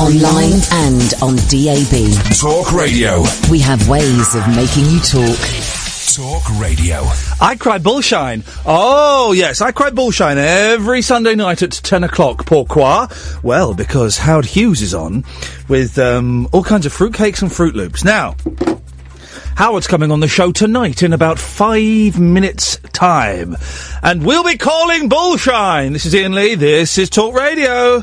Online and on DAB. Talk Radio. We have ways of making you talk. Talk Radio. I cry bullshine. Oh, yes, I cry bullshine every Sunday night at 10 o'clock. Pourquoi? Well, because Howard Hughes is on with um, all kinds of fruitcakes and Fruit Loops. Now, Howard's coming on the show tonight in about five minutes' time. And we'll be calling bullshine. This is Iain Lee. This is Talk Radio.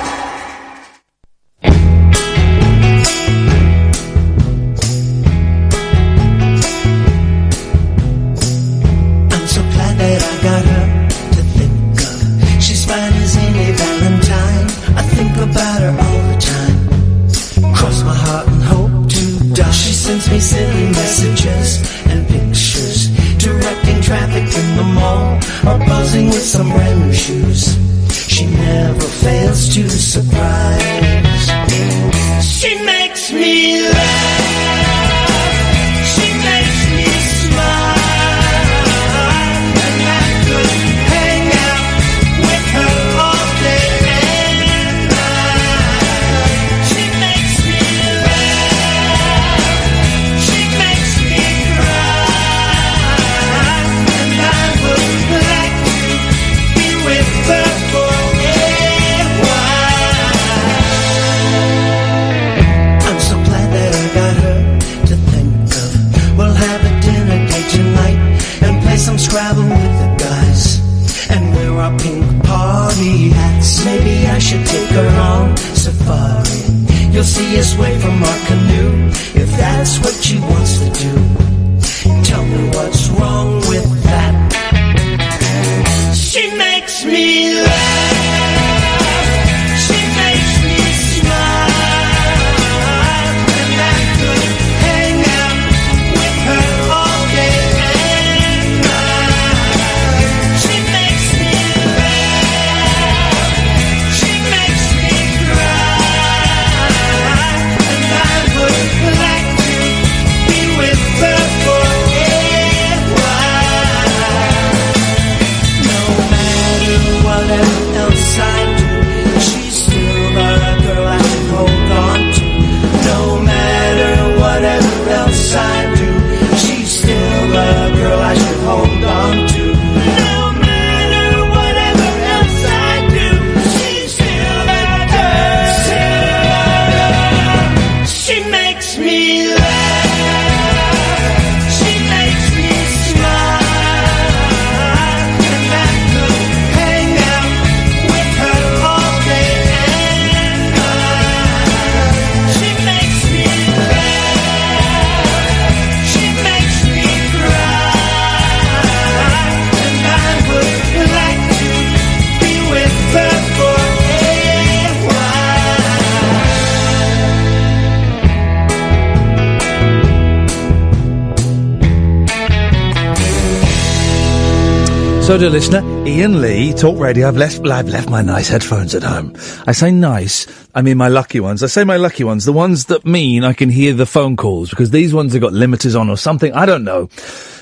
Iain Lee, Talk Radio. I've left, I've left my nice headphones at home. I say nice, I mean my lucky ones. I say my lucky ones, the ones that mean I can hear the phone calls, because these ones have got limiters on or something. I don't know.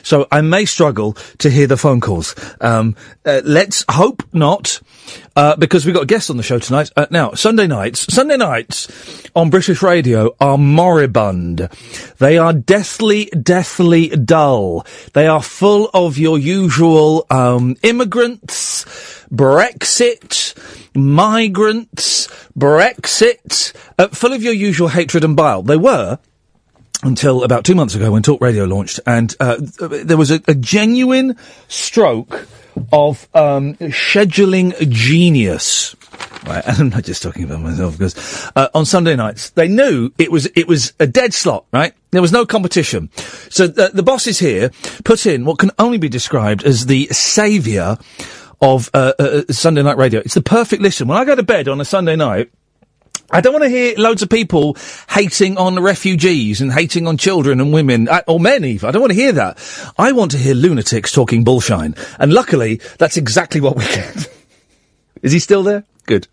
So I may struggle to hear the phone calls. Um, uh, let's hope not, uh, because we've got guests on the show tonight. Uh, now, Sunday nights, Sunday nights on British radio are moribund. They are deathly, deathly dull. They are full of your usual, um, immigrants, Brexit, migrants, Brexit, uh, full of your usual hatred and bile. They were, until about two months ago when Talk Radio launched, and uh, there was a, a genuine stroke of um, scheduling genius. Right, and I'm not just talking about myself because uh, on Sunday nights they knew it was it was a dead slot. Right, there was no competition. So the, the bosses here put in what can only be described as the saviour of uh, uh, Sunday night radio. It's the perfect listen. When I go to bed on a Sunday night. I don't want to hear loads of people hating on refugees and hating on children and women, uh, or men even. I don't want to hear that. I want to hear lunatics talking bullshine. And luckily, that's exactly what we get. Is he still there? Good.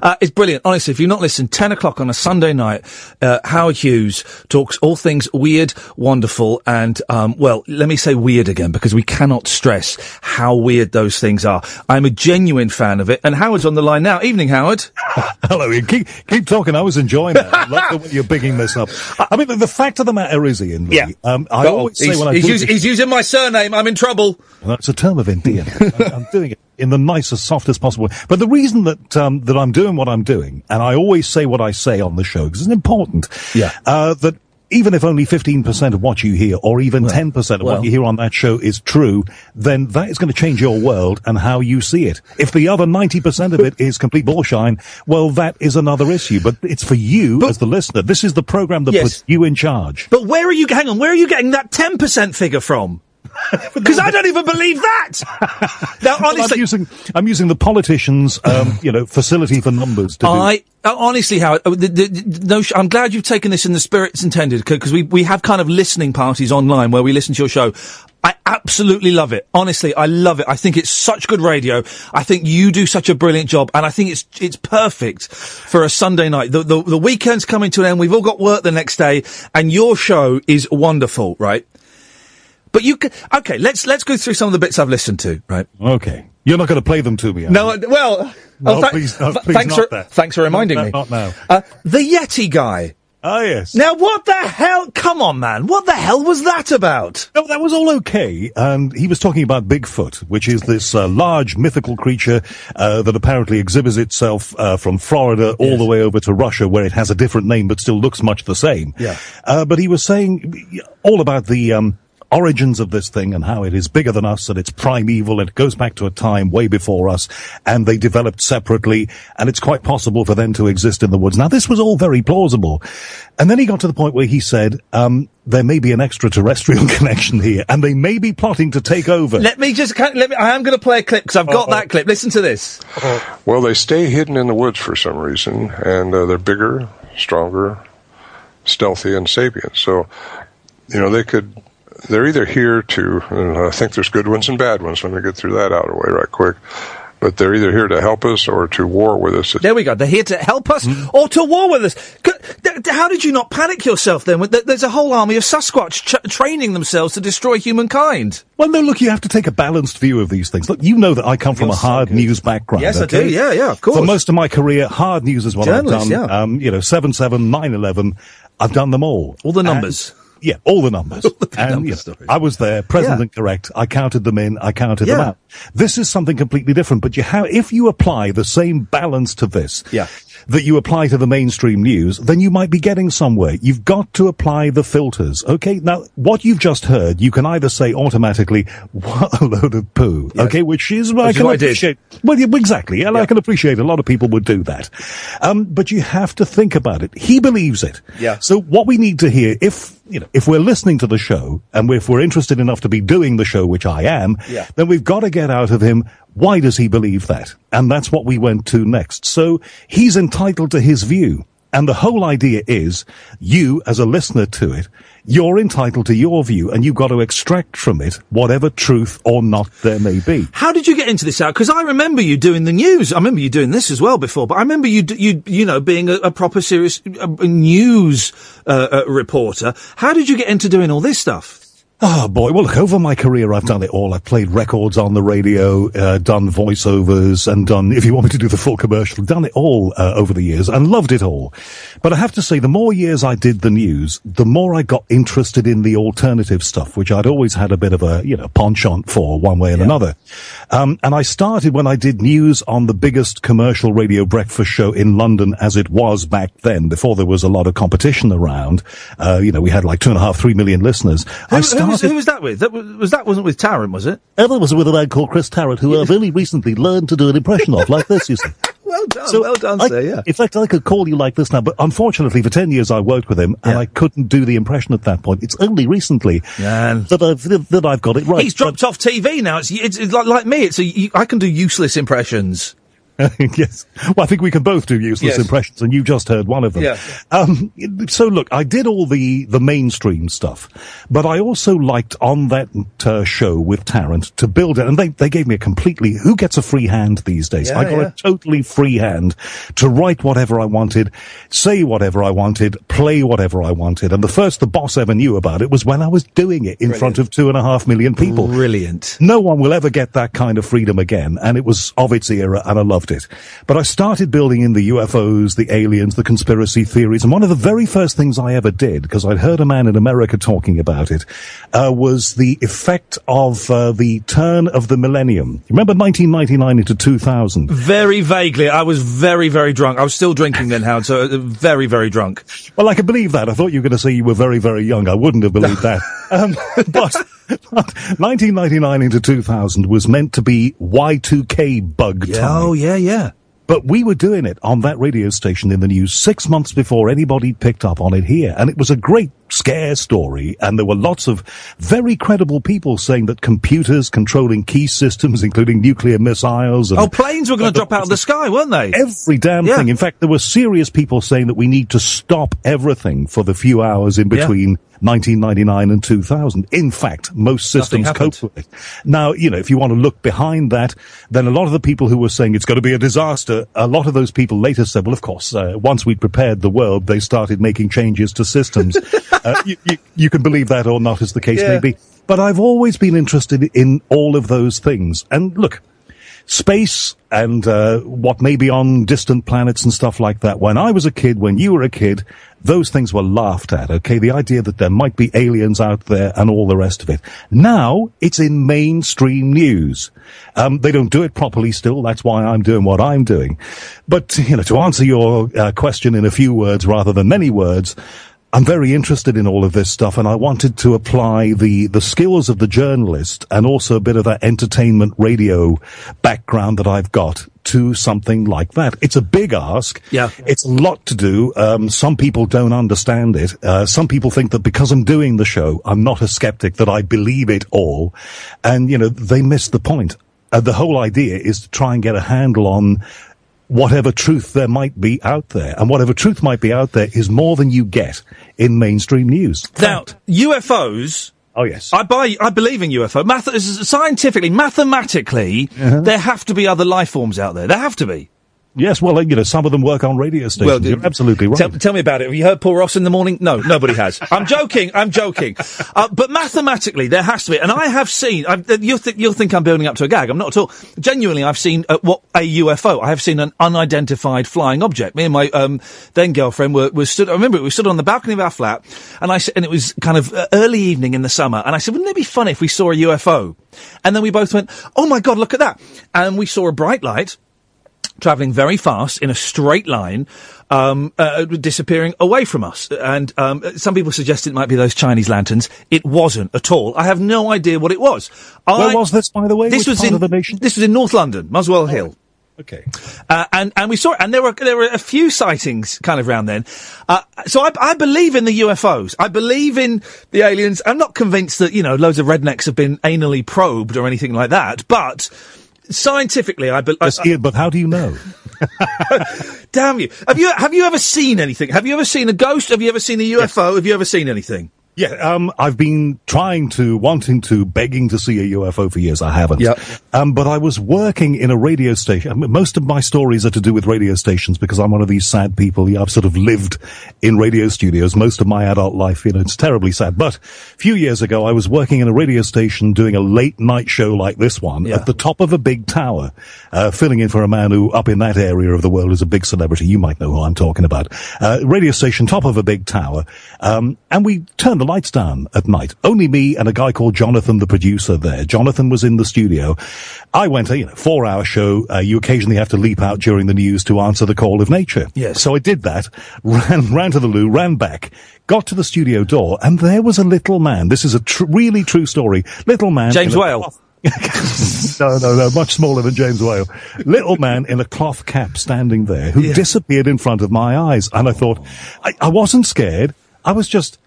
Uh, it's brilliant. Honestly, if you've not listened, 10 o'clock on a Sunday night, uh, Howard Hughes talks all things weird, wonderful, and, um, well, let me say weird again because we cannot stress how weird those things are. I'm a genuine fan of it, and Howard's on the line now. Evening, Howard. Hello, Iain. Keep, keep talking. I was enjoying that. I love the way you're bigging this up. I mean, the, the fact of the matter is, Iain, Lee, Yeah. um, I Uh-oh. always say when I he's, this- he's using my surname. I'm in trouble. That's a term of endearment. I'm, I'm doing it in the nicest, softest possible way. But the reason that um, that I'm doing what I'm doing, and I always say what I say on the show because it's important. Yeah. Uh, that even if only 15% of what you hear, or even 10% of well. what you hear on that show is true, then that is going to change your world and how you see it. If the other 90% of it is complete bullshine, well, that is another issue. But it's for you as the listener. This is the program that Yes. puts you in charge. But where are you, hang on, where are you getting that 10% figure from? Because I don't even believe that. now, Well, honestly, I'm using I'm using the politicians, um, you know, facility for numbers to. I uh, honestly, Howard, uh, the, the, the, no, I'm glad you've taken this in the spirit it's intended because we we have kind of listening parties online where we listen to your show. I absolutely love it. Honestly, I love it. I think it's such good radio. I think you do such a brilliant job, and I think it's it's perfect for a Sunday night. The the, the weekend's coming to an end. We've all got work the next day, and your show is wonderful, right? But you can, okay. Let's let's go through some of the bits I've listened to, right? Okay, you're not going to play them to me. are No, you? well, No, oh, tha- please, no, please thanks for that. thanks for reminding No, me. not now. Uh, the Yeti guy. Oh, yes. Now, what the hell? Come on, man. What the hell was that about? No, that was all okay. And he was talking about Bigfoot, which is this uh, large mythical creature uh, that apparently exhibits itself uh, from Florida all the way over to Russia, where it has a different name but still looks much the same. Yeah. Uh, but he was saying all about the. Um, Origins of this thing and how it is bigger than us and it's primeval and it goes back to a time way before us and they developed separately and it's quite possible for them to exist in the woods. Now this was all very plausible. And then he got to the point where he said, um, there may be an extraterrestrial connection here and they may be plotting to take over. Let me just. Let me. I am going to play a clip because I've got Uh-oh. that clip. Listen to this. Well, they stay hidden in the woods for some reason, and uh, they're bigger, stronger, stealthy, and sapient. So, you know, they could. They're either here to. And I think there's good ones and bad ones. Let me get through that out of the way right quick. But they're either here to help us or to war with us. There we go. They're here to help us or to war with us. C- th- th- How did you not panic yourself then? There's a whole army of Sasquatch ch- training themselves to destroy humankind. Well, no, look, you have to take a balanced view of these things. Look, you know that I come from You're a hard good. news background. Yes, I do. Yeah, yeah, of course. For most of my career, hard news is what Journalist, I've done. yeah. Um, you know, 7-7, 9-11, I've done them all. All the And- numbers. Yeah, all the numbers. and number you know. I was there, present Yeah. and correct. I counted them in, I counted them out. This is something completely different, but you have, if you apply the same balance to this, Yeah. That you apply to the mainstream news, then you might be getting somewhere. You've got to apply the filters. Okay. Now, what you've just heard, you can either say automatically, what a load of poo. Okay. Which is, I Which is can what I appreciate. Well, exactly. And I can appreciate a lot of people would do that. Um, but you have to think about it. He believes it. Yeah. So what we need to hear, if, you know, if we're listening to the show and if we're interested enough to be doing the show, which I am, Yeah. then we've got to get out of him why does he believe that? And that's what we went to next. So he's entitled to his view. And the whole idea is you, as a listener to it, you're entitled to your view and you've got to extract from it whatever truth or not there may be. How did you get into this out? Because I remember you doing the news. I remember you doing this as well before, but I remember you, you, you know, being a, a proper serious uh, news uh, uh, reporter. How did you get into doing all this stuff? Oh boy, well look, over my career I've done it all. I've played records on the radio, uh, done voiceovers and done, if you want me to do the full commercial, done it all uh, over the years and loved it all. But I have to say the more years I did the news, the more I got interested in the alternative stuff, which I'd always had a bit of a, you know, penchant for one way and another. Um, and I started when I did news on the biggest commercial radio breakfast show in London as it was back then, before there was a lot of competition around. Uh, you know, we had like two and a half, three million listeners. I who was, who was that with? That was, was that wasn't with Tarrant, was it? That was with a man called Chris Tarrant, who I've only recently learned to do an impression of, like this, you see. Well done, so well done, I- sir. Yeah. In fact, I could call you like this now, but unfortunately, for 10 years I worked with him, and Yeah. I couldn't do the impression at that point. It's only recently Man. that I've, that I've got it right. He's dropped off TV now. It's, it's, it's like, like me. It's a, you, I can do useless impressions. yes. Well, I think we can both do useless Yes. impressions, and you just heard one of them. Yeah. Um, so look, I did all the, the mainstream stuff, but I also liked on that uh, show with Tarrant to build it, and they, they gave me a completely, who gets a free hand these days? Yeah, I got yeah. a totally free hand to write whatever I wanted, say whatever I wanted, play whatever I wanted, and the first the boss ever knew about it was when I was doing it in front of two and a half million people. Brilliant. No one will ever get that kind of freedom again, and it was of its era, and I loved it. But I started building in the UFOs, the aliens, the conspiracy theories, and one of the very first things I ever did, because I'd heard a man in America talking about it, uh, was the effect of uh, the turn of the millennium. Remember 1999 into 2000? Very vaguely. I was very, very drunk. I was still drinking then, Howard, so uh, very, very drunk. Well, I can believe that. I thought you were going to say you were very, very young. I wouldn't have believed that. Um, but, but 1999 into 2000 was meant to be Y2K bug time. Oh, yeah, yeah. But we were doing it on that radio station in the news six months before anybody picked up on it here. And it was a great scare story. And there were lots of very credible people saying that computers controlling key systems, including nuclear missiles and Oh, planes were going to drop out of the sky, weren't they? every damn Yeah. thing. In fact, there were serious people saying that we need to stop everything for the few hours in Yeah. Between 1999 and 2000. In fact, most systems cope with it. Now, you know, if you want to look behind that, then a lot of the people who were saying it's going to be a disaster, a lot of those people later said, well, of course, uh, once we'd prepared the world, they started making changes to systems. uh, you, you, you can believe that or not, as the case Yeah. may be. But I've always been interested in all of those things. And look, space and uh, what may be on distant planets and stuff like that. When I was a kid, when you were a kid, those things were laughed at. Okay, the idea that there might be aliens out there and all the rest of it. Now it's in mainstream news. Um, they don't do it properly still. That's why I'm doing what I'm doing. But you know, to answer your uh, question in a few words rather than many words. I'm very interested in all of this stuff and I wanted to apply the, the skills of the journalist and also a bit of that entertainment radio background that I've got to something like that. It's a big ask. Yeah. It's a lot to do. Um, some people don't understand it. Uh, some people think that because I'm doing the show, I'm not a skeptic, that I believe it all. And, you know, they miss the point. Uh, the whole idea is to try and get a handle on whatever truth there might be out there. And whatever truth might be out there is more than you get in mainstream news. Now, UFOs. Oh, yes. I buy. I believe in UFO. Math- scientifically, mathematically, Uh-huh. there have to be other life forms out there. There have to be. Yes, well, you know, some of them work on radio stations. You're absolutely right. Tell, tell me about it. Have you heard Paul Ross in the morning? No, nobody has. I'm joking. I'm joking. Uh, but mathematically, there has to be. And I have seen. You'll, th- you'll think I'm building up to a gag. I'm not at all. Genuinely, I've seen uh, what a UFO. I have seen an unidentified flying object. Me and my um, then girlfriend were, were stood. I remember we stood on the balcony of our flat, and I and it was kind of uh, early evening in the summer. And I said, "Wouldn't it be funny if we saw a UFO?" And then we both went, "Oh my god, look at that!" And we saw a bright light traveling very fast in a straight line, um, uh, disappearing away from us. And um, some people suggested it might be those Chinese lanterns. It wasn't at all. I have no idea what it was. Where I- was this, by the way? This Which was in of the nation? This was in North London, Muswell Hill. Okay. Uh, and and we saw it, and there were there were a few sightings kind of around then. Uh, so I, I believe in the UFOs. I believe in the aliens. I'm not convinced that you know loads of rednecks have been anally probed or anything like that. But scientifically, I believe. Yes, but how do you know? Damn you! Have you have you ever seen anything? Have you ever seen a ghost? Have you ever seen a UFO? Have you ever seen anything? Yeah, um, I've been trying to, wanting to, begging to see a UFO for years. I haven't. Yep. Um, but I was working in a radio station. I mean, most of my stories are to do with radio stations because I'm one of these sad people. Yeah, I've sort of lived in radio studios most of my adult life. You know, it's terribly sad. But a few years ago, I was working in a radio station doing a late night show like this one Yeah. at the top of a big tower, uh, filling in for a man who up in that area of the world is a big celebrity. You might know who I'm talking about. Uh, radio station, top of a big tower. Um, and we turned the lights down at night. Only me and a guy called Jonathan, the producer there. Jonathan was in the studio. I went, a you know, four hour show. Uh, you occasionally have to leap out during the news to answer the call of nature. Yes. So I did that, ran, ran to the loo, ran back, got to the studio door, and there was a little man. This is a tr- really true story. Little man. James Whale. no, no, no, much smaller than James Whale. Little man in a cloth cap standing there who Yeah. disappeared in front of my eyes. And I thought, I, I wasn't scared. I was just,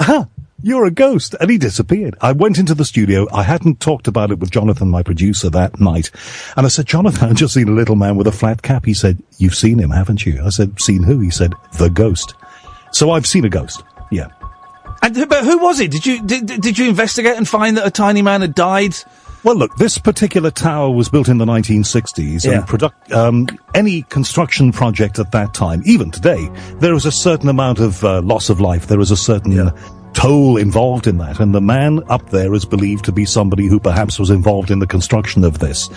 huh, You're a ghost. And he disappeared. I went into the studio. I hadn't talked about it with Jonathan, my producer, that night. And I said, Jonathan, I've just seen a little man with a flat cap. He said, You've seen him, haven't you? I said, Seen who? He said, The ghost. So I've seen a ghost. Yeah. And but who was it? Did you did, did you investigate and find that a tiny man had died? Well, look, this particular tower was built in the 1960s, Yeah. and product, um, any construction project at that time, even today, there is a certain amount of uh, loss of life. There is a certain toll involved in that, and the man up there is believed to be somebody who perhaps was involved in the construction of this,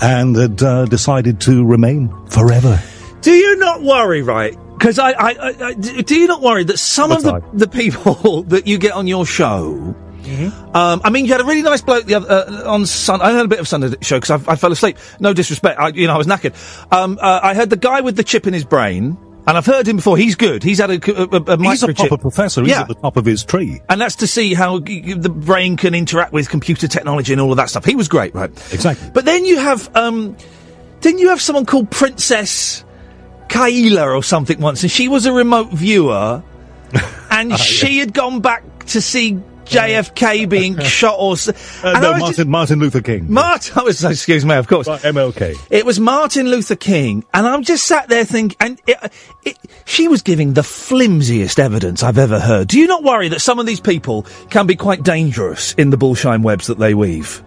and had uh, decided to remain forever. Do you not worry, right? Because I, I, I, do you not worry that some All of the, the people that you get on your show? Um, I mean, you had a really nice bloke the other, uh, on Sunday. I had a bit of Sunday show because I, I fell asleep. No disrespect, I, you know, I was knackered. Um, uh, I heard the guy with the chip in his brain, and I've heard him before. He's good. He's had a, a, a, a He's a proper professor. He's Yeah. at the top of his tree. And that's to see how g- the brain can interact with computer technology and all of that stuff. He was great, right? Exactly. But then you have, um, didn't you have someone called Princess Kaila or something once, and she was a remote viewer, and she had gone back to see JFK being shot or. Uh, no, Martin, just- Martin Luther King. Martin, I was, excuse me, of course. Right, MLK. It was Martin Luther King, and I'm just sat there thinking, and it, it, she was giving the flimsiest evidence I've ever heard. Do you not worry that some of these people can be quite dangerous in the bullshine webs that they weave?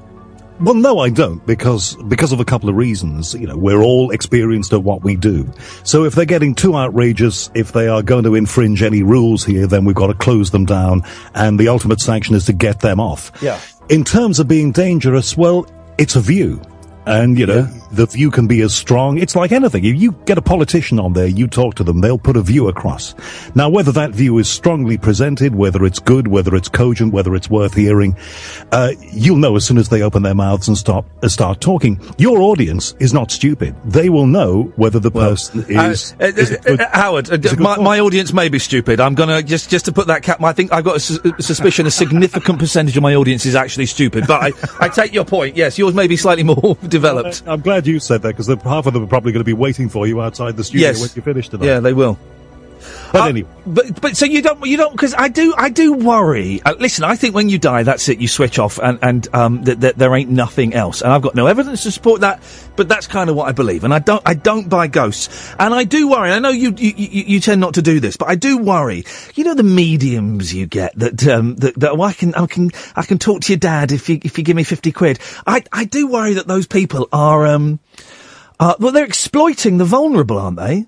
Well, no, I don't, because because of a couple of reasons. You know, we're all experienced at what we do. So if they're getting too outrageous, if they are going to infringe any rules here, then we've got to close them down, and the ultimate sanction is to get them off. Yeah. In terms of being dangerous, well, it's a view. And, you know, the view can be as strong. It's like anything. If you get a politician on there, you talk to them, they'll put a view across. Now, whether that view is strongly presented, whether it's good, whether it's cogent, whether it's worth hearing, uh, you'll know as soon as they open their mouths and start, uh, start talking. Your audience is not stupid. They will know whether the person is, Uh, uh, is uh, good- uh, Howard, uh, is my, my audience may be stupid. I'm gonna just just to put that cap. I think I've got a sus- uh, suspicion a significant percentage of my audience is actually stupid. But I, I take your point. Yes, yours may be slightly more developed. I'm glad you said that because half of them are probably going to be waiting for you outside the studio Yes. when you finish tonight. Yeah, they will. But Uh, anyway. But but so you don't you don't because I do I do worry. Uh, listen, I think when you die, that's it. You switch off, and and um th- th- there ain't nothing else. And I've got no evidence to support that, but that's kind of what I believe. And I don't I don't buy ghosts, and I do worry. I know you you, you, you tend not to do this, but I do worry. You know the mediums you get that um that, that oh, I can I can I can talk to your dad if you if you give me fifty quid. I I do worry that those people are um. Uh, well, they're exploiting the vulnerable, aren't they?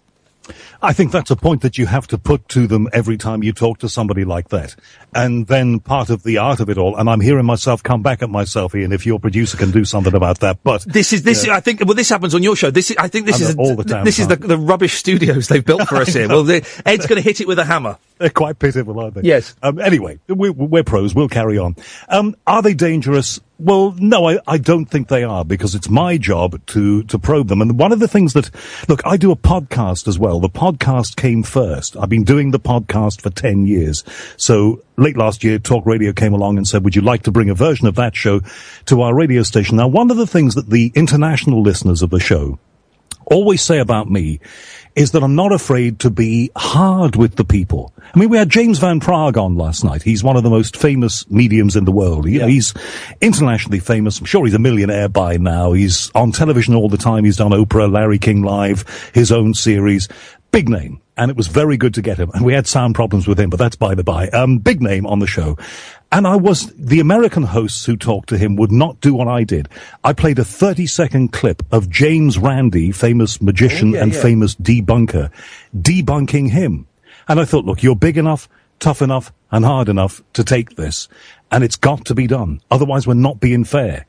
I think that's a point that you have to put to them every time you talk to somebody like that. And then part of the art of it all, and I'm hearing myself come back at myself, Iain, if your producer can do something about that. But This is this. Yeah. I think. Well, this happens on your show. This is. I think this is all the damn this is the, the rubbish studios they've built for us here. Well, the, Ed's going to hit it with a hammer. they're quite pitiful, aren't they? Yes. Um, anyway, we're, we're pros. We'll carry on. Um, are they dangerous? Well, no, I, I don't think they are because it's my job to, to probe them. And one of the things that, look, I do a podcast as well. The podcast came first. I've been doing the podcast for 10 years. So late last year, Talk Radio came along and said, would you like to bring a version of that show to our radio station? Now, one of the things that the international listeners of the show always say about me is that I'm not afraid to be hard with the people. I mean, we had James Van Praagh on last night. He's one of the most famous mediums in the world. You know, he's internationally famous. I'm sure he's a millionaire by now. He's on television all the time. He's done Oprah, Larry King Live, his own series. Big name. And it was very good to get him. And we had sound problems with him, but that's by the by. Um, big name on the show. And I was, the American hosts who talked to him would not do what I did. I played a 30 second clip of James Randi, famous magician and famous debunker, debunking him. And I thought, look, you're big enough, tough enough, and hard enough to take this. And it's got to be done. Otherwise we're not being fair.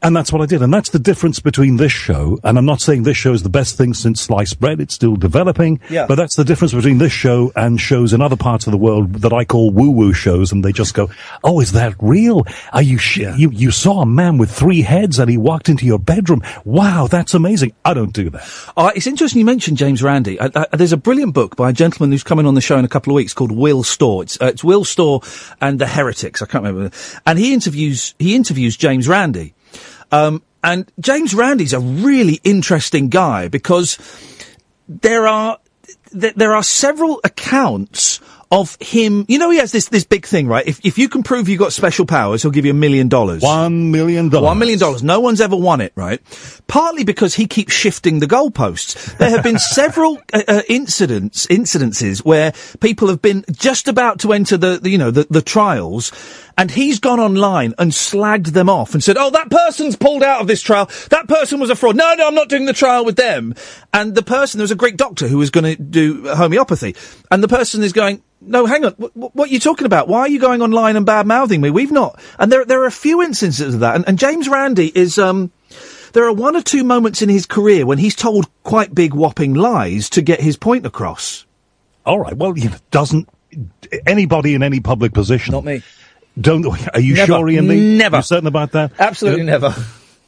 And that's what I did. And that's the difference between this show, and I'm not saying this show is the best thing since sliced bread. It's still developing. Yeah. But that's the difference between this show and shows in other parts of the world that I call woo-woo shows. And they just go, Oh, is that real? Are you, sh- you, you saw a man with three heads and he walked into your bedroom. Wow, that's amazing. I don't do that. Uh, it's interesting you mentioned James Randi. Uh, uh, there's a brilliant book by a gentleman who's coming on the show in a couple of weeks called Will Storr. It's, uh, it's Will Storr and the Heretics. I can't remember. And he interviews he interviews James Randi. Um, and James Randi's a really interesting guy because there are th- there are several accounts of him. You know, he has this this big thing, right? If if you can prove you've got special powers, he'll give you a million dollars. One million dollars. One million dollars. No one's ever won it, right? Partly because he keeps shifting the goalposts. There have been several uh, uh, incidents, incidences where people have been just about to enter the, the you know, the, the trials, and he's gone online and slagged them off and said, "Oh, that person's pulled out of this trial. That person was a fraud. No, no, I'm not doing the trial with them." And the person, there was a Greek doctor who was going to do homeopathy, and the person is going. No, hang on. What, what are you talking about? Why are you going online and bad mouthing me? We've not. And there, there are a few instances of that. And, and James Randi is, um, there are one or two moments in his career when he's told quite big whopping lies to get his point across. All right. Well, you know, doesn't anybody in any public position? Not me. Don't. Are you Never. sure, Iain Lee? Never. You're certain about that? Absolutely You know, never.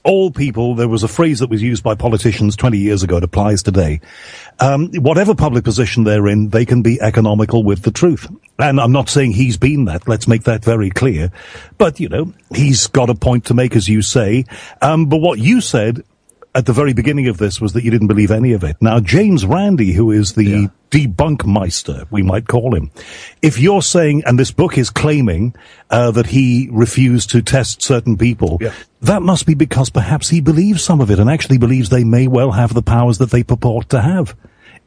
all people, there was a phrase that was used by politicians 20 years ago. It applies today. Um, whatever public position they're in, they can be economical with the truth. And I'm not saying he's been that. Let's make that very clear. But, you know, he's got a point to make, as you say. Um, but what you said at the very beginning of this was that you didn't believe any of it. Now, James Randi, who is the debunk meister, we might call him, if you're saying, and this book is claiming uh, that he refused to test certain people, that must be because perhaps he believes some of it and actually believes they may well have the powers that they purport to have.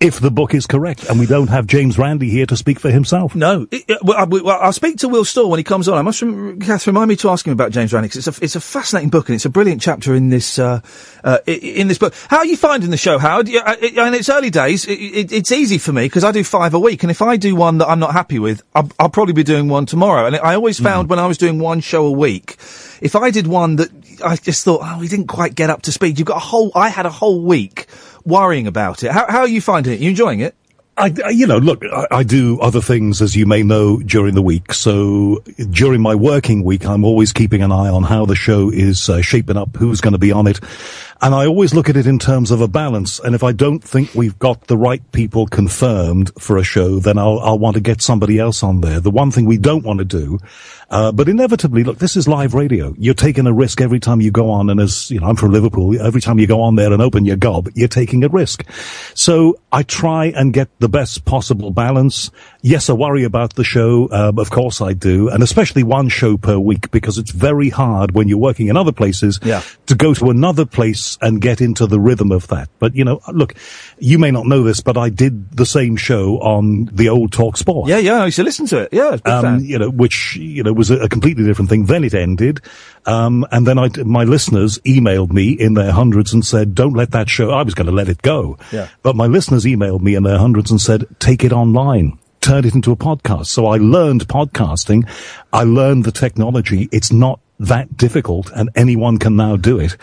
If the book is correct, and we don't have James Randi here to speak for himself. No, it, well, I, well, I'll speak to Will Storr when he comes on. I must, rem- Kath, remind me to ask him about James Randi 'cause it's a, it's a fascinating book and it's a brilliant chapter in this, uh, uh, in this book. How are you finding the show, Howard? Yeah, I, I, and it's early days. It, it, it's easy for me because I do five a week, and if I do one that I'm not happy with, I'll, I'll probably be doing one tomorrow. And I always found when I was doing one show a week, if I did one that I just thought, oh, we didn't quite get up to speed. You've got a whole. I had a whole week worrying about it. How, how are you finding it? You enjoying it? I- you know, look, I, I do other things, as you may know, during the week. So during my working week, I'm always keeping an eye on how the show is uh, shaping up, who's going to be on it. And I always look at it in terms of a balance. And if I don't think we've got the right people confirmed for a show, then I'll, I'll want to get somebody else on there. The one thing we don't want to do, uh, but inevitably, look, this is live radio. You're taking a risk every time you go on. And as, you know, I'm from Liverpool. Every time you go on there and open your gob, you're taking a risk. So I try and get the best possible balance. Yes, I worry about the show. Um, of course I do. And especially one show per week because it's very hard when you're working in other places Yeah. to go to another place and get into the rhythm of that. But, you know, look, you may not know this, but I did the same show on the old Talk Sport Yeah, yeah. I used to listen to it. Yeah, um, you know, which you know was a, a completely different thing. Then it ended, um, and then I, my listeners emailed me in their hundreds and said, "Don't let that show." I was going to let it go, Yeah. but my listeners emailed me in their hundreds and said, "Take it online." Turn it into a podcast. So I learned podcasting. I learned the technology. It's not that difficult and anyone can now do it.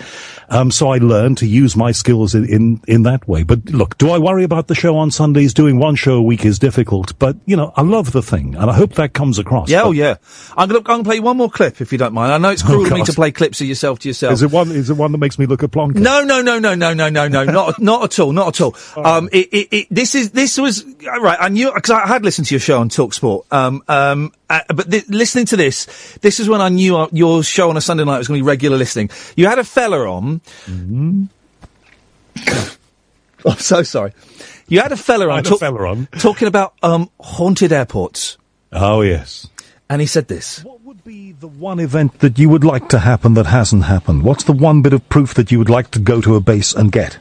Um, so I learned to use my skills in, in, in that way. But look, do I worry about the show on Sundays? Doing one show a week is difficult, but you know, I love the thing and I hope that comes across. Yeah, oh yeah. I'm gonna, I'm gonna play one more clip if you don't mind. I know it's cruel of me to play clips of yourself to yourself. Is it one, is it one that makes me look a plonker? No, no, no, no, no, no, no, no, not, not at all, not at all. Um, it, it, it, this is, this was, right, I knew, because I had listened to your show on Talksport, um, um, uh, but th- listening to this, this is when I knew uh, your show on a Sunday night was going to be regular listening. You had a fella on. I'm so sorry. You had a fella on, had a fella on. talking about, um, haunted airports. Oh yes. And he said this. What would be the one event that you would like to happen that hasn't happened? What's the one bit of proof that you would like to go to a base and get?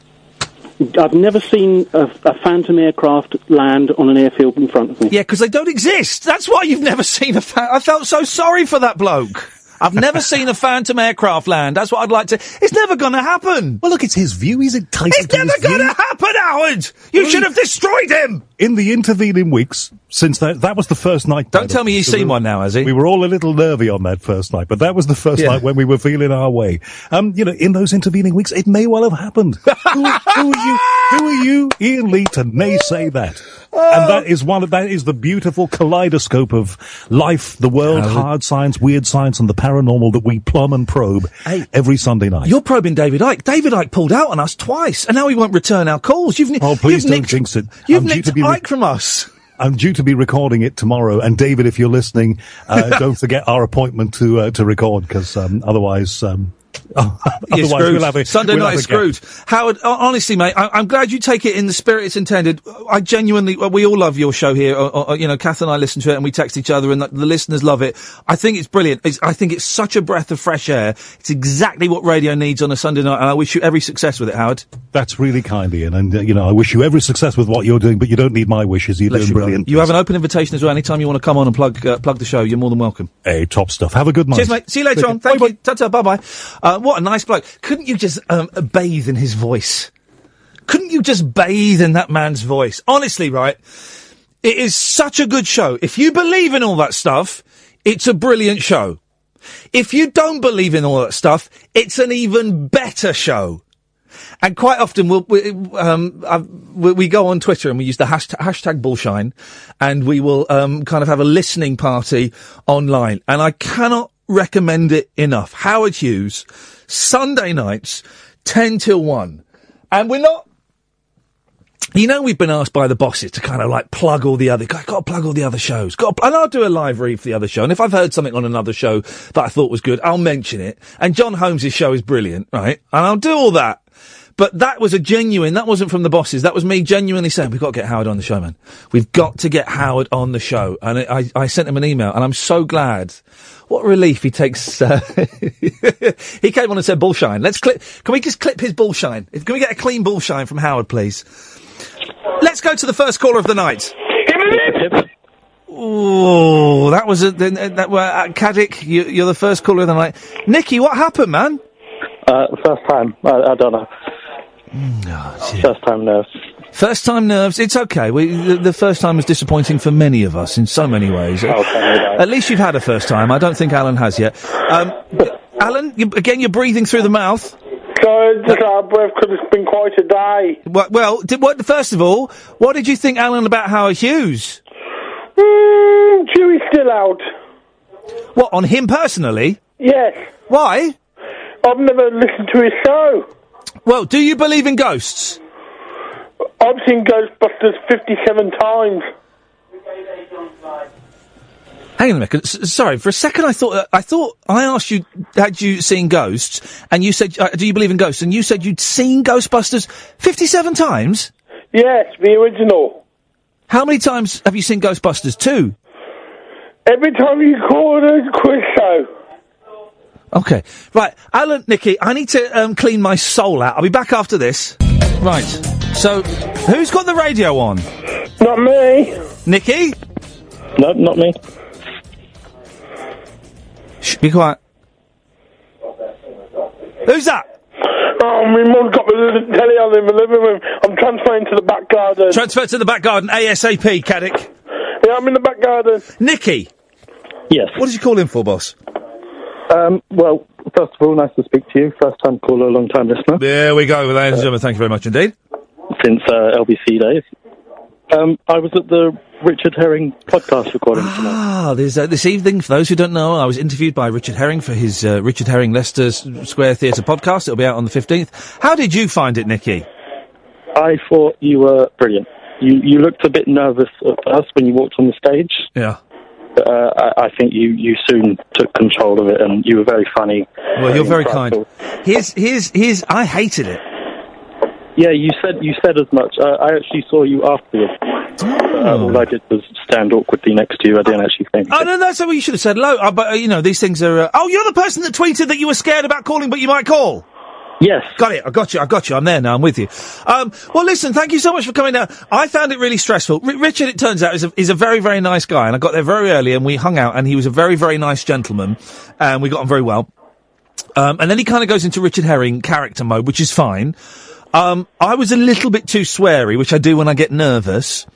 I've never seen a, a phantom aircraft land on an airfield in front of me. Yeah, because they don't exist. That's why you've never seen a. Fa- I felt so sorry for that bloke. I've never seen a phantom aircraft land. That's what I'd like to. It's never going to happen. Well, look, it's his view. He's entitled It's to never going to happen, Howard. You Well, should have destroyed him. In the intervening weeks, since that that was the first night. Don't tell me he's so seen we- one now, has he? We were all a little nervy on that first night, but that was the first Yeah. night when we were feeling our way. Um, you know, in those intervening weeks, it may well have happened. who, who are you? Who are you, Iain Lee, to naysay that? And that is one of that is the beautiful kaleidoscope of life, the world, hard science, weird science, and the paranormal that we plumb and probe Hey, every Sunday night. You're probing David Icke. David Icke pulled out on us twice, and now he won't return our calls. You've Oh, please you've don't nicked, jinx it. You've I'm nicked to be re- Icke from us. I'm due to be recording it tomorrow, and David, if you're listening, uh, don't forget our appointment to uh, to record, because um, otherwise, um, Otherwise, screwed. we'll have a- Sunday we'll night have is a gap. screwed. Howard, honestly, mate, I, I'm glad you take it in the spirit it's intended. I genuinely, well, we all love your show here. Or, or, you know, Kath and I listen to it and we text each other and the, the listeners love it. I think it's brilliant. It's, I think it's such a breath of fresh air. It's exactly what radio needs on a Sunday night and I wish you every success with it, Howard. That's really kind, Iain. And, uh, you know, I wish you every success with what you're doing, but you don't need my wishes. You're Bless doing you, brilliant. You have an open invitation as well. Anytime you want to come on and plug, uh, plug the show, you're more than welcome. Hey, top stuff. Have a good night. Cheers, mate. See you later Take on. care. Thank you. Ta-ta. Bye-bye. Uh, what a nice bloke. Couldn't you just um, bathe in his voice? Couldn't you just bathe in that man's voice? Honestly, right? It is such a good show. If you believe in all that stuff, it's a brilliant show. If you don't believe in all that stuff, it's an even better show. And quite often we'll, we, um, we go on Twitter and we use the hashtag, hashtag bullshine and we will, um, kind of have a listening party online. And I cannot recommend it enough. Howard Hughes, Sunday nights, 10 till 1. And we're not, you know, we've been asked by the bosses to kind of like plug all the other, got, to plug all the other shows. Got to, and I'll do a live read for the other show. And if I've heard something on another show that I thought was good, I'll mention it. And John Holmes' show is brilliant, right? And I'll do all that. But that was a genuine, that wasn't from the bosses. That was me genuinely saying, we've got to get Howard on the show, man. We've got to get Howard on the show. And I, I, sent him an email and I'm so glad. What relief he takes, uh, he came on and said bullshine. Let's clip, can we just clip his bullshine? Can we get a clean bullshine from Howard, please? Let's go to the first caller of the night. Oh, that was a, th- that were uh, Caddick. You, you're the first caller of the night. Nikki, what happened, man? Uh, first time. I, I don't know. First time nerves. First time nerves. It's okay. We, the, the first time was disappointing for many of us in so many ways. Oh, tell me about it. At least you've had a first time. I don't think Alan has yet. Um, Alan, you, again, you're breathing through the mouth. So, just out of breath because it's been quite a day. What, well, did, what, first of all, what did you think, Alan, about Howard Hughes? Mm, still out. What, on him personally? Yes. Why? I've never listened to his show. Well, do you believe in ghosts? I've seen Ghostbusters 57 times. Hang on a minute. S- sorry, for a second I thought uh, I thought I asked you had you seen ghosts, and you said, uh, "Do you believe in ghosts?" And you said you'd seen Ghostbusters fifty-seven times. Yes, the original. How many times have you seen Ghostbusters? Two. Every time you call it a quiz show. Okay, right, Alan, Nikki, I need to um, clean my soul out. I'll be back after this. Right. So, who's got the radio on? Not me. Nikki. No, not me. Shh, be quiet. Who's that? Oh, my mum's got the telly on in the living room. I'm transferring to the back garden. Transfer to the back garden ASAP, Caddick. yeah, I'm in the back garden. Nikki. Yes. What did you call in for, boss? Um, well, first of all, nice to speak to you. First time caller, long time listener. There we go, ladies and gentlemen. Thank you very much indeed. Since uh, LBC days. Um, I was at the Richard Herring podcast recording tonight. Ah, there's uh, this evening. For those who don't know, I was interviewed by Richard Herring for his uh, Richard Herring Leicester S- Square Theatre podcast. It'll be out on the fifteenth. How did you find it, Nikki? I thought you were brilliant. You you looked a bit nervous at first when you walked on the stage. Yeah. But, uh, I, I think you, you soon took control of it, and you were very funny. Well, you're very kind. Here's here's here's. I hated it. Yeah, you said you said as much. Uh, I actually saw you afterwards. Uh, all I did was stand awkwardly next to you. I didn't actually think. Oh no, that's what you should have said. Hello, uh, but uh, you know these things are. Uh, oh, you're the person that tweeted that you were scared about calling, but you might call. Yes. Got it. I got you. I got you. I'm there now. I'm with you. Um, well, listen, thank you so much for coming down. I found it really stressful. R- Richard, it turns out, is a, is a very, very nice guy. And I got there very early and we hung out and he was a very, very nice gentleman. And we got on very well. Um, and then he kind of goes into Richard Herring character mode, which is fine. Um, I was a little bit too sweary, which I do when I get nervous.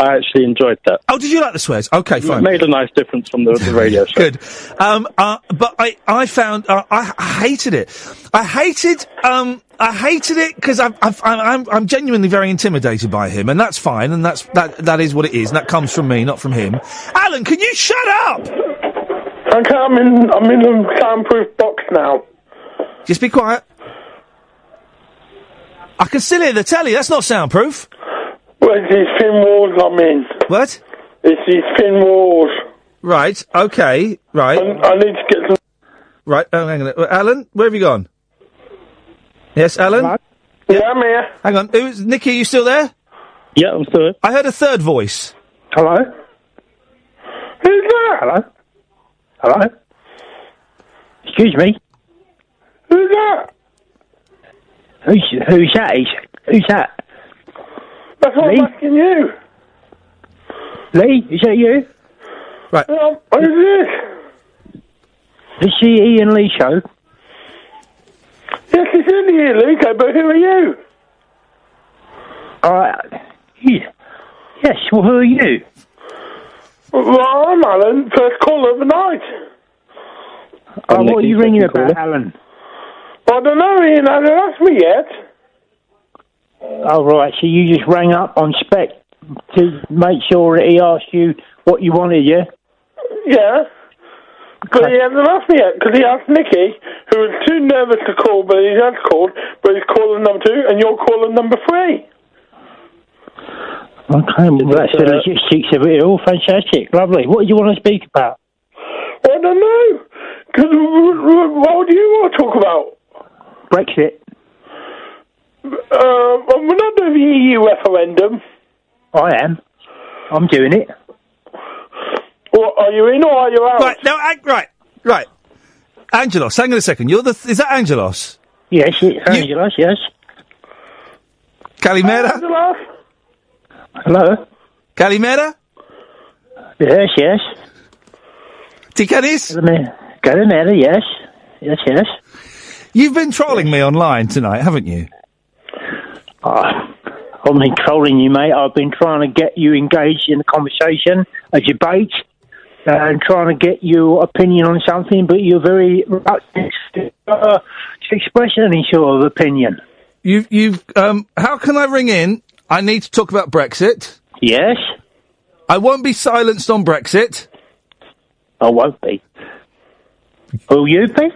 I actually enjoyed that. Oh, did you like the swears? Okay, It fine. made a nice difference from the, the radio show. Good. Um, uh, but I, I found, uh, I, I hated it. I hated, um, I hated it because I'm, I'm, I'm, I'm genuinely very intimidated by him, and that's fine, and that's, that, that is what it is, and that comes from me, not from him. Alan, can you shut up? Okay, I'm in, I'm in a soundproof box now. Just be quiet. I can still hear the telly, that's not soundproof. Well, it's these thin walls I'm in. What? It's these thin walls. Right, okay, right. I, I need to get some... Right, oh, hang on. Alan, where have you gone? Yes, Alan? Yeah, I'm here. Hang on. Who's, Nicky, are you still there? Yeah, I'm still here. I heard a third voice. Hello? Who's that? Hello? Hello? Excuse me? Who's that? Who's, who's that? Is, who's that? That's what Me? I'm asking you. Lee? Is that you? Right. Um, who's this? This is the Iain Lee show. Yes, it's in here, Luke, but who are you? Alright. Yeah. Yes, well, who are you? Well, I'm Alan, first caller of the night. Oh, what are you ringing about, Alan? I don't know, Iain hasn't asked me yet. Oh, right, so you just rang up on spec to make sure that he asked you what you wanted, yeah? Yeah. But he hasn't asked me yet, because he asked Nicky, who was too nervous to call, but he has called, but he's calling number two, and you're calling number three. Okay, well, that's the logistics of it all. Fantastic, lovely. What do you want to speak about? I don't know. 'Cause what do you want to talk about? Brexit. Well, we're not doing the EU referendum. I am. I'm doing it. Well, are you in or are you out? Right, now, ac- right, right. Angelos, hang on a second. You're the, is that Angelos? Yes, it's Angelos, yes. Calimera? Angelos? Hello? Calimera? Yes, yes. Ticanis? Calimera, yes. Yes, yes. You've been trolling me online tonight, haven't you? Ah, I've been trolling you, mate. I've been trying to get you engaged in a conversation, a debate, uh, and trying to get your opinion on something, but you're very reluctant to, uh, to express any sort of opinion. You've, you've, um, how can I ring in? I need to talk about Brexit. Yes? I won't be silenced on Brexit. I won't be. Will you be?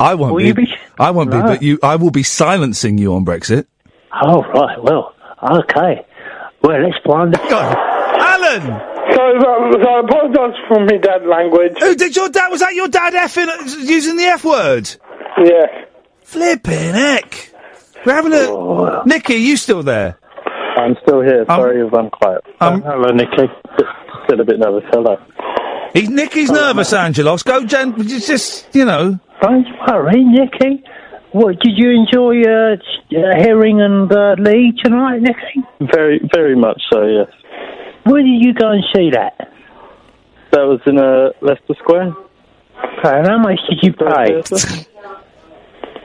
I won't Will be. you be? I won't be, but you, I will be silencing you on Brexit. Oh, right, well, okay. Well, let's find out. Alan! So, uh, so I apologise for my dad language. Who did your dad? Was that your dad effing using the F word? Yeah. Flipping heck! We're having a. Nicky, are you still there? I'm still here. Sorry if I'm quiet. Um, hello, Nicky. Still a bit nervous. Hello. He's Nicky's nervous, Angelos. Go, Jen. Just, just you know. Don't worry, Nicky. What, did you enjoy uh, uh, Herring and uh, Lee tonight, Nicky? Very, very much so. Yes. Where did you go and see that? That was in uh, Leicester Square. Okay, and how much did you pay?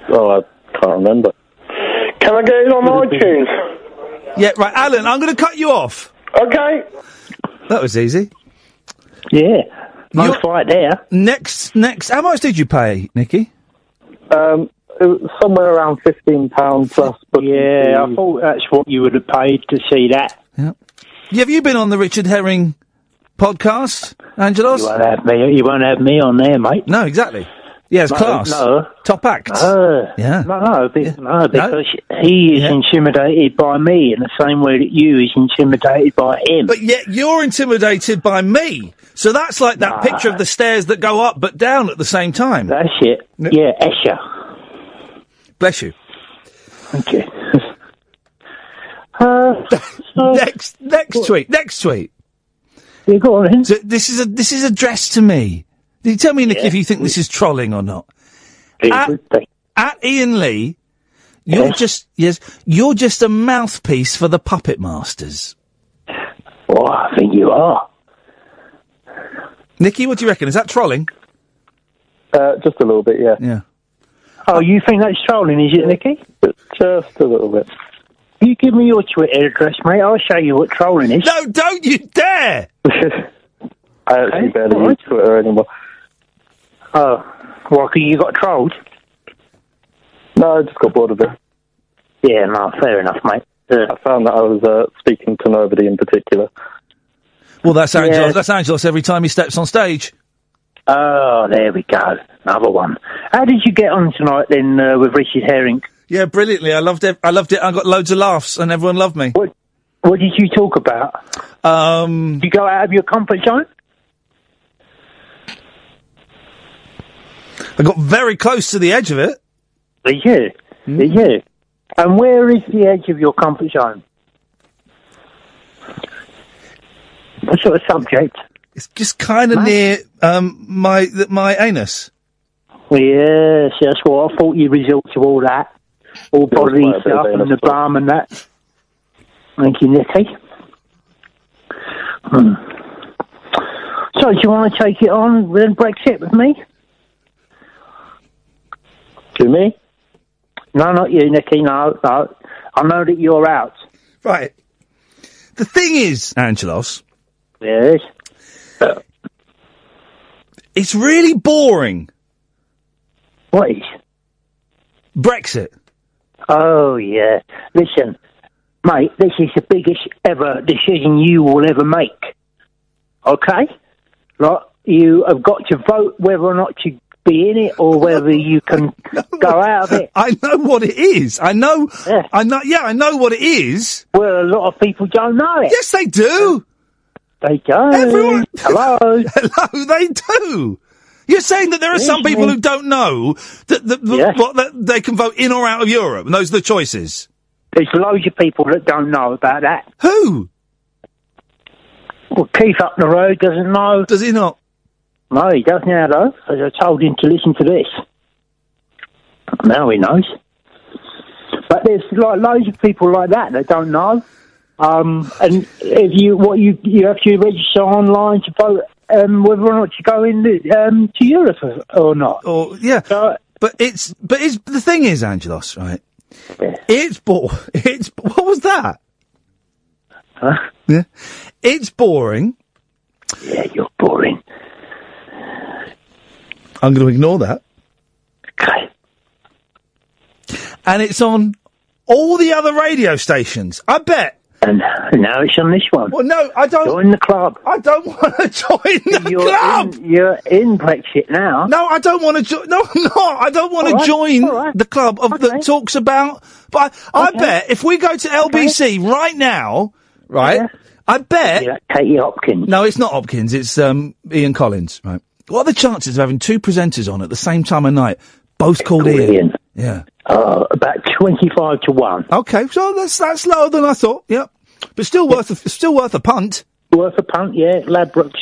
Oh, I can't remember. Can I get it on iTunes? Yeah, right, Alan. I'm going to cut you off. Okay. That was easy. Yeah. No fight there. Next, next. How much did you pay, Nicky? Um, it was somewhere around fifteen pounds plus. booking Yeah, I thought that's what you would have paid to see that. Yeah. Have you been on the Richard Herring podcast, Angelos? You won't have me. You won't have me on there, mate. No, exactly. Yeah, it's No, class. no. Top act. Uh, Yeah. No, no, be- no, because he is intimidated by me in the same way that you is intimidated by him. But yet you're intimidated by me. So that's like that picture of the stairs that go up but down at the same time. That's it. Yeah, Escher. Bless you. Thank you. Uh, next, next tweet. Next tweet. You go on. So this is a this is addressed to me. You tell me, Nick, if you think this is trolling or not. At, at Iain Lee, you're just yes, you're just a mouthpiece for the puppet masters. Oh, I think you are. Nicky, what do you reckon? Is that trolling? Uh, just a little bit, yeah. Yeah. Oh, you think that's trolling, is it, Nicky? Just a little bit. You give me your Twitter address, mate. I'll show you what trolling is. No, don't you dare! I actually barely use Twitter anymore. Oh, well, 'cause you got trolled? No, I just got bored of it. Yeah, no, fair enough, mate. I found that I was uh, speaking to nobody in particular. Well, that's Angelos. Yeah. That's Angelos every time he steps on stage. Oh, there we go. Another one. How did you get on tonight then uh, with Richard Herring? Yeah, brilliantly. I loved it. I loved it. I got loads of laughs, and everyone loved me. What What did you talk about? Um, Did you go out of your comfort zone? I got very close to the edge of it. Did you? Hmm. Did you? And where is the edge of your comfort zone? What sort of subject? It's just kind of near um, my th- my anus. Well, yes, that's what I thought you resort to all that. All bodily quite a bit of stuff and the bum and that. Thank you, Nicky. Hmm. So, do you want to take it on with Brexit with me? To me? No, not you, Nicky. No, no. I know that you're out. Right. The thing is, Angelos, Yes. it's really boring. What is? Brexit. Oh, yeah. Listen, mate, this is the biggest ever decision you will ever make. Okay? Like, you have got to vote whether or not to be in it or whether you can go out of it. I know what it is. I know. I know. Yeah, I know what it is. Well, a lot of people don't know it. Yes, they do. They don't. Everyone. Hello. Hello. They do. You're saying that there are some people who don't know that, that, that, what, that they can vote in or out of Europe, and those are the choices. There's loads of people that don't know about that. Who? Well, Keith up the road doesn't know. Does he not? No, he does now, though. I told him to listen to this. Now he knows. But there's like loads of people like that that don't know. Um, and if you what you you have to register online to vote um, whether or not you go in um, to Europe or, not. Or yeah, but it's but it's the thing is, Angelos, right? Yeah. It's bo- It's what was that? Huh? Yeah, it's boring. Yeah, you're boring. I'm going to ignore that. Okay. And it's on all the other radio stations. I bet. And now it's on this one. Well, no, I don't. Join the club. I don't want to join the you're club. In, you're in Brexit now. No, I don't want to join. No, I'm not. I don't want to right, join right. the club of that talks about. But I, I bet if we go to LBC right now, right, I bet Katie Hopkins. No, it's not Hopkins. It's um, Ian Collins. Right. What are the chances of having two presenters on at the same time of night, both called Ian? Ian. Yeah. Uh, about twenty-five to one. Okay, so that's that's lower than I thought. Yep, but still worth a, still worth a punt. Worth a punt, yeah. Ladbrokes.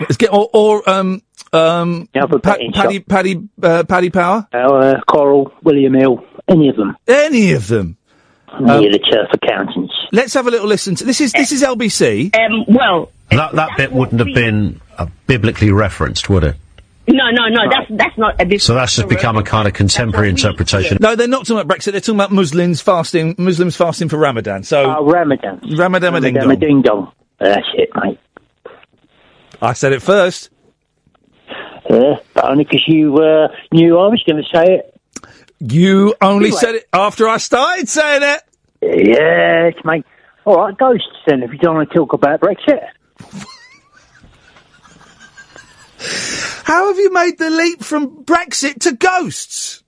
Let's get or, or um um Yeah, but Pa- betting Paddy Paddy uh, Paddy Power. Uh, Coral, William Hill, any of them. Any of them. Near the turf accountants. Let's have a little listen to this. Is this is LBC? Um, well, That that bit wouldn't have been uh, biblically referenced, would it? no, no, no. That's that's not a big. So that's just become a kind of contemporary interpretation. No, they're not talking about Brexit. They're talking about Muslims fasting. Muslims fasting for Ramadan. So uh, Ramadan. Ramadan, Ramadan, Ramadan, ding dong. That's it, mate. I said it first. Yeah, but only because you uh, knew I was going to say it. You only Anyway. said it after I started saying it. Yes, mate. All right, ghosts then, if you don't want to talk about Brexit. How have you made the leap from Brexit to ghosts?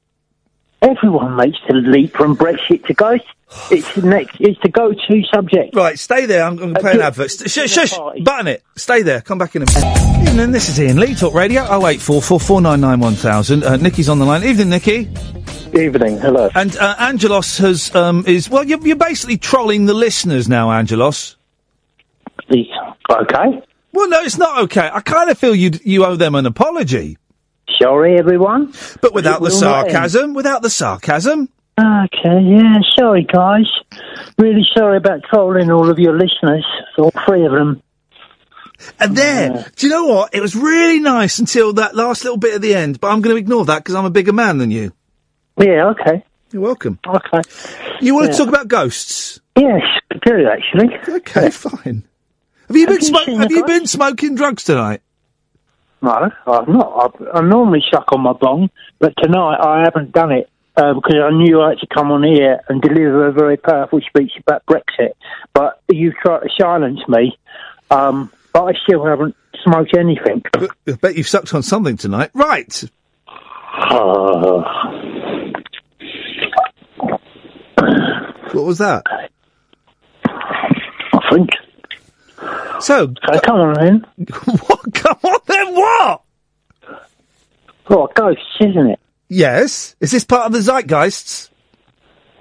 Everyone makes the leap from Brexit to ghosts. It's the next. It's the go-to subject. Right, stay there. I'm going to Uh, play an advert. St- Shush, shush, button it. Stay there. Come back in a minute. Evening, this is Iain Lee, Talk Radio, 0844 499 1000. Uh, Nikki's on the line. Evening, Nikki. Evening, hello. And uh, Angelos has, um, is, well, you're, you're basically trolling the listeners now, Angelos. Okay. Well, no, it's not okay. I kind of feel you you owe them an apology. Sorry, everyone. But without the will not end. sarcasm, without the sarcasm. Okay, yeah, sorry, guys. Really sorry about trolling all of your listeners, all three of them. And there, do you know what? It was really nice until that last little bit at the end, but I'm going to ignore that because I'm a bigger man than you. Yeah, okay. You're welcome. Okay. You want to talk about ghosts? Yes, I do, actually. Okay, fine. Have you been Have you smo- seen Have you been smoking drugs tonight? No, I've not. I, I normally suck on my bong, but tonight I haven't done it uh, because I knew I had to come on here and deliver a very powerful speech about Brexit. But you tried to silence me, um, but I still haven't smoked anything. I bet you've sucked on something tonight. Right. What was that? I think. So, so come on then. what? Come on then. What? Well, ghosts, isn't it? Yes. Is this part of the zeitgeists?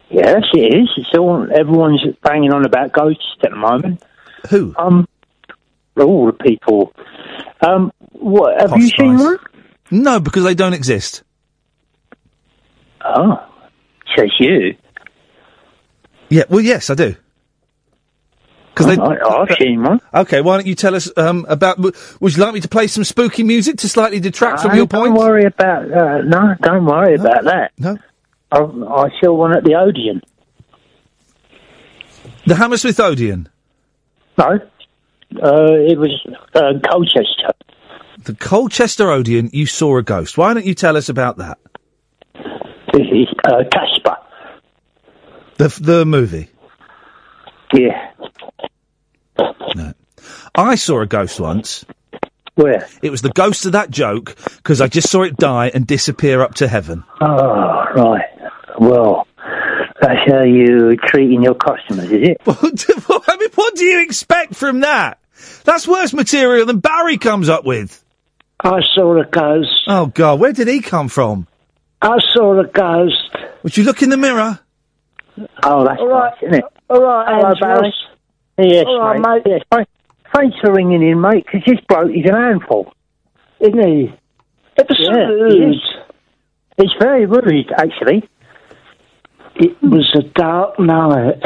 Yes, it is. It's all everyone's banging on about ghosts at the moment. Who? Um, all the people. Um, what have you seen one? No, because they don't exist. Oh, says you. Yeah, well, yes, I do. Because I- I've seen one. Okay, why don't you tell us um, about? Would you like me to play some spooky music to slightly detract from Uh, your don't point? worry about uh, no. Don't worry about that. No. I, I saw one at the Odeon. The Hammersmith Odeon. No, uh, it was uh, Colchester. The Colchester Odeon. You saw a ghost. Why don't you tell us about that? This is uh, Casper. The the movie. Yeah. I saw a ghost once. Where? It was the ghost of that joke because I just saw it die and disappear up to heaven. Oh, right. Well, that's how you treating your customers, is it? I mean, what do you expect from that? That's worse material than Barry comes up with. I saw a ghost. Oh God, where did he come from? I saw a ghost. Would you look in the mirror? Oh, that's All right. nice, isn't it? All right, Hello, Barry. Yes, All right, mate. Yes. Thank- Thanks for ringing in, mate, because this bloke is an handful. Isn't he? So Yeah, rude. he is. He's very rude, actually. It was a dark night.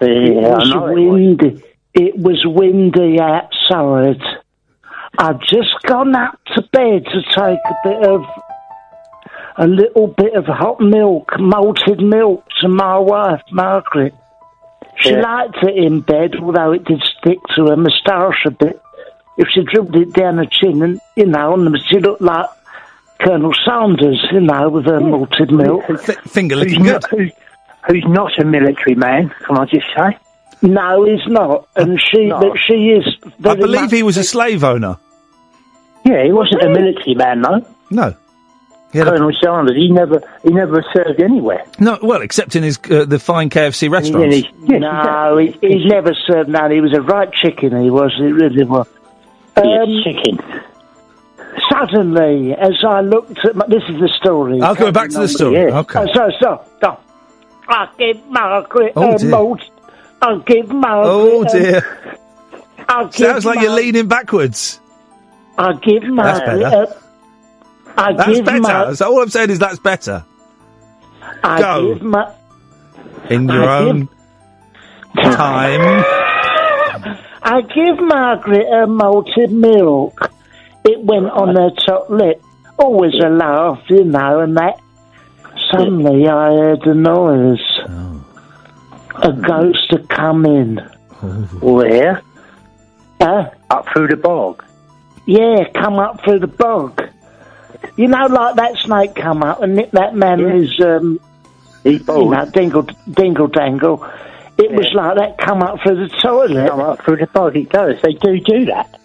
Yeah, it was know it was. windy. It was windy outside. I'd just gone up to bed to take a bit of a little bit of hot milk, malted milk, to my wife Margaret. She Yeah. liked it in bed, although it did stick to her moustache a bit. If she dribbled it down her chin, and you know, and she looked like Colonel Sanders, you know, with her malted milk. finger Who's not, who's, who's not a military man, can I just say? No, he's not, and she, but she is. I believe he was a slave owner. Yeah, he wasn't a military man, though. No. Colonel Sanders, he never, he never served anywhere. No, well, except in his uh, the fine KFC restaurants. he's- yes, no, he, he's never served none. He was a right chicken, he was. He really was. Um, chicken. Suddenly, as I looked at my, this is the story. I'll go back to the story. Okay. Oh, so, so, so. I give Margaret Oh, a dear. malt. I give Margaret. Oh a- dear. I give Sounds like you're leaning backwards. I give That's Margaret. better. a- I That's give better. Mar- So all I'm saying is that's better. I Go. give Mar- In your I give- own time. I give Margaret a malted milk. It went on her top lip. Always a laugh, you know, and that. Suddenly I heard a noise. Oh. A ghost had come in. Where? Huh? Up through the bog. Yeah, come up through the bog. You know, like that snake come up and nipped that man who's, um, you know, dingle, dingle dangle. It was like that come up through the toilet. Come up through the bog, it does. They do do that.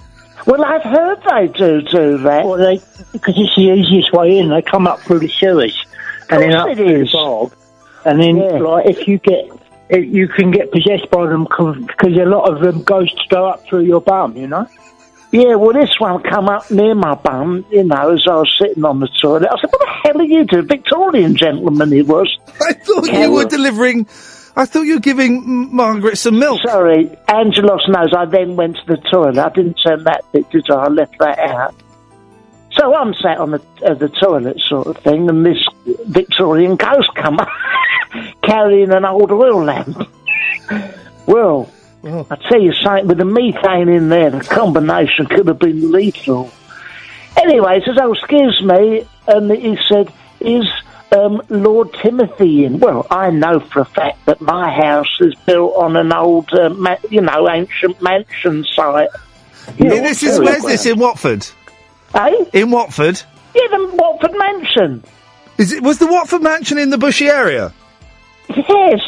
Well, I've heard they do do that. Well, they, because it's the easiest way in. They come up through the sewers. And then up through is. the bog. And then, like, if you get, if you can get possessed by them because a lot of them ghosts go up through your bum, you know? Yeah, well, this one come up near my bum, you know, as I was sitting on the toilet. I said, what the hell are you doing? Victorian gentleman he was. I thought you were delivering. I thought you were giving Margaret some milk. Sorry, Angelos knows I then went to the toilet. I didn't turn that bit, did I? I left that out. So I'm sat on the, uh, the toilet sort of thing, and this Victorian ghost come up carrying an old oil lamp. Well, I tell you something, with the methane in there, the combination could have been lethal. Anyway, he says, oh, excuse me, and he said, is um, Lord Timothy in? Well, I know for a fact that my house is built on an old, uh, ma- you know, ancient mansion site. Yeah, this is where's this in Watford? Eh? In Watford. Yeah, the Watford Mansion. Is it was the Watford mansion in the Bushey area? Yes.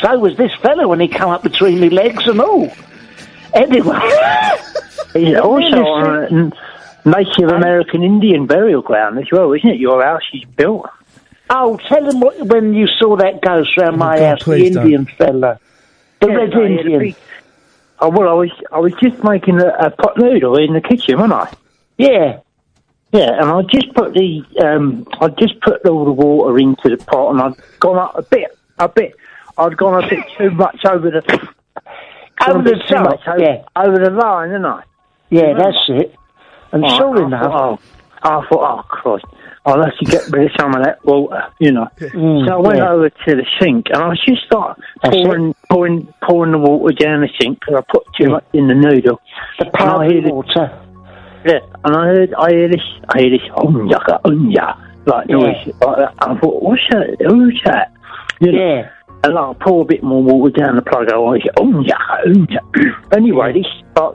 So was this fellow when he come up between my legs and all. Anyway. He's also on a Native American Indian burial ground as well, isn't it? Your house is built. Oh, tell him what, when you saw that ghost round my God, house, the please don't. Indian fella. The Yeah, Red no, he had a Indian. big- Oh, well, I was I was just making a, a pot noodle in the kitchen, wasn't I? Yeah. Yeah, and I just put the um, I just put all the water into the pot, and I'd gone up a bit, a bit. I'd gone a bit too much over the Over the too top, much over, yeah. over the line, didn't I? Yeah, that's it. And Right, sure I enough, thought, oh, I thought, oh Christ, I'll have to get rid of some of that water, you know. Mm, so I went yeah. over to the sink, and I just started pouring, pouring, pouring the water down the sink because I put too much in the noodle. the And I heard water. Yeah, and I heard, I hear this, I hear this, um yaka, um like noise like that. And I thought, what's that? Who's that? You know, Yeah. And like, I pour a bit more water down the plug. Hole. I always say, um yaka, um ya. Anyway, this like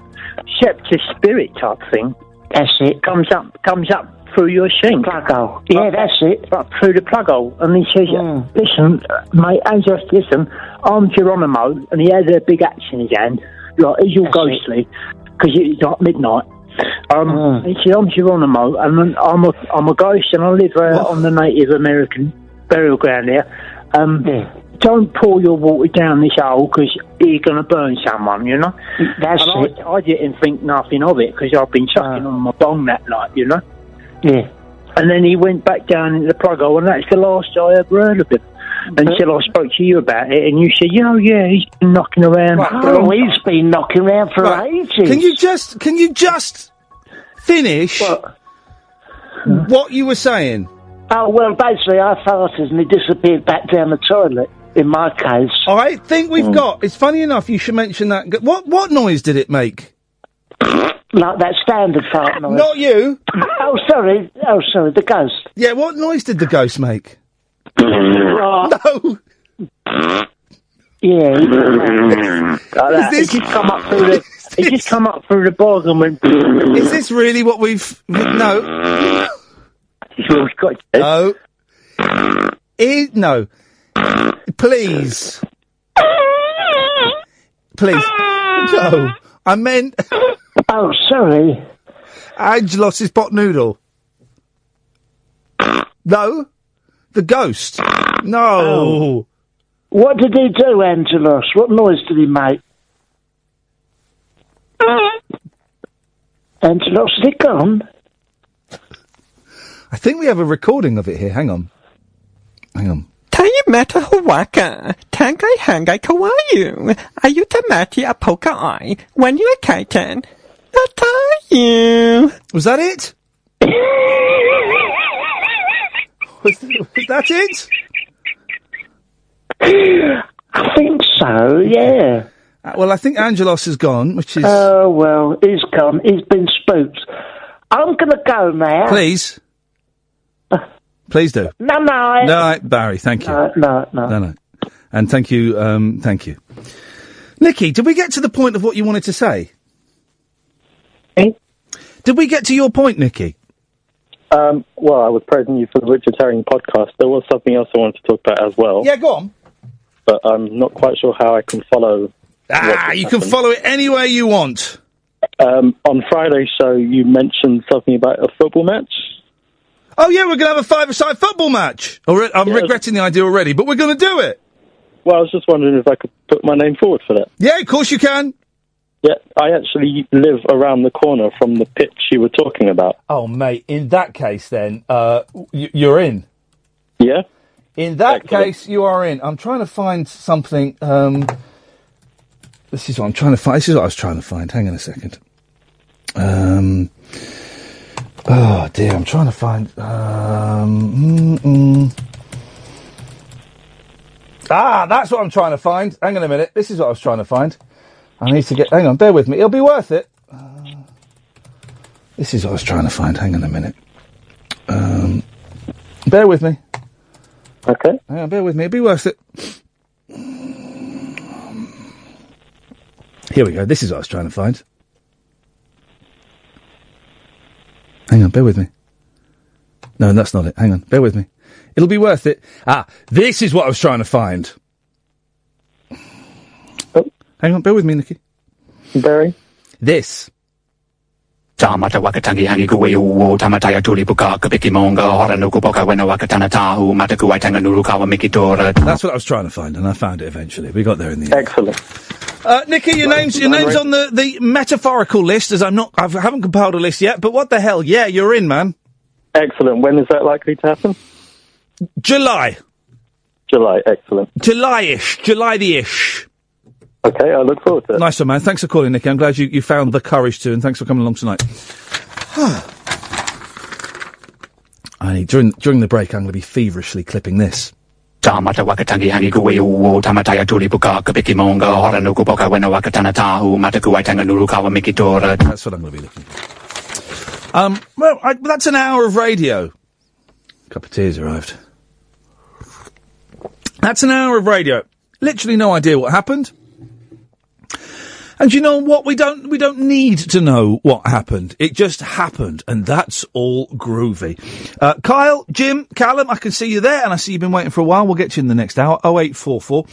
septic spirit type thing. That's it. Comes up, comes up through your sink. Plug hole. Yeah, that's it. Right through the plug hole, and he says, Mm. "Listen, mate, I just listen. I'm Geronimo, and he has a big axe in his hand. Like he's all That's ghostly because it's like midnight." Um, Mm. he said, "I'm Geronimo, and I'm- I'm a I'm a ghost, and I live uh, on the Native American burial ground here. Um, Yeah. Don't pour your water down this hole because you're going to burn someone, you know." That's and it. I, I didn't think nothing of it because I've been chucking ah. on my bong that night, you know. Yeah. And then he went back down into the plug hole, and that's the last I ever heard of him. Until I spoke to you about it, and you said, "Yeah, oh, yeah, he's been knocking around." Oh, he's been knocking around for Right. ages. Can you just can you just finish what you were saying? Oh, well, basically, I farted and he disappeared back down the toilet, in my case. I think we've mm. got. It's funny enough you should mention that. What what noise did it make? Like that standard fart noise. Not you. oh, sorry. Oh, sorry, the ghost. Yeah, what noise did the ghost make? no. Yeah. like this- He just come up through the. He just come up through the bog and went. Is this really what we've? No. No. I- no. Please. Please. No. I meant. Oh, sorry. Angelos's pot noodle. No. The ghost. No. Oh. What did he do, Angelos? What noise did he make? Angelos, is he gone? I think we have a recording of it here. Hang on. Hang on. Tayamata Hawaka, Tangai Hangai Kawaii, Ayutamati Apoka Ai, when you a kaitan. Atayu. Was that it? was, was that it? I think so, yeah. Uh, well, I think Angelos is gone, which is. Oh, well, he's gone. He's been spooked. I'm going to go now. Please. Please do. No, no. No, Barry, thank you. No, no, no. No, no. And thank you, um, thank you. Nikki, did we get to the point of what you wanted to say? Did we get to your point, Nikki? Um, well, I was praising you for the Richard Herring podcast. There was something else I wanted to talk about as well. Yeah, go on. But I'm not quite sure how I can follow. Ah, you can follow it any way you want. Um, on Friday's show, you mentioned something about a football match. Oh, yeah, we're going to have a five-a-side football match. Alre- I'm Yeah. regretting the idea already, but we're going to do it. Well, I was just wondering if I could put my name forward for that. Yeah, of course you can. Yeah, I actually live around the corner from the pitch you were talking about. Oh, mate, in that case, then, uh, y- you're in. Yeah? In that case, you are in. I'm trying to find something. Um, this is what I'm trying to find. This is what I was trying to find. Hang on a second. Um, oh dear, I'm trying to find. Um, mm-mm. Ah, that's what I'm trying to find. Hang on a minute. This is what I was trying to find. I need to get. Hang on, bear with me. It'll be worth it. Uh, this is what I was trying to find. Hang on a minute. Um, bear with me. Okay. Hang on, bear with me. It'll be worth it. Here we go. This is what I was trying to find. Hang on, bear with me. No, that's not it. Hang on, bear with me. It'll be worth it. Ah, this is what I was trying to find. Hang on, bear with me, Nicky. Barry? This. Tamata wakatangi hangi kuwe uo tamataya tuli puka kapiki monga hora nuku poka wena wakatana tahu mataku waitanga nurukawa mikitora. That's what I was trying to find, and I found it eventually. We got there in the end. Excellent. Uh, Nicky, your name's your name's on the, the metaphorical list, as I'm not. I haven't compiled a list yet. But what the hell? Yeah, you're in, man. Excellent. When is that likely to happen? July. July. Excellent. July-ish. July the ish. Okay, I look forward to it. Nice one, man. Thanks for calling, Nicky. I'm glad you, you found the courage to, and thanks for coming along tonight. I during during the break, I'm going to be feverishly clipping this. Tamata wakatangi hangi kuwe uo tamataya tuli kapiki monga hora nuku poka wena wakatana tahu mataku waitanga nuru kawa mikitora. That's what I'm going to be looking for. Um, well, I, that's an hour of radio. Cup of tea's arrived. That's an hour of radio. Literally no idea what happened. And you know what? We don't we don't need to know what happened. It just happened, and that's all groovy. Uh, Kyle, Jim, Callum, I can see you there, and I see you've been waiting for a while. We'll get you in the next hour. Oh eight four four.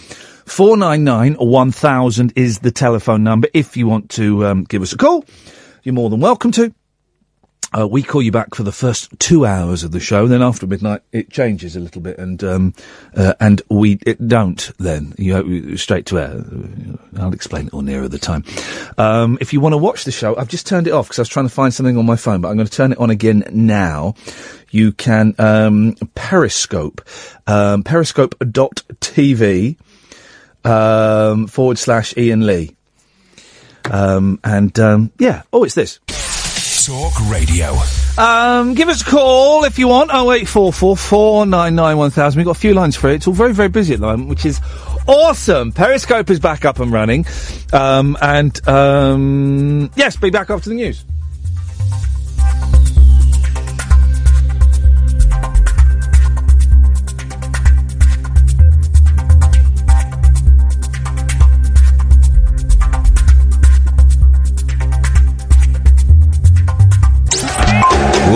499 1000 is the telephone number. If you want to um, give us a call, you're more than welcome to. Uh, we call you back for the first two hours of the show. and Then after midnight, it changes a little bit, and um, uh, and we it don't. Then you know, straight to air. I'll explain it all nearer the time. Um, if you want to watch the show, I've just turned it off because I was trying to find something on my phone, but I'm going to turn it on again now. You can um, Periscope, um, periscope.tv um, forward slash Iain Lee. Um, and um, yeah, oh, it's this. Talk Radio. Um, give us a call if you want. Oh eight four four four nine nine one thousand. We've got a few lines for it. It's all very very busy at the moment, which is awesome. Periscope is back up and running, um, and um, yes, be back after the news.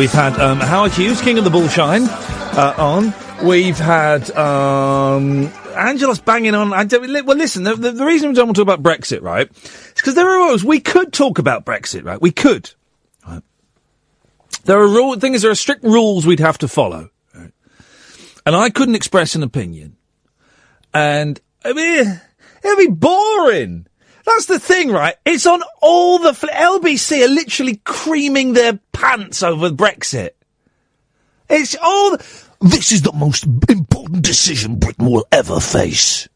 We've had um, Howard Hughes, King of the Bullshine, uh, on. We've had um, Angelos banging on. I don't, well, listen. The, the, the reason we don't want to talk about Brexit, right, is because there are rules. We could talk about Brexit, right? We could. There are rule. Thing is, there are strict rules we'd have to follow, right? and I couldn't express an opinion. And I mean, it'd be boring. That's the thing, right? It's on all the fl- LBC are literally creaming their pants over Brexit. It's all. This is the most important decision Britain will ever face.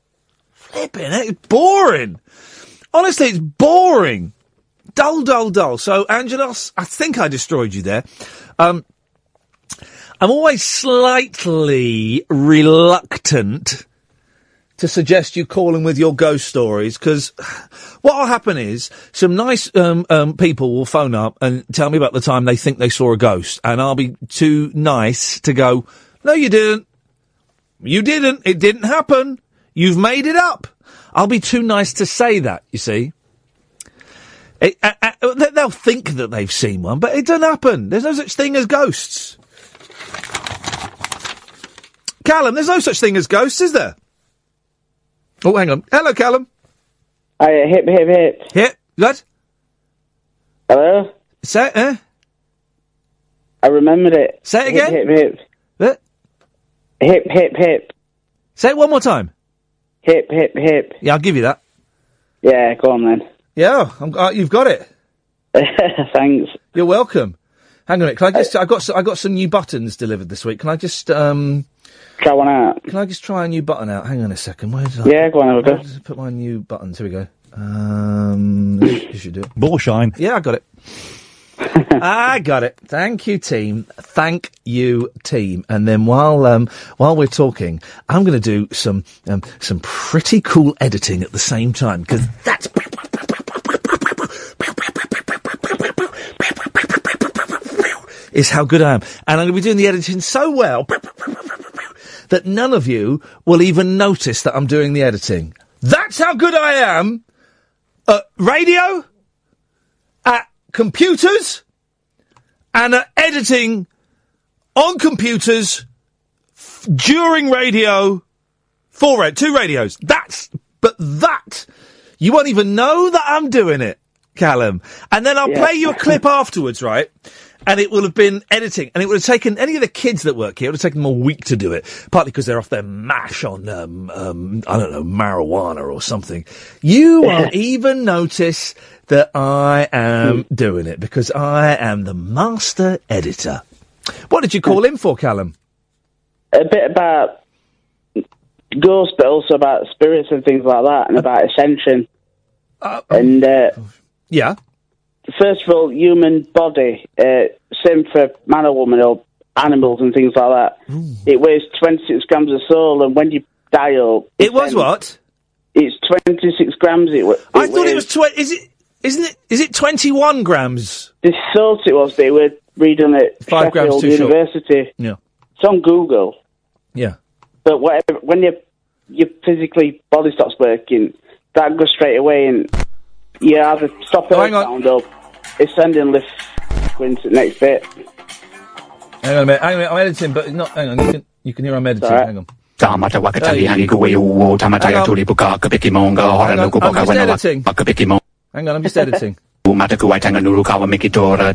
Flipping it, it's boring. Honestly, it's boring. Dull, dull, dull. So, Angelos, I think I destroyed you there. Um, I'm always slightly reluctant to suggest you call in with your ghost stories because what will happen is some nice um, um, people will phone up and tell me about the time they think they saw a ghost, and I'll be too nice to go. No, you didn't. You didn't. It didn't happen. You've made it up. I'll be too nice to say that. You see. It, uh, uh, they'll think that they've seen one, but it doesn't happen. There's no such thing as ghosts. Callum, there's no such thing as ghosts, is there? Oh, hang on. Hello, Callum. Hi, hip, hip, hip. Hip. What? Hello? Say it, eh? I remembered it. Say it Hip, again? Hip, hip. What? Hip, hip, hip. Say it one more time. Hip, hip, hip. Yeah, I'll give you that. Yeah, go on then. Yeah, I'm, uh, you've got it. Thanks. You're welcome. Hang on a minute. Can I just? I got s- I got some new buttons delivered this week. Can I just um try one out? Can I just try a new button out? Hang on a second. Where did I? Yeah, go on, have a go. Where did I Put my new buttons. Here we go. Um, you should do it. Ball shine. Yeah, I got it. I got it. Thank you, team. Thank you, team. And then while um, while we're talking, I'm going to do some um, some pretty cool editing at the same time because that's is how good I am, and I'm going to be doing the editing so well that none of you will even notice that I'm doing the editing. That's how good I am at radio, at computers, and at editing on computers f- during radio for ra- two radios. That's but that you won't even know that I'm doing it, Callum. And then I'll Yeah. play you a clip afterwards, right? And it will have been editing, and it would have taken any of the kids that work here. It would have taken them a week to do it, partly because they're off their mash on, um, um, I don't know, marijuana or something. You won't even notice that I am doing it because I am the master editor. What did you call in for, Callum? A bit about ghosts, but also about spirits and things like that, and about ascension. and uh, yeah, first of all, human body, uh, same for man or woman or animals and things like that. It weighs twenty six grams of soul, and when you die dial, It was what? It's twenty six grams. It, wa- I thought it was twenty. Is it? Isn't it? Is it twenty-one grams? They thought it was. They were reading it Five grams Sheffield too short. University. Yeah. It's on Google. Yeah. But whatever, when your your physically body stops working, that goes straight away, and you either stop it or sound up. It's sending lift go into the next bit. Hang on a minute. Hang on a minute. I'm editing, but not. Hang on. You can. You can hear I'm editing. Alright. Hang on. Tamata wakatangi Hey. hangi kuwe uo tamataya Hang on. tuli puka kapiki monga hora Hang on, nuku I'm poka just wena editing. Hang on. I'm just editing. umata kuwai kawa mikitora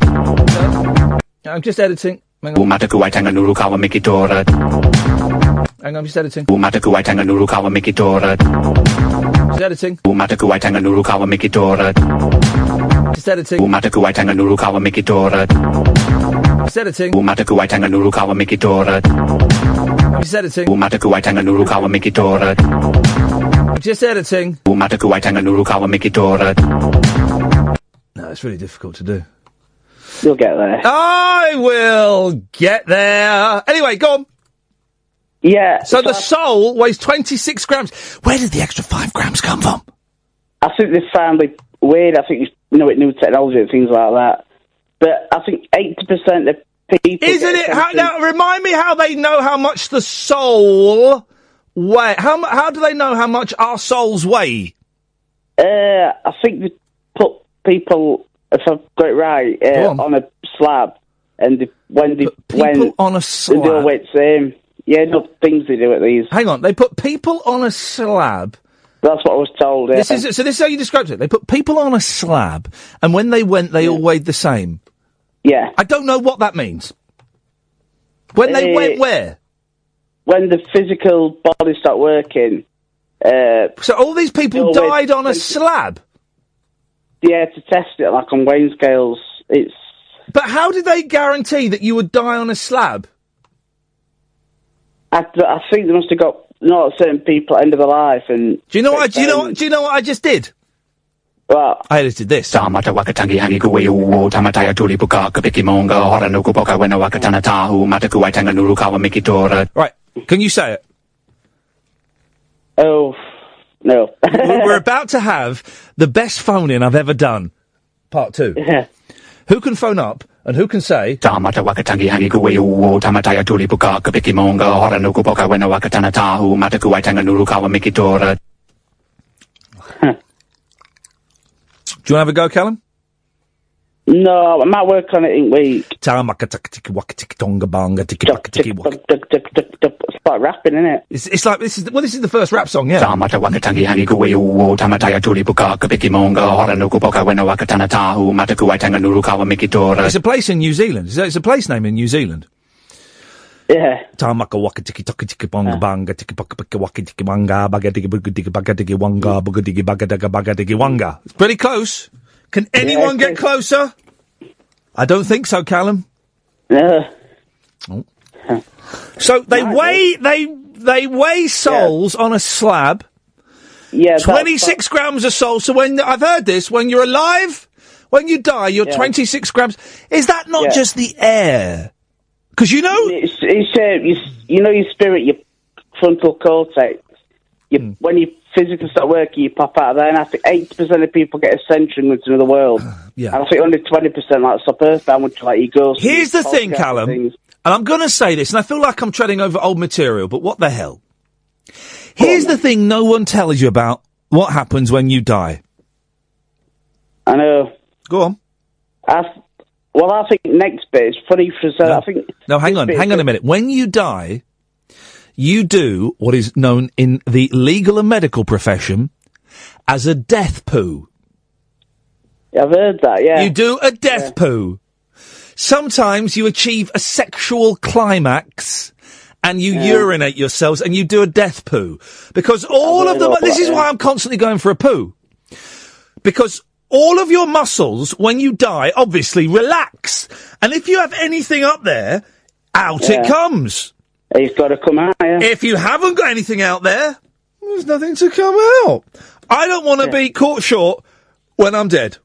I'm just editing. Hang on. umata kuwai tanga nuru kawa mikitora Hang on. I'm just editing. umata kuwai kawa mikitora Just editing. umata kuwai tanga nuru kawa mikitora Just editing. umata kuwai tanga nuru kawa mikitora Just editing. umata kuwai tanga nuru kawa mikitora just editing. umata kuwai tanga nuru kawa mikitora just editing. umata kuwai tanga nuru kawa mikitora No, it's really difficult to do. You'll get there. I will get there. Anyway, go on. Yeah. So the soul weighs 26 grams. Where did the extra five grams come from? I think they found it weird. I think you know, with new technology and things like that. But I think eighty percent of people. Isn't it? How, now, remind me how they know how much the soul weigh. How how do they know how much our souls weigh? Uh, I think they put people, if I've got it right, uh, on. a slab, and they, when they when on a slab. they weigh the same. Yeah, no things they do at these. Hang on, they put people on a slab. That's what I was told. Yeah. This is so. This is how you described it. They put people on a slab, and when they went, they all weighed the same. Yeah. I don't know what that means. When they Uh, went where? When the physical body stopped working. Uh, so all these people died on a slab. Yeah, to test it, like on weighing scales, it's. But how did they guarantee that you would die on a slab? I, I think they must have got not certain people at the end of their life, and Do you know what? I, do you know? what- Do you know what I just did? Well, I just did this. Tamata wakatangi hangi kuwe uo tamataya tuli puka kapiki monga hora nuku poka wena wakatana tahu mataku waitanga nuru kawa mikitora. Right. Can you say it? Oh, no. we're, we're about to have the best phone in I've ever done. Part two. Yeah. Who can phone up and who can say? Tamata wakatangi hangi kuwe uo tamataya tuli kapiki monga hora nuku poka wena wakatana tahu mataku waitanga nuru kawa mikitora. Do you want to have a go, Callum? No, I might work on it in week. It's like rapping, isn't it? It's, it's like this is well, this is the first rap song, yeah. Tamata wakatangi hangi kuwe uo tamataya tuli puka kapiki monga hora nuku poka wena wakatana tahu mataku waitanga nuru kawa mikitora. It's a place in New Zealand. It's a, it's a place name in New Zealand. Yeah. Tamaka waka tiki toka tiki bonga ah. banga tiki paka paka waka tiki wanga baga tiki buga tiki baga tiki wanga buga tiki baga daga baga tiki wanga. It's pretty close. Can anyone get closer? I don't think so, Callum. Yeah. Oh. So they weigh they they weigh souls on a slab. Yeah, twenty six grams of soul. So when I've heard this, when you're alive, when you die, you're Yeah. twenty six grams. Is that not Yeah. just the air? Because you know, it's, it's uh, you, you know your spirit, your frontal cortex. You, Hmm. When you physically start working, you pop out of there, and I think eighty percent of people get ascension into another world. Yeah. and I think only twenty percent like stop Earth down, which like you go. Here's the thing, Callum, and I'm going to say this, and I feel like I'm treading over old material, but what the hell? Here's the thing no one tells you about what happens when you die. I know. Go on. I, well, I think next bit is funny for so I think. No, hang on, hang on a minute. When you die, you do what is known in the legal and medical profession as a death poo. I've heard that. Yeah. You do a death poo. Sometimes you achieve a sexual climax and you urinate yourselves and you do a death poo. Because all of the, this that, is yeah. why I'm constantly going for a poo. Because all of your muscles, when you die, obviously relax. And if you have anything up there, out Yeah. it comes. It's got to come out. Yeah. If you haven't got anything out there, there's nothing to come out. I don't want to be caught short when I'm dead.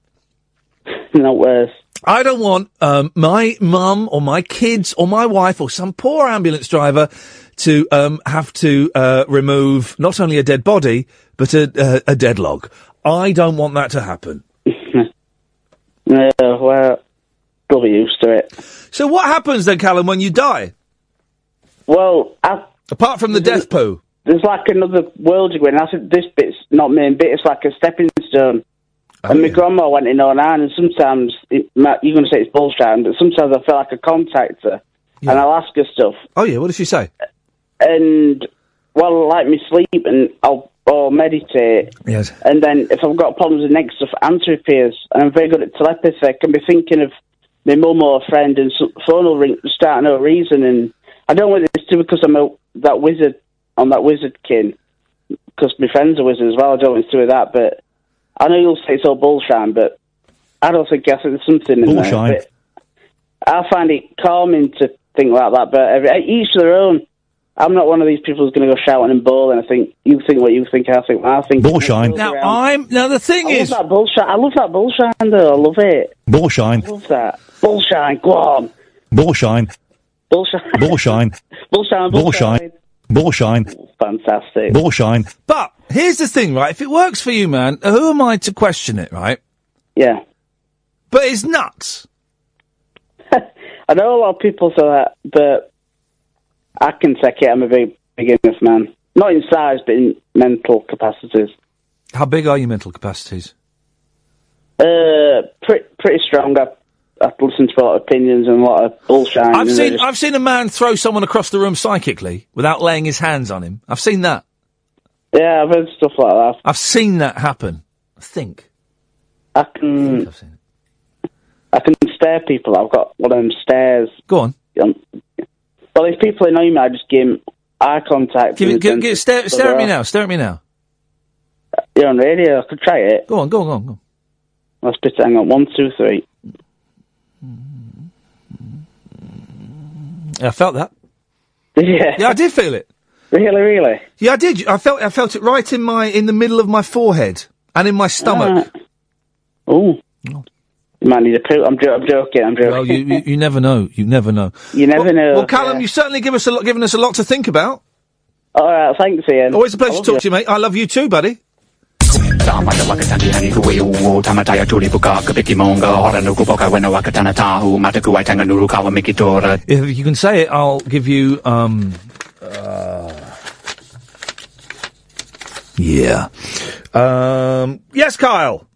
Not worse. I don't want um, my mum or my kids or my wife or some poor ambulance driver to um, have to uh, remove not only a dead body but a, a, a dead log. I don't want that to happen. Yeah, well, be used to it. So what happens then, Callum, when you die? Well, I, apart from the death poo, there's like another world you go in. I think this bit's not main bit. It's like a stepping stone. Oh, and my grandma went in 09, and sometimes it, you're going to say it's bullshit, but sometimes I feel like a contact her and I'll ask her stuff. Oh yeah, what does she say? And well, I like me sleep, and I'll or meditate. Yes. And then if I've got problems with next stuff, answer appears, and I'm very good at telepathy. I can be thinking of my mum or a friend, and so, phone will ring, start no reason. And I don't want this to because I'm a, that wizard on that wizard kin, because my friends are wizards as well. I don't want to do with that, but I know you'll say it's all bullshine, but I don't think I think there's something in Bullshine. there. But I find it calming to think like that, but every, each to their own. I'm not one of these people who's going to go shouting and bawling. I think you think what you think, I think what I think. Bullshine. Now I'm now the thing I is, love that bullshine. I love that bullshine though. I love it. Bullshine. I love that bullshine. Go on, Bullshine. bullshine. Bullshine. bullshine. Bullshine. Bullshine. Fantastic. Bullshine. but here's the thing, right? If it works for you, man, who am I to question it, right? Yeah. But it's nuts. I know a lot of people say that, but I can take it. I'm a big, big enough man. Not in size, but in mental capacities. How big are your mental capacities? Uh, pretty, pretty strong. I, I listen to a lot of opinions and a lot of bullshit. I've seen just- I've seen a man throw someone across the room psychically without laying his hands on him. I've seen that. Yeah, I've heard stuff like that. I've seen that happen. I think. I can. I can stare people. I've got one of them stares. Go on. Um, well, if people annoy me, I just give eye contact. Give give, give, stare, stare at me now. Stare at me now. You're on radio. I could try it. Go on. Go on. Go on. Go on. Let's. Hang on. One, two, three. Yeah, I felt that. Yeah. Yeah, I did feel it. Really, really. Yeah, I did. I felt I felt it right in my in the middle of my forehead and in my stomach. Ah. Oh. You might need a poo. I'm, jo- I'm joking. I'm joking. Well, you, you you never know. You never know. You never well, know, Well, Callum, yeah. you certainly give us a lot, given us a lot to think about. All right, thanks, Iain. Always a pleasure to talk to you, mate. I love you too, buddy. Hangi kuwe uo tamataya tuli puka kapiki monga hora wena wakatana tahu mikitora If you can say it, I'll give you. um uh, Yeah. Um. Yes, Kyle.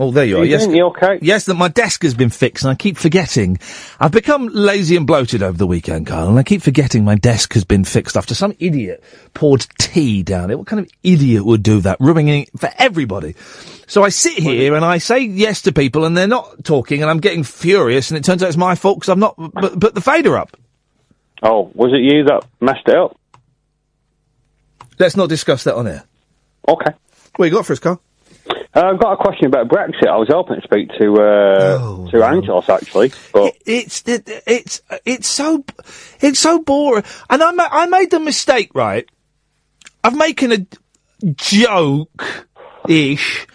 Oh, there you are. Yes. You okay? Yes, that my desk has been fixed, and I keep forgetting. I've become lazy and bloated over the weekend, Carl, and I keep forgetting my desk has been fixed after some idiot poured tea down it. What kind of idiot would do that, ruining it for everybody? So I sit here and I say yes to people, and they're not talking, and I'm getting furious, and it turns out it's my fault because I've not put, put the fader up. Oh, was it you that messed it up? Let's not discuss that on air. Okay. What you got for us, Carl? Uh, I've got a question about Brexit. I was hoping to speak to uh, to Angelos actually, but It's it, it's it's so it's so boring, and I ma- I made the mistake right of making a joke ish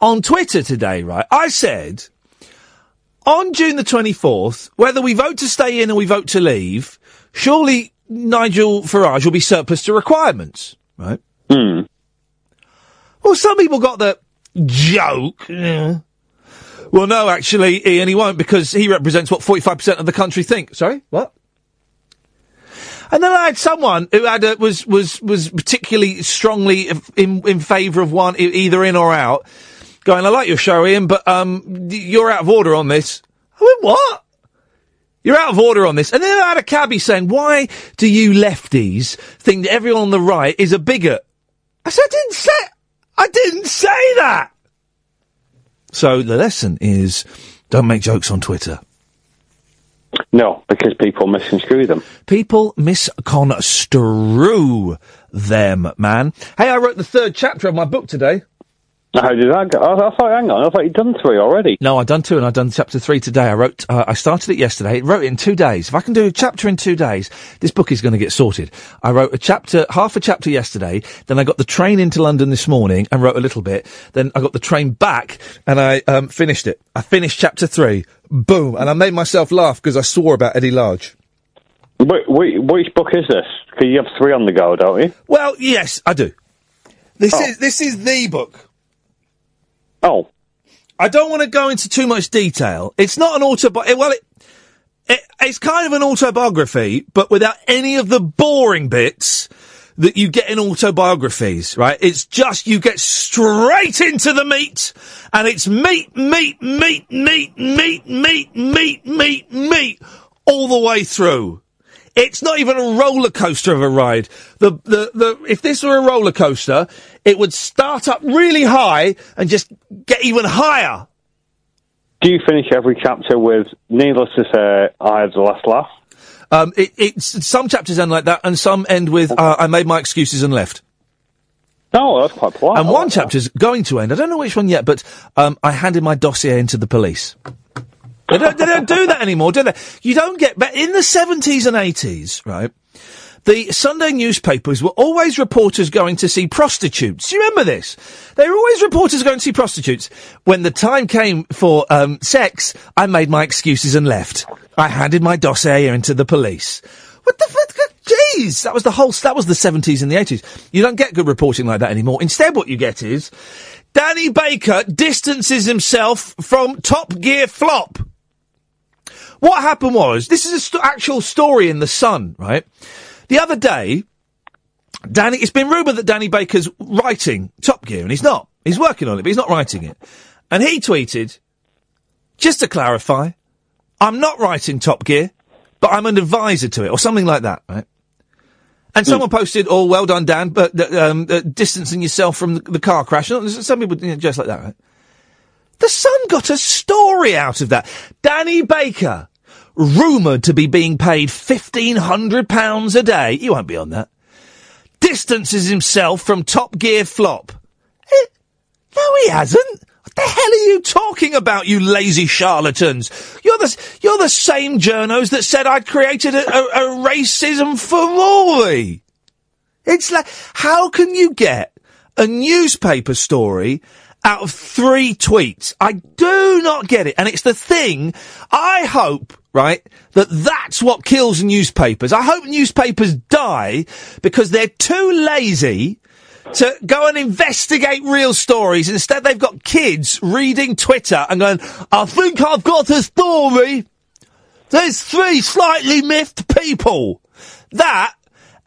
on Twitter today. Right, I said on June the twenty fourth, whether we vote to stay in or we vote to leave, surely Nigel Farage will be surplus to requirements. Right. Hmm. Well, some people got the joke. Yeah. Well, no, actually, Iain, he won't because he represents what 45% of the country think. Sorry? What? And then I had someone who had a, was, was, was particularly strongly in, in favour of one, either in or out, going, I like your show, Iain, but, um, you're out of order on this. I went, what? You're out of order on this. And then I had a cabbie saying, why do you lefties think that everyone on the right is a bigot? I said, I didn't say, I didn't say that. So the lesson is don't make jokes on Twitter. no, because people misconstrue them. People misconstrue them, man. Hey, I wrote the third chapter of my book today. How did that go? I, I thought, hang on, I thought you'd done three already. No, I've done two, and I've done chapter three today. I wrote, uh, I started it yesterday. I wrote it in two days. If I can do a chapter in two days, this book is going to get sorted. I wrote a chapter, half a chapter yesterday. Then I got the train into London this morning and wrote a little bit. Then I got the train back and I um, finished it. I finished chapter three. Boom, and I made myself laugh because I swore about Eddie Large. Wait, wait, which book is this? Because you have three on the go, don't you? Well, yes, I do. This is this is the book. Oh. I don't want to go into too much detail. It's not an autobi- well, it, it, it's kind of an autobiography, but without any of the boring bits that you get in autobiographies, right? It's just, you get straight into the meat, and it's meat, meat, meat, meat, meat, meat, meat, meat, meat, all the way through. It's not even a roller coaster of a ride. The, the, the, if this were a roller coaster, it would start up really high and just get even higher. Do you finish every chapter with, needless to say, I had the last laugh? Um, it, it's some chapters end like that, and some end with uh, "I made my excuses and left." No, that's quite polite. And one chapter's going to end. I don't know which one yet, but um, I handed my dossier into the police. They don't, they don't do that anymore, do they? You don't get. But in the seventies and eighties, right? The Sunday newspapers were always reporters going to see prostitutes. Do you remember this? They were always reporters going to see prostitutes. When the time came for um, sex, I made my excuses and left. I handed my dossier into the police. What the fuck? Jeez, that was the whole. That was the seventies and the eighties. You don't get good reporting like that anymore. Instead, what you get is Danny Baker distances himself from Top Gear flop. What happened was this is an st- actual story in the Sun, right? The other day, Danny. It's been rumoured that Danny Baker's writing Top Gear, and he's not. He's working on it, but he's not writing it. And he tweeted, just to clarify, I'm not writing Top Gear, but I'm an advisor to it, or something like that, right? And someone posted, "Oh, well done, Dan," but uh, um, uh, distancing yourself from the, the car crash. And Some people you know, just like that, right? The Sun got a story out of that. Danny Baker, rumoured to be being paid fifteen hundred pounds a day. He won't be on that. Distances himself from Top Gear flop. Eh, no, he hasn't. What the hell are you talking about, you lazy charlatans? You're the you're the same journos that said I'd created a, a, a racism. It's like, how can you get a newspaper story out of three tweets? I do not get it, and it's the thing. I hope, right, that that's what kills newspapers. I hope newspapers die because they're too lazy to go and investigate real stories. Instead, they've got kids reading Twitter and going, I think I've got a story. There's three slightly miffed people. That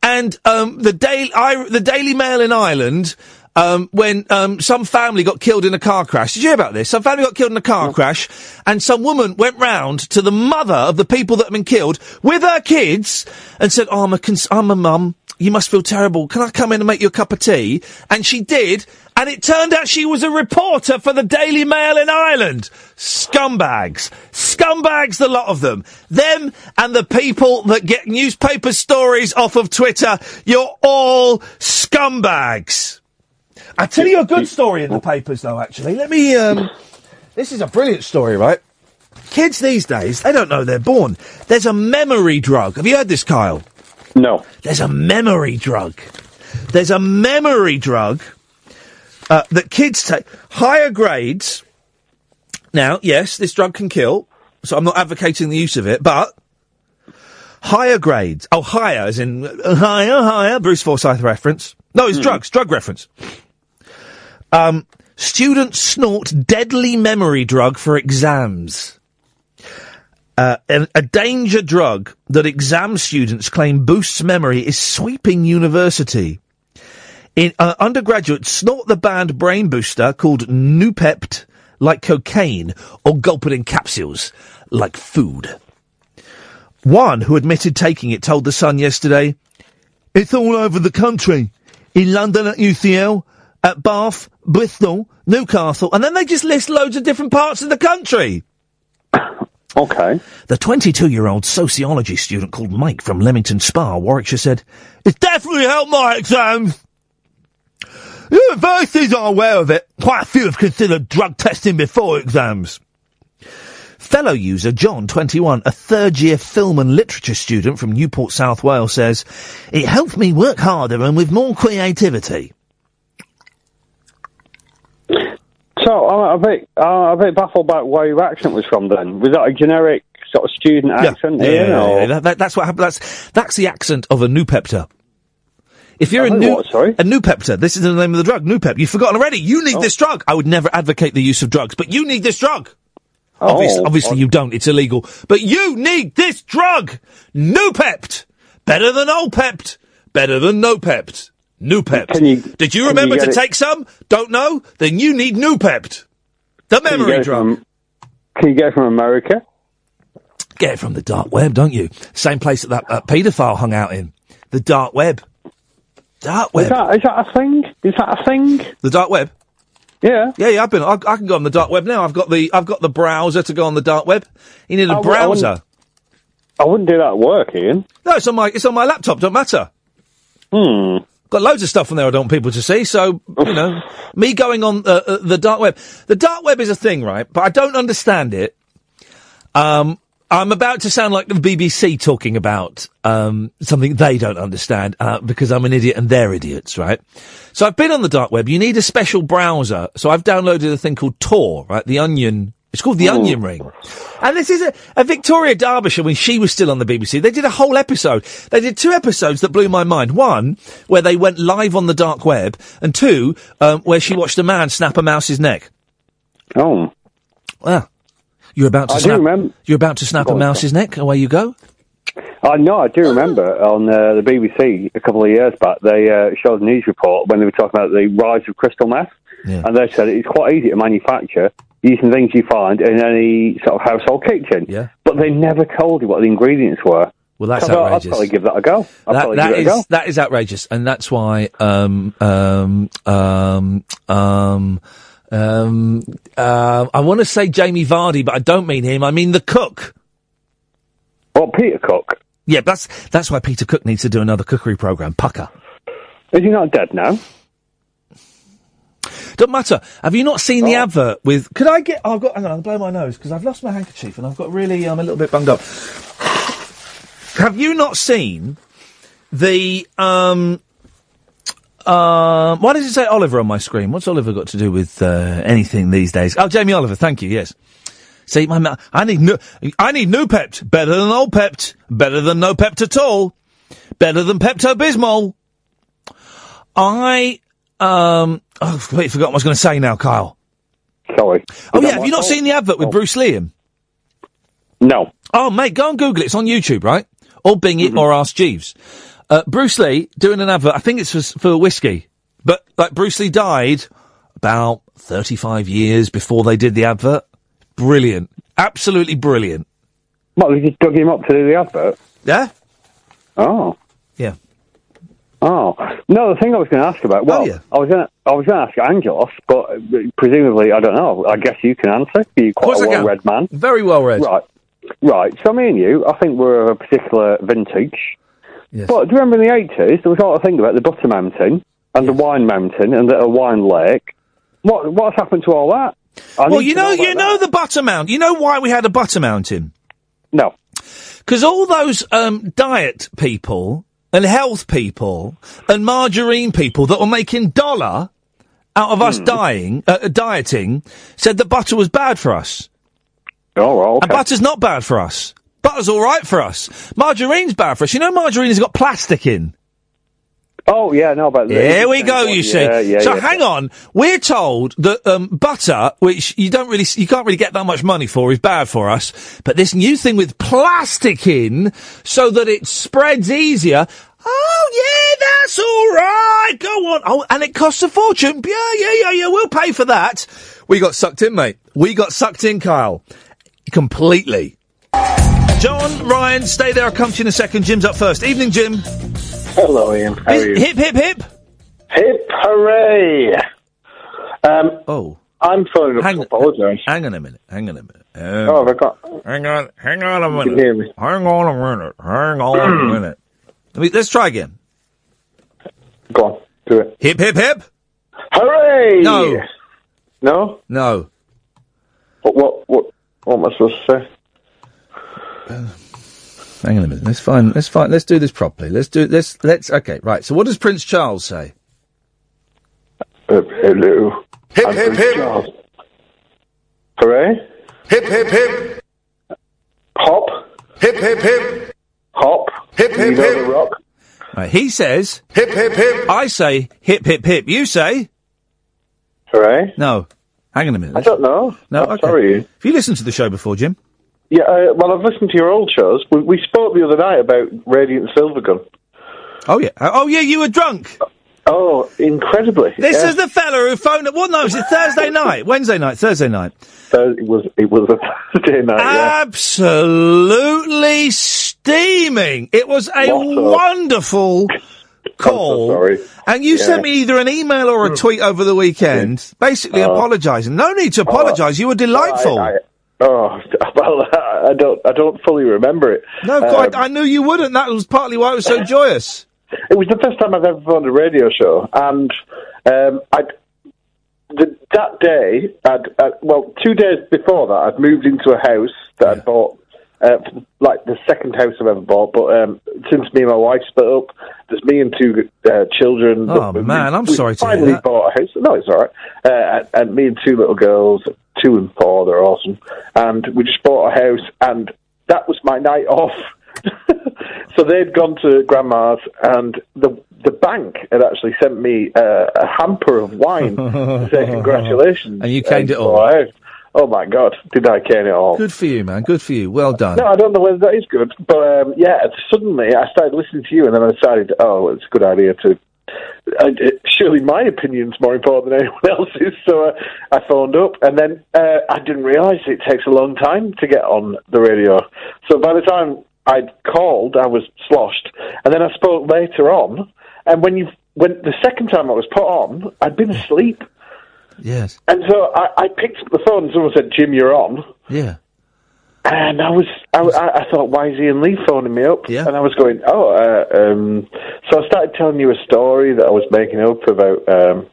and um, the Daily I, the Daily Mail in Ireland. Um, when um, some family got killed in a car crash. Did you hear about this? Some family got killed in a car crash, and some woman went round to the mother of the people that had been killed with her kids and said, "Oh, I'm a cons- I'm a mum. You must feel terrible. Can I come in and make you a cup of tea?" And she did, and it turned out she was a reporter for the Daily Mail in Ireland. Scumbags. Scumbags, the lot of them. Them and the people that get newspaper stories off of Twitter. You're all scumbags. I tell you a good story in the papers, though. Actually, let me. Um, this is a brilliant story, right? Kids these days, they don't know they're born. There's a memory drug. Have you heard this, Kyle? No. There's a memory drug. There's a memory drug uh, that kids take. Higher grades. Now, yes, this drug can kill, so I'm not advocating the use of it, but higher grades. Oh, higher, as in uh, higher, higher. Bruce Forsyth reference. No, it's drugs, drug reference. Um, students snort deadly memory drug for exams. Uh, a, a danger drug that exam students claim boosts memory is sweeping university. In uh, undergraduates snort the banned brain booster called Noopept like cocaine or gulp it in capsules like food. One who admitted taking it told The Sun yesterday, It's all over the country. In London at UCL, at Bath, Bristol, Newcastle, and then they just list loads of different parts of the country. Okay. The 22 year old sociology student called Mike from Leamington Spa, Warwickshire, said, It's definitely helped my exams. Universities are aware of it. Quite a few have considered drug testing before exams. Fellow user John, 21, a third year film and literature student from Newport, South Wales, says, It helped me work harder and with more creativity. So I'm a bit, I'm a bit baffled about where your accent was from. Then was that a generic sort of student accent? Yeah, yeah, or- yeah, that- that- that's what happened. That's, that's the accent of a Nupepta. If you're a Oh, new, what, sorry? a Nupepta, this is the name of the drug, Nupep. You've forgotten already. You Oh. need this drug. I would never advocate the use of drugs, but you need this drug. Oh, oh, obviously, Oh, obviously you don't. It's illegal. But you need this drug. Noopept. Better than Olpept. Better than Nopept. Noopept. Can you- Did you you remember get to it- take some? Don't know? Then you need Noopept. The memory drug. From, can you get it from America? Get it from the dark web, don't you? Same place that that uh, paedophile hung out in. The dark web. Dark web. Is that is that a thing? Is that a thing? The dark web. Yeah. Yeah, yeah. I've been. I, I can go on the dark web now. I've got the. I've got the browser to go on the dark web. You need a I wou- I browser. wouldn't- I wouldn't do that at work, Iain. No, it's on my. It's on my laptop. Don't matter. Hmm. Got loads of stuff on there I don't want people to see. So you know, me going on uh, uh, the dark web. The dark web is a thing, right? But I don't understand it. Um, I'm about to sound like the BBC talking about um, something they don't understand uh, because I'm an idiot and they're idiots, right? So I've been on the dark web. You need a special browser. So I've downloaded a thing called Tor, right? The Onion. It's called the Onion Ring. And this is a, a Victoria Derbyshire when she was still on the BBC. They did a whole episode. They did two episodes that blew my mind. One, where they went live on the dark web, and two, um, where she watched a man snap a mouse's neck. Oh. Ah. You're about to I do snap. You're about to snap a mouse's neck. Away you go. I know, I do remember on uh, the BBC a couple of years back, they uh, showed a news report when they were talking about the rise of crystal meth. Yeah. And they said it's quite easy to manufacture using things you find in any sort of household kitchen. Yeah. But they never told you what the ingredients were. Well, that's So outrageous. I'd probably give that a go. I'd That, probably that a go. is that is outrageous, and that's why um um um um um uh, I want to say Jamie Vardy, but I don't mean him. I mean the cook. What Peter Cook? Yeah, that's that's why Peter Cook needs to do another cookery program. Pucker. Is he not dead now? Don't matter. Have you not seen Oh. the advert with? Could I get? Oh, I've got. Hang on, I'll blow my nose because I've lost my handkerchief and I've got really. I'm a little bit bunged up. Have you not seen the? um um, why does it say Oliver on my screen? What's Oliver got to do with uh, anything these days? Oh, Jamie Oliver. Thank you. Yes. See, my ma- I need new. I need new Pept. Better than old Pept. Better than no Pept at all. Better than Pepto Bismol. I um. Oh, wait I completely forgot what I was going to say now, Kyle. Sorry. Oh yeah, have you not seen the advert with Bruce Lee in? No. Oh mate, go and Google it. It's on YouTube, right? Or Bing it, or Ask Jeeves. Uh, Bruce Lee doing an advert. I think it's for, for whiskey, but like Bruce Lee died about thirty-five years before they did the advert. Brilliant, absolutely brilliant. What, they just dug him up to do the advert? Yeah. Oh. Yeah. Oh no! The thing I was going to ask about. Well, I was going to I was going to ask Angelos, but uh, presumably I don't know. I guess you can answer. You're quite a well-read man. Very well read. Right, right. So me and you, I think we're of a particular vintage. Yes. But do you remember in the eighties there was all a thing about the Butter Mountain and the Wine Mountain and the Wine Lake? What what's happened to all that? I well, you know, you know the butter mountain. You know why we had a butter mountain? No. Because all those um, diet people and health people and margarine people that were making dollar out of us dying, uh, dieting, said that butter was bad for us. Oh, well, And butter's not bad for us. Butter's all right for us. Margarine's bad for us. You know, margarine has got plastic in. Oh yeah, no, but Here we go. You see. Yeah, yeah, so yeah. hang on. We're told that um, butter, which you don't really, you can't really get that much money for, is bad for us. But this new thing with plastic in, so that it spreads easier. Oh yeah, that's all right. Go on. Oh, and it costs a fortune. Yeah, yeah, yeah, yeah. We'll pay for that. We got sucked in, mate. We got sucked in, Kyle. Completely. John, Ryan, stay there. I'll come to you in a second. Jim's up first. Evening, Jim. Hello, Iain. How are you? Hip, hip, hip. Hip hooray! Um, oh. I'm phoning up Hang- to apologise. Hang on a minute. Hang on a minute. Hang Oh, I got... Hang on. Hang on a You minute. can hear me. Hang on a minute. Hang on a minute. Let me, let's try again. Go on. Do it. Hip, hip, hip. Hooray! No. No? No. What, what, what, what am I supposed to say? Hang on a minute. Let's find. Let's find. Let's do this properly. Let's do. Let's. Let's. Okay. Right. So, what does Prince Charles say? Uh, hello. Hip, I'm hip, Prince hip. Charles. Hooray? Hip, hip, hip. Hop. Hip, hip, hip. Hop. Hip, hip, hip. rock? Right. He says. Hip, hip, hip. I say hip, hip, hip. You say. Hooray? No. Hang on a minute. I don't know. No. I'm okay. sorry. Have you listened to the show before, Jim? Yeah, uh, well, I've listened to your old shows. We, we spoke the other night about Radiant Silvergun. Oh yeah. Uh, oh yeah. You were drunk. Oh, incredibly. This Yeah. is the fella who phoned. At what? night was it Thursday night? Wednesday night? Thursday night? It was, it was a Thursday night, yeah. Absolutely steaming. It was a wonderful call. sorry. And you Yeah. sent me either an email or a hmm. tweet over the weekend, basically uh, Oh. apologising. No need to uh, apologise. you were delightful. I, I, oh, well, I don't, I don't fully remember it. no, quite. Um, I knew you wouldn't. That was partly why it was so joyous. It was the first time I've ever phoned a radio show, and um, I the, that day, I'd, uh, well, two days before that, I'd moved into a house that I'd bought, uh, like the second house I've ever bought. But um, since me and my wife split up, there's me and two uh, children. Oh, We- man, I'm sorry to finally bought a house. No, it's all right. Uh, and, me and two little girls, two and four, they're awesome. And we just bought a house, and that was my night off. so they'd gone to grandma's, and the the bank had actually sent me uh, a hamper of wine to say congratulations. And you caned it all. bought a house. Oh my God, did I cane it all? Good for you, man. Good for you. Well done. No, I don't know whether that is good, but um, yeah, suddenly I started listening to you, and then I decided, oh, it's a good idea to I, it- surely my opinion's more important than anyone else's. So uh, I phoned up, and then uh, I didn't realise it takes a long time to get on the radio. So by the time I'd called, I was sloshed, and then I spoke later on. And when you when the second time I was put on, I'd been asleep, Yes. and so I, I picked up the phone. and Someone said, "Jim, you're on." Yeah. And I was, I, I thought, why is Iain Lee phoning me up? Yeah. And I was going, oh, uh, um, so I started telling you a story that I was making up about, um,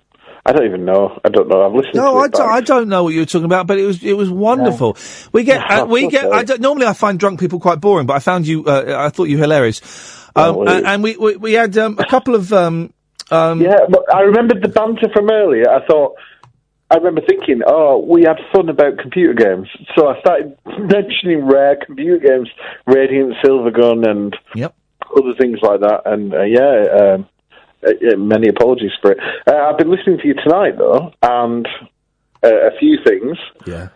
I don't even know. I don't know. I've listened No, to I don't. I don't know what you were talking about, but it was it was wonderful. We get uh, we get. I don't, normally I find drunk people quite boring, but I found you. Uh, I thought you hilarious. Um, well, and, and we, we we had um, a couple of um, um, yeah, but I remembered the banter from earlier. I thought, I remember thinking, oh, we had fun about computer games. So I started mentioning rare computer games, Radiant Silvergun and Yep. other things like that. And uh, yeah, um, uh, many apologies for it. Uh, I've been listening to you tonight, though, and uh, a few things. Yeah.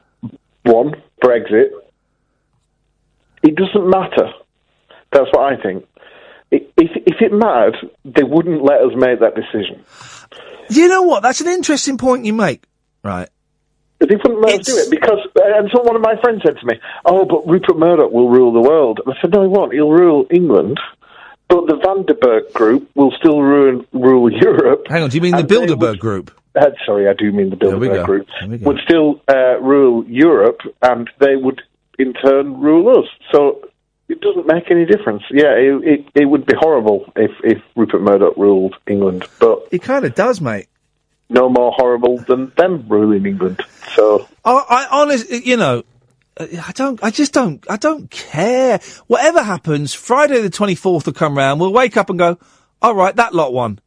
One, Brexit. It doesn't matter. That's what I think. If, if it mattered, they wouldn't let us make that decision. You know what? That's an interesting point you make. Right. They wouldn't let us do it because, uh, and so one of my friends said to me, "Oh, but Rupert Murdoch will rule the world." And I said, "No, he won't. He'll rule England, but the Vanderberg Group will still ruin, rule Europe." Hang on. Do you mean the Bilderberg would- Group? Uh, sorry, I do mean the There we Bilderberg go. Group There we go. would still uh, rule Europe, and they would in turn rule us. So it doesn't make any difference. Yeah, it it, it would be horrible if if Rupert Murdoch ruled England, but it kind of does, mate. No more horrible than them ruling England. So oh, I, I honestly, you know, I don't, I just don't, I don't care. Whatever happens, Friday the 24th will come round, we'll wake up and go, all right, that lot won.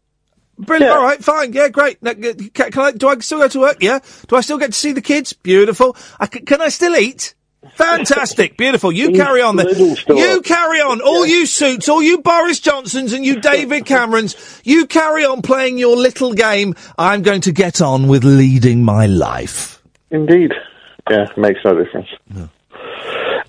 Brilliant, all right, fine, yeah, great. Can, can I, do I still go to work? Yeah. Do I still get to see the kids? Beautiful. I can I still eat? Fantastic, beautiful. You carry on then. You carry on. All you suits, all you Boris Johnsons and you David Camerons, you carry on playing your little game. I'm going to get on with leading my life. Indeed. Yeah, makes no difference.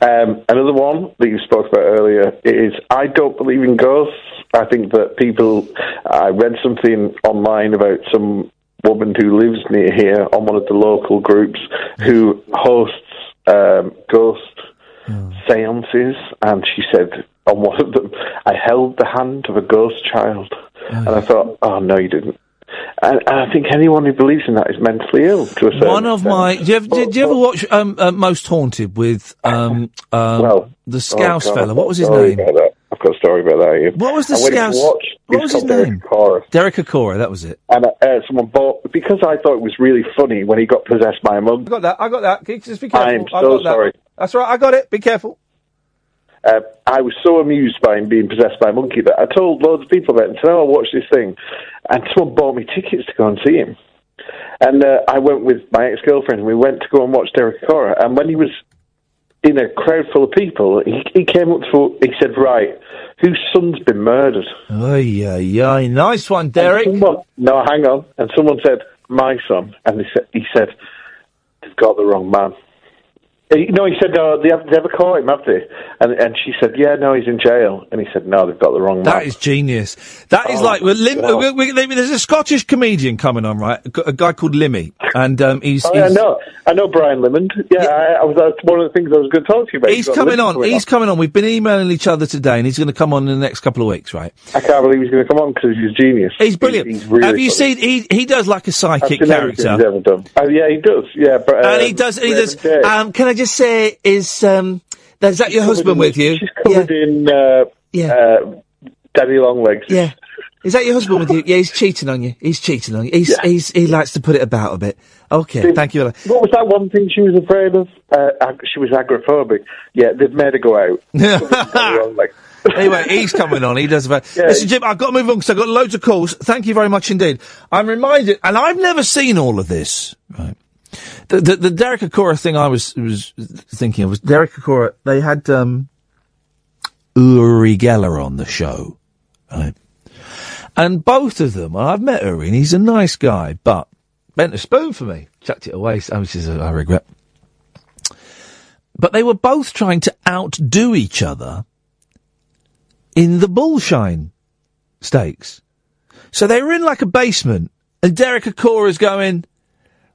Um, another one that you spoke about earlier is I don't believe in ghosts. I think that people. I read something online about some woman who lives near here on one of the local groups who hosts um, ghost seances, and she said on one of them, I held the hand of a ghost child. And I thought, oh, no, you didn't. And, and I think anyone who believes in that is mentally ill to a certain One of extent. my. Do you ever, did you ever watch um, uh, Most Haunted with um, um, the Scouse Oh, God, fella? What was his name? I've got a story about that. Iain. What was the Scouse? watch- What was his Derek name? Cora. Derek Acorah. That was it. And uh, someone bought because I thought it was really funny when he got possessed by a mum. I got that. I got that. Just be careful. I'm I so got that. sorry. That's right. I got it. Be careful. Uh, I was so amused by him being possessed by a monkey that I told loads of people about it and said, "Oh, watch this thing," and someone bought me tickets to go and see him. And uh, I went with my ex-girlfriend, and we went to go and watch Derek Acorah. And when he was in a crowd full of people, he, he came up to, he said, "Right, whose son's been murdered?" Oh yeah, ay. Nice one, Derek. Someone- no, hang on. And someone said, "My son," and he said, "He said they've got the wrong man." No, he said, "No, they, have, they ever caught him, have they?" And and she said, "Yeah, no, he's in jail." And he said, "No, they've got the wrong man." That is genius. That is Oh, like well, Lim, God. we, we, we- there's a Scottish comedian coming on, right? A, a guy called Limmy, and um, he's, Oh, yeah, I know, I know Brian Limond. Yeah, I, I was. That's one of the things I was going to talk to you about. he's got coming on. He's coming on. We've been emailing each other today, and he's going to come on in the next couple of weeks, right? I can't believe he's going to come on because he's a genius. He's brilliant. He's, really Have you funny. seen? He he does like a psychic character. he's ever done. Oh, yeah, he does. Yeah, but, and um, he does. He does. Um, can I just say, is um, is that your husband in- with you? She's covered in uh, Yeah. uh, Daddy Longlegs. Yeah. Is that your husband with you? Yeah, he's cheating on you. He's cheating on you. He's Yeah. he's he likes to put it about a bit. Okay, See, thank you. What was that one thing she was afraid of? Uh, ag- she was agoraphobic. Yeah, they've made her go out. anyway, he's coming on. He does about. Listen, Jim, I've got to move on because I've got loads of calls. Thank you very much indeed. I'm reminded, and I've never seen all of this. Right. The the, the Derek Acorah thing I was was thinking of was Derek Acorah. They had um, Uri Geller on the show, right? And both of them, I've met Uri, and he's a nice guy, but bent a spoon for me, chucked it away, which is a, I regret. But they were both trying to outdo each other in the bullshine stakes. So they were in like a basement, and Derek Acorah's going,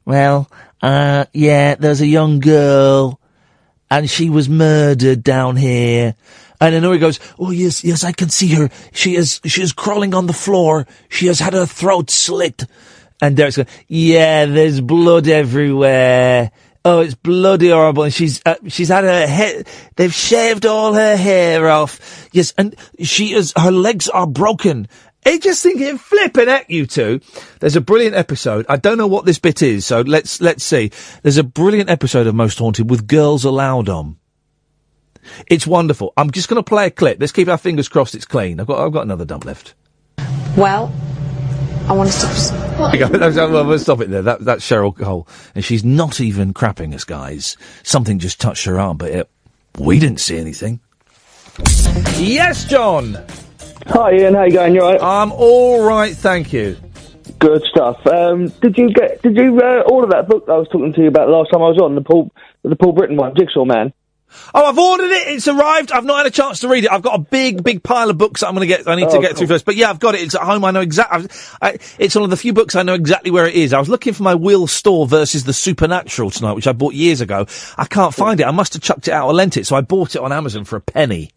well, uh, yeah, there's a young girl, and she was murdered down here. And he goes, oh yes, yes, I can see her. She is, she is crawling on the floor. She has had her throat slit. And Derek's going, yeah, there's blood everywhere. Oh, it's bloody horrible. And she's, uh, she's had her hair, they've shaved all her hair off. Yes, and she is, her legs are broken. I just thinking, flipping at you two. There's a brilliant episode. I don't know what this bit is, so let's, let's see. There's a brilliant episode of Most Haunted with Girls Aloud on. It's wonderful. I'm just going to play a clip. Let's keep our fingers crossed it's clean. I've got, I've got another dump left. Well, I want to stop. There you go. That's- well, we'll stop it there. That, that's Cheryl Cole. And she's not even crapping us, guys. Something just touched her arm, but it, we didn't see anything. Yes, John. Hi, Iain. How you going? You all right? I'm all right, thank you. Good stuff. Um, did you get? Did you uh, order that book I was talking to you about last time I was on the Paul the Paul Britton one, Jigsaw Man? Oh, I've ordered it. It's arrived. I've not had a chance to read it. I've got a big, big pile of books that I'm going to get. I need to Oh, get through first. But yeah, I've got it. It's at home. I know exactly. It's one of the few books I know exactly where it is. I was looking for my Will Storr versus the Supernatural tonight, which I bought years ago. I can't find it. I must have chucked it out or lent it, so I bought it on Amazon for a penny.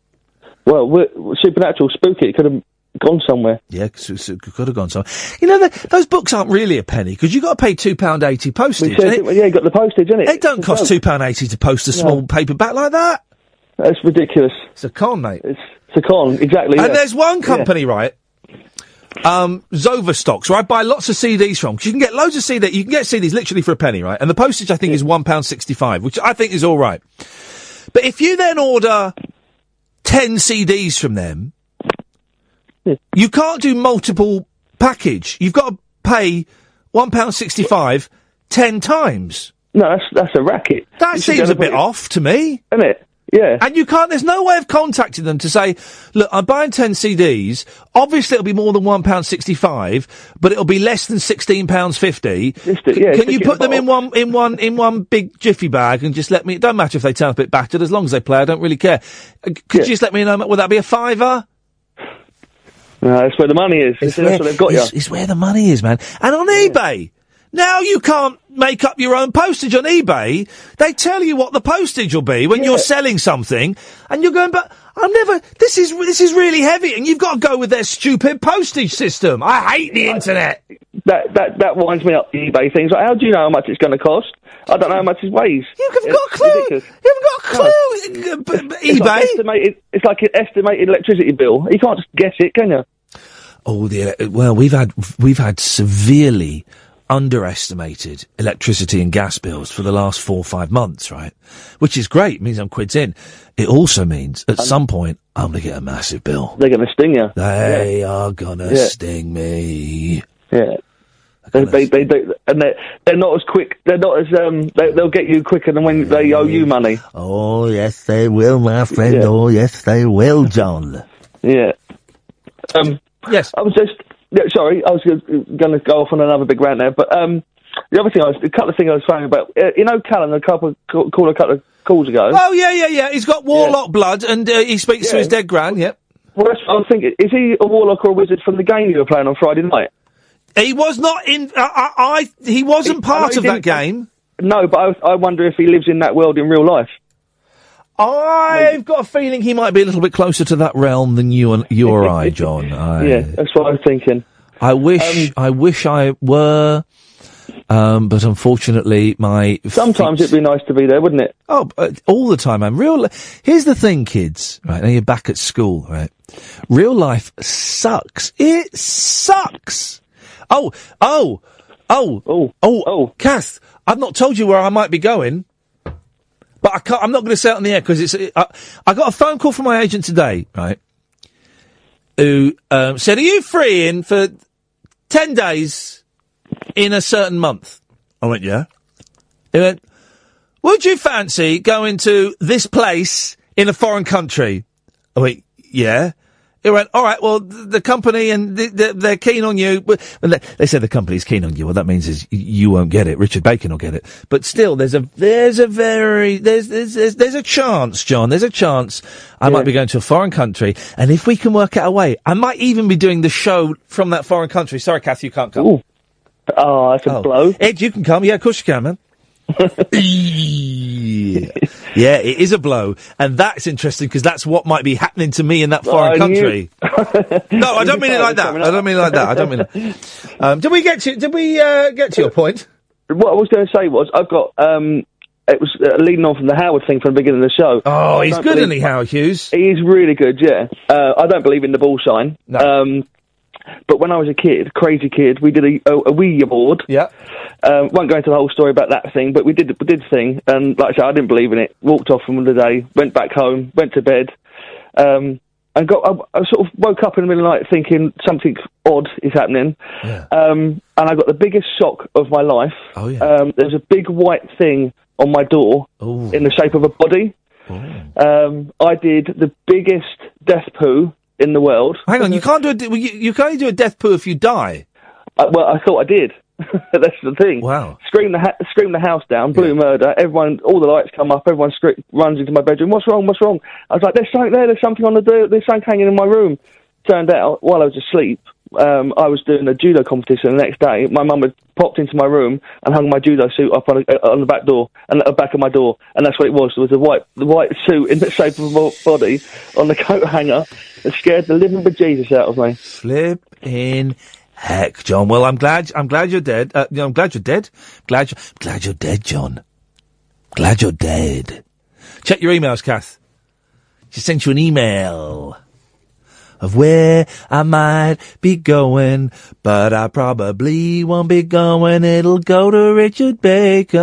Well, Supernatural, spooky. It could have gone somewhere. Yeah, it could have gone somewhere. You know, the, those books aren't really a penny because you've got to pay two pound eighty postage. Said, we? yeah, you got the postage, isn't it? It don't cost two pound eighty to post a small paperback like that. That's ridiculous. It's a con, mate. It's, it's a con, exactly. And yeah. there's one Yeah. company, right? Um, Zoverstocks, where I buy lots of CDs from. 'cause you can get loads of CDs. You can get CDs literally for a penny, right? And the postage, I think, is one pound sixty-five, which I think is all right. But if you then order ten CDs from them, you can't do multiple package. You've got to pay one pound sixty-five ten times. No, that's that's a racket. That You seems a bit off to me. Isn't it? Yeah. And you can't, there's no way of contacting them to say, look, I'm buying 10 CDs. Obviously it'll be more than £1.65, but it'll be less than £16.50. C- yeah, Can you put them in one, in one, in one big jiffy bag and just let me, it don't matter if they turn up a bit battered, as long as they play, I don't really care. Uh, Could you just let me know, would that be a fiver? No, that's where the money is. That's where- what they've got you. it's, it's where the money is, man. And on eBay, now you can't make up your own postage on eBay. They tell you what the postage will be when you're selling something, and you're going, but I'm never. This is this is really heavy, and you've got to go with their stupid postage system. I hate the internet. That that that winds me up. eBay things. Like, how do you know how much it's going to cost? I don't know how much it weighs. You haven't got a clue. You haven't got a clue. It's like eBay. estimated. It's like an estimated electricity bill. You can't just guess it, can you? Oh, the uh, well, we've had we've had severely underestimated electricity and gas bills for the last four or five months, right? Which is great. It means I'm quids in. It also means at some point I'm going to get a massive bill. They're going to sting you. They are gonna Yeah. sting me. Yeah. They, they, they, they, and they're, they're not as quick. They're not as um. They, they'll get you quicker than when they owe you money. Oh yes, they will, my friend. Yeah. Oh yes, they will, John. Yeah. Um. Yes. I was just. Yeah, sorry, I was going to go off on another big rant there, but um, the other thing I was, a couple of things I was thinking about. Uh, you know, Callan, a couple call, called a couple of calls ago. Oh yeah, yeah, yeah. He's got warlock blood, and uh, he speaks to his dead gran. Yep. Well, that's, I was thinking, is he a warlock or a wizard from the game you were playing on Friday night? He was not in. I, I, I he wasn't He- part of that game. No, but I, I wonder if he lives in that world in real life. I've got a feeling he might be a little bit closer to that realm than you and you or I, John. I, Yeah, that's what I'm thinking. I wish, I wish I were, um, but unfortunately, my Sometimes it'd be nice to be there, wouldn't it? Oh, uh, all the time, I'm Real. Here's the thing, kids. Right now, you're back at school. Right. Real life sucks. It sucks. Oh, oh, oh, oh, oh, oh. Kath, I've not told you where I might be going, but I can't. I'm not going to say it on the air because it's. I, I got a phone call from my agent today. Right. Who um, said, "Are you free in for ten days in a certain month?" I went, "Yeah." He went, would you fancy going to this place in a foreign country? I went, yeah. He went, all right, well, th- the company and th- th- they're keen on you. They, they said the company's keen on you. What that means is you won't get it. Richard Bacon will get it. But still, there's a there's a very there's there's there's, there's a chance, John. There's a chance I might be going to a foreign country, and if we can work out a way, I might even be doing the show from that foreign country. Sorry, Kathy, you can't come. Oh, that's a oh. blow. Ed, you can come. Yeah, of course you can, man. yeah. it is a blow, and that's interesting because that's what might be happening to me in that foreign country. no, I don't mean it like that. I don't mean it like that. I don't mean it. Um, did we get to? Did we uh, get to your point? What I was going to say was, I've got. um it was uh, leading on from the Howard thing from the beginning of the show. Oh, he's good, believe- isn't he, Howard Hughes? He is really good, yeah. Uh, I don't believe in the ball sign. No. Um, but when I was a kid, crazy kid, we did a, a, a Ouija board. Yeah. Um, won't go into the whole story about that thing, but we did we did thing, and like I said, I didn't believe in it. Walked off from the day, went back home, went to bed, um, and got. I, I sort of woke up in the middle of the night thinking something odd is happening, um, and I got the biggest shock of my life. Oh yeah. Um, there's a big white thing on my door in the shape of a body. Um, I did the biggest death poo in the world. Hang on, you can't do a. well, You, you can only do a death poo if you die. Uh, well, I thought I did. That's the thing. Wow. Scream the ha- scream the house down, blue murder. Everyone, all the lights come up. Everyone scre- runs into my bedroom. What's wrong? What's wrong? I was like, there's something there. There's something on the door. There's something hanging in my room. Turned out, while I was asleep, um, I was doing a judo competition the next day. My mum had popped into my room and hung my judo suit up on, a, uh, on the back door and the back of my door, and that's what it was. There was a white, the white suit in the shape of a body on the coat hanger. It scared the living bejesus out of me. Flip in heck, John. Well, I'm glad. I'm glad you're dead. Uh, I'm glad you're dead. Glad you glad you're dead, John. Glad you're dead. Check your emails, Kath. She sent you an email of where I might be going, but I probably won't be going. It'll go to Richard Bacon,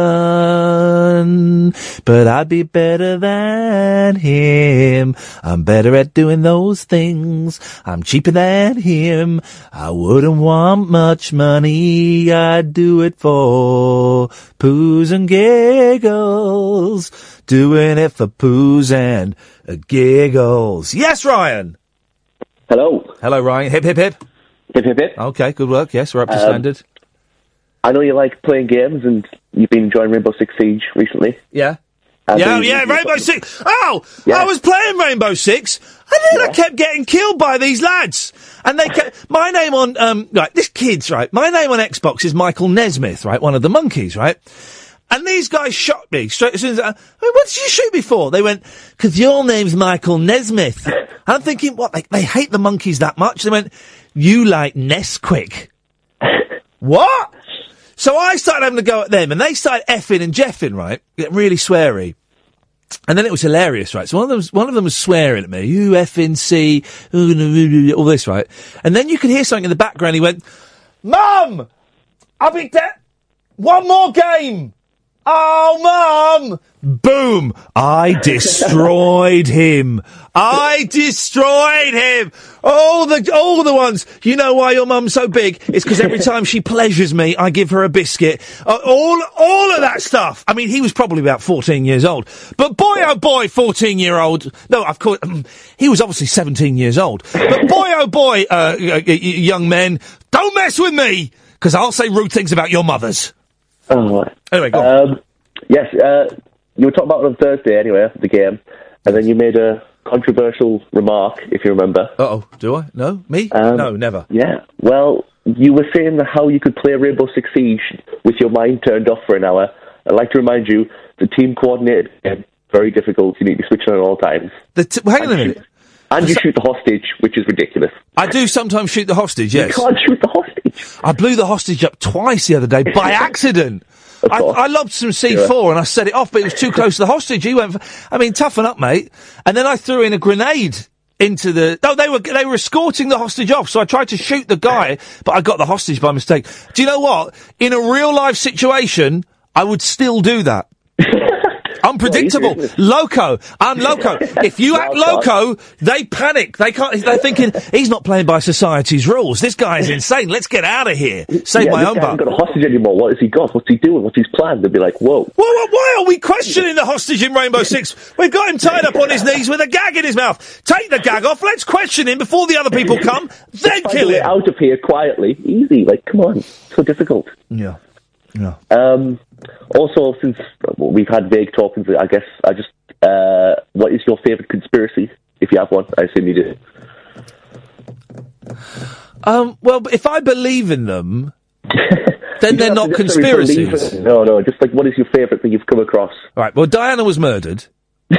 but I'd be better than him. I'm better at doing those things. I'm cheaper than him. I wouldn't want much money. I'd do it for poos and giggles. Doing it for poos and giggles. Yes, Ryan. Hello. Hello, Ryan. Hip, hip, hip. Hip, hip, hip. Okay, good work. Yes, we're up to Um, standard. I know you like playing games and you've been enjoying Rainbow Six Siege recently. Yeah. Uh, yeah, yeah, Rainbow Six. Oh, I was playing Rainbow Six, and then I kept getting killed by these lads. And they kept my name on um right. This kid's right. My name on Xbox is Michael Nesmith, right? One of the Monkees, right? And these guys shot me straight as soon as I, I mean, what did you shoot me for? They went, because your name's Michael Nesmith. and I'm thinking, what, they, they hate the Monkees that much? They went, you like Nesquik. what? So I started having to go at them, and they started effing and jeffing, right? Getting really sweary. And then it was hilarious, right? So one of them, was, one of them was swearing at me, you effing see, all this, right? And then you could hear something in the background. He went, Mum! I'll be dead. One more game! Oh, Mum! Boom! I destroyed him. I destroyed him. All the all the ones. You know why your mum's so big? It's because every time she pleasures me, I give her a biscuit. Uh, all all of that stuff. I mean, he was probably about fourteen years old, but boy oh boy, fourteen year old. No, of course he was obviously seventeen years old. But boy oh boy, uh, young men, don't mess with me because I'll say rude things about your mothers. Oh, Anyway, go um, Yes, uh, you were talking about it on Thursday anyway, after the game, and then you made a controversial remark, if you remember. Uh oh, do I? No? Me? Um, no, never. Yeah, well, you were saying how you could play Rainbow Six Siege with your mind turned off for an hour. I'd like to remind you, the team coordinated game, very difficult. You need to be switching on at all times. The t- well, hang on a minute. And you shoot the hostage, which is ridiculous. I do sometimes shoot the hostage, Yes, You can't shoot the hostage. I blew the hostage up twice the other day by accident. I, I lobbed some C4 and I set it off, but it was too close to the hostage. He went, for, I mean, toughen up, mate. And then I threw in a grenade into the. No, they were they were escorting the hostage off, so I tried to shoot the guy, but I got the hostage by mistake. Do you know what? In a real life situation, I would still do that. Unpredictable, loco. I'm loco. if you act loco, they panic. They can't. They're thinking he's not playing by society's rules. This guy is insane. Let's get out of here. Save yeah, my own butt. got a hostage anymore. What has he got? What's he doing? What's his plan? They'll be like, whoa. Why, why, why are we questioning the hostage in Rainbow Six? We've got him tied up on his knees with a gag in his mouth. Take the gag off. Let's question him before the other people come. Then kill him. out of here quietly. Easy. Like, come on. So difficult. Yeah. Yeah. Um, also, since we've had vague talkings, I guess I just, uh, what is your favourite conspiracy? If you have one, I assume you do. Um, well, if I believe in them, then they're not have to necessarily believe conspiracies. No, no, just like what is your favourite thing you've come across? Right. Well, Diana was murdered.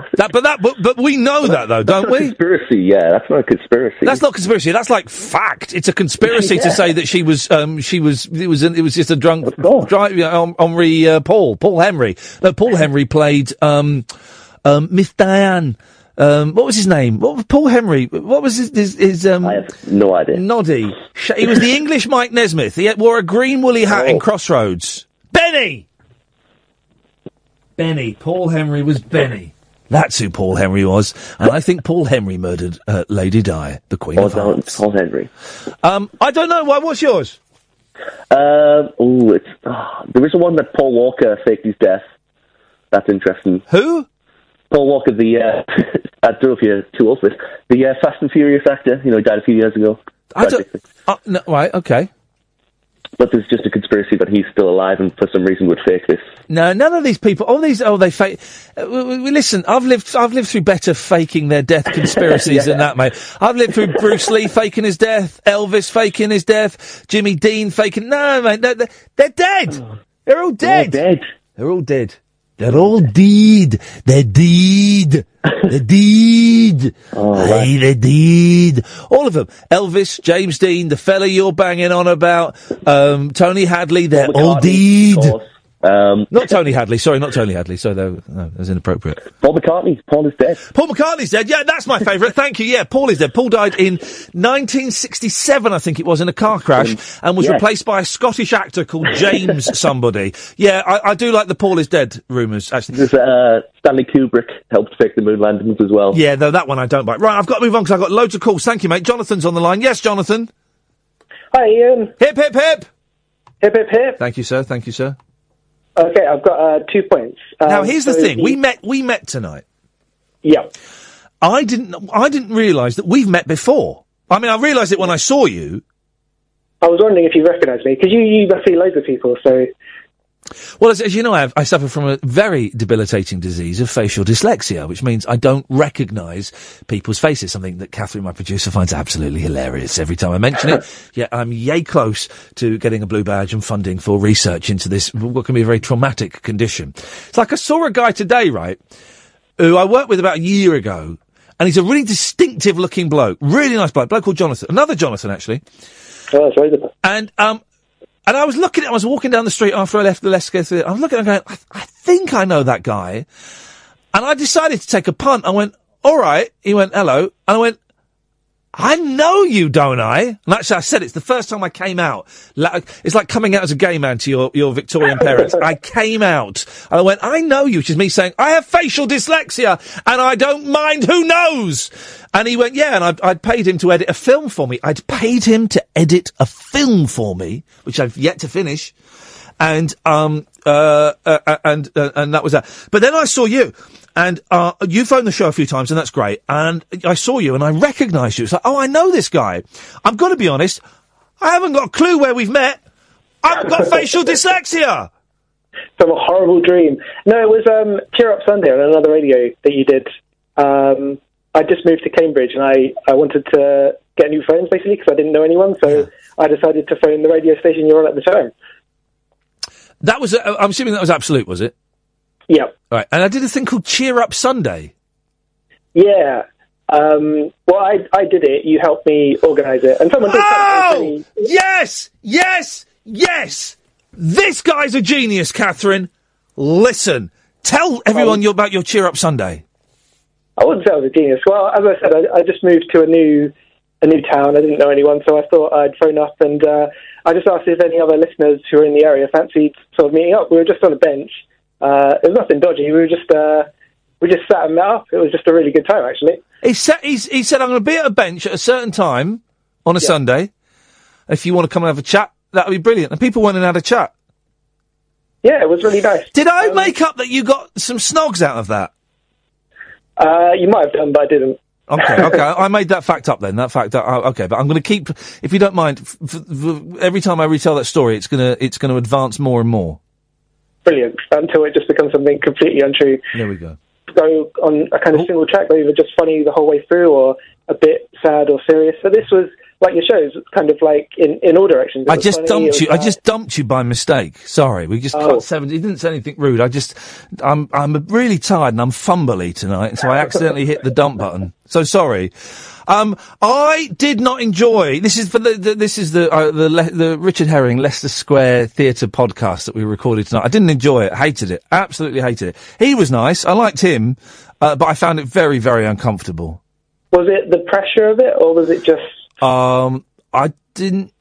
that, but that, but, but we know that though, don't we? Conspiracy, yeah, that's not a conspiracy. That's not conspiracy. That's like fact. It's a conspiracy to say that she was, um, she was, it was, it was just a drunk drive. Um, Henri uh, Paul, Paul Henry. No, Paul Henry played um, um, Miss Diane. Um, what was his name? What was Paul Henry? What was his? his, his um, I have no idea. Noddy. He was the English Mike Nesmith. He wore a green woolly hat Oh. in Crossroads. Benny. Benny. Paul Henry was Benny. That's who Paul Henry was, and I think Paul Henry murdered uh, Lady Di, the Queen Oh, of Hearts. Paul Henry. Um, I don't know. Why? What's yours? Um, oh, it's ah, there is one that Paul Walker faked his death. That's interesting. Who? Paul Walker, the uh, I don't know if you're too old for this. The uh, Fast and Furious actor, you know, he died a few years ago. I don't. Uh, no, right. Okay. But there's just a conspiracy that he's still alive and for some reason would fake this. No, none of these people. All these. Oh, they fake. Uh, w- w- listen, I've lived. I've lived through better faking their death conspiracies than that, mate. I've lived through Bruce Lee faking his death, Elvis faking his death, Jimmy Dean faking. No, mate, they're, they're, they're dead. They're all dead. dead. They're all dead. They're all dead. They're dead. They're dead. Hey, they're dead. All of them. Elvis, James Dean, the fella you're banging on about, um, Tony Hadley, they're all dead. Um, not Tony Hadley. Sorry, not Tony Hadley. Sorry, that, no, that was inappropriate. Paul McCartney. Paul is dead. Paul McCartney's dead. Yeah, that's my favourite. Thank you. Yeah, Paul is dead. Paul died in 1967, I think it was, in a car crash, and was yes. replaced by a Scottish actor called James somebody. Yeah, I, I do like the Paul is dead rumours. Actually, There's uh, Stanley Kubrick helped fake the moon landings as well. yeah, though that one I don't buy. Right, I've got to move on because I've got loads of calls. Thank you, mate. Jonathan's on the line. Yes, Jonathan. Hi, Iain. Hip hip hip. Hip hip hip. Thank you, sir. Thank you, sir. Okay, I've got uh, two points. Um, now here's the so thing: we met. We met tonight. Yeah. I didn't. I didn't realise that we've met before. I mean, I realised it when I saw you. I was wondering if you recognised me because you you must see loads of people. So Well, as, as you know, I, have, I suffer from a very debilitating disease of facial dyslexia, which means I don't recognise people's faces. Something that Catherine, my producer, finds absolutely hilarious every time I mention it. Yet I'm yay close to getting a blue badge and funding for research into this what can be a very traumatic condition. It's like I saw a guy today, right, who I worked with about a year ago, and he's a really distinctive looking bloke, really nice bloke, bloke called Jonathan, another Jonathan actually. Oh, that's very good. And um, and I was looking at, I was walking down the street after I left the Leicester Theatre. I was looking him going, I, I think I know that guy. And I decided to take a punt. I went, all right. He went, hello. And I went, I know you, don't I? And actually, I said it's the first time I came out. Like, it's like coming out as a gay man to your, your Victorian parents. I came out and I went, I know you, which is me saying, I have facial dyslexia and I don't mind who knows. And he went, yeah, and I'd, I'd paid him to edit a film for me. I'd paid him to edit a film for me, which I've yet to finish. And, um, uh, uh, uh, and, uh, and that was that. But then I saw you. And uh, you phoned the show a few times, and that's great. And I saw you, and I recognised you. It's like, oh, I know this guy. I've got to be honest. I haven't got a clue where we've met. I've got facial dyslexia. from a horrible dream. No, it was um, Cheer Up Sunday on another radio that you did. Um, I just moved to Cambridge and I, I wanted to get new phones basically because I didn't know anyone. So I decided to phone the radio station you're on at the time. That was. Uh, I'm assuming that was absolute, was it? Yeah. Right. And I did a thing called Cheer Up Sunday. Yeah. Um, well, I, I did it. You helped me organise it. And someone did Oh! Yes! Yes! Yes! This guy's a genius, Catherine. Listen. Tell everyone your, about your Cheer Up Sunday. I wouldn't say I was a genius. Well, as I said, I, I just moved to a new a new town. I didn't know anyone, so I thought I'd phone up and uh, I just asked if any other listeners who are in the area fancied sort of meeting up. We were just on a bench, Uh, it was nothing dodgy. We were just uh, we just sat and met up. It was just a really good time, actually. He said, he's, he said, I'm going to be at a bench at a certain time on a Sunday. If you want to come and have a chat, that would be brilliant. And people went and had a chat. Yeah, it was really nice. Did I make up that you got some snogs out of that? Uh, you might have done, but I didn't. Okay, okay. I made that fact up then. That fact up. oh, Okay, but I'm going to keep, if you don't mind, f- f- every time I retell that story, it's going to, it's going to advance more and more. Brilliant. Until it just becomes something completely untrue. There we go. Go on a kind of single track, either just funny the whole way through, or a bit sad or serious. So this was like your shows, kind of like in in all directions. I just funny, dumped you. I just dumped you by mistake. Sorry, we just Oh. cut seven. He didn't say anything rude. I just, I'm, I'm really tired and I'm fumbly tonight, so I accidentally hit the dump button. So sorry. Um, I did not enjoy. This is for the, the this is the uh, the Le- the Richard Herring Leicester Square Theatre podcast that we recorded tonight. I didn't enjoy it. Hated it. Absolutely hated it. He was nice. I liked him, uh, but I found it very very uncomfortable. Was it the pressure of it, or was it just Um, I didn't.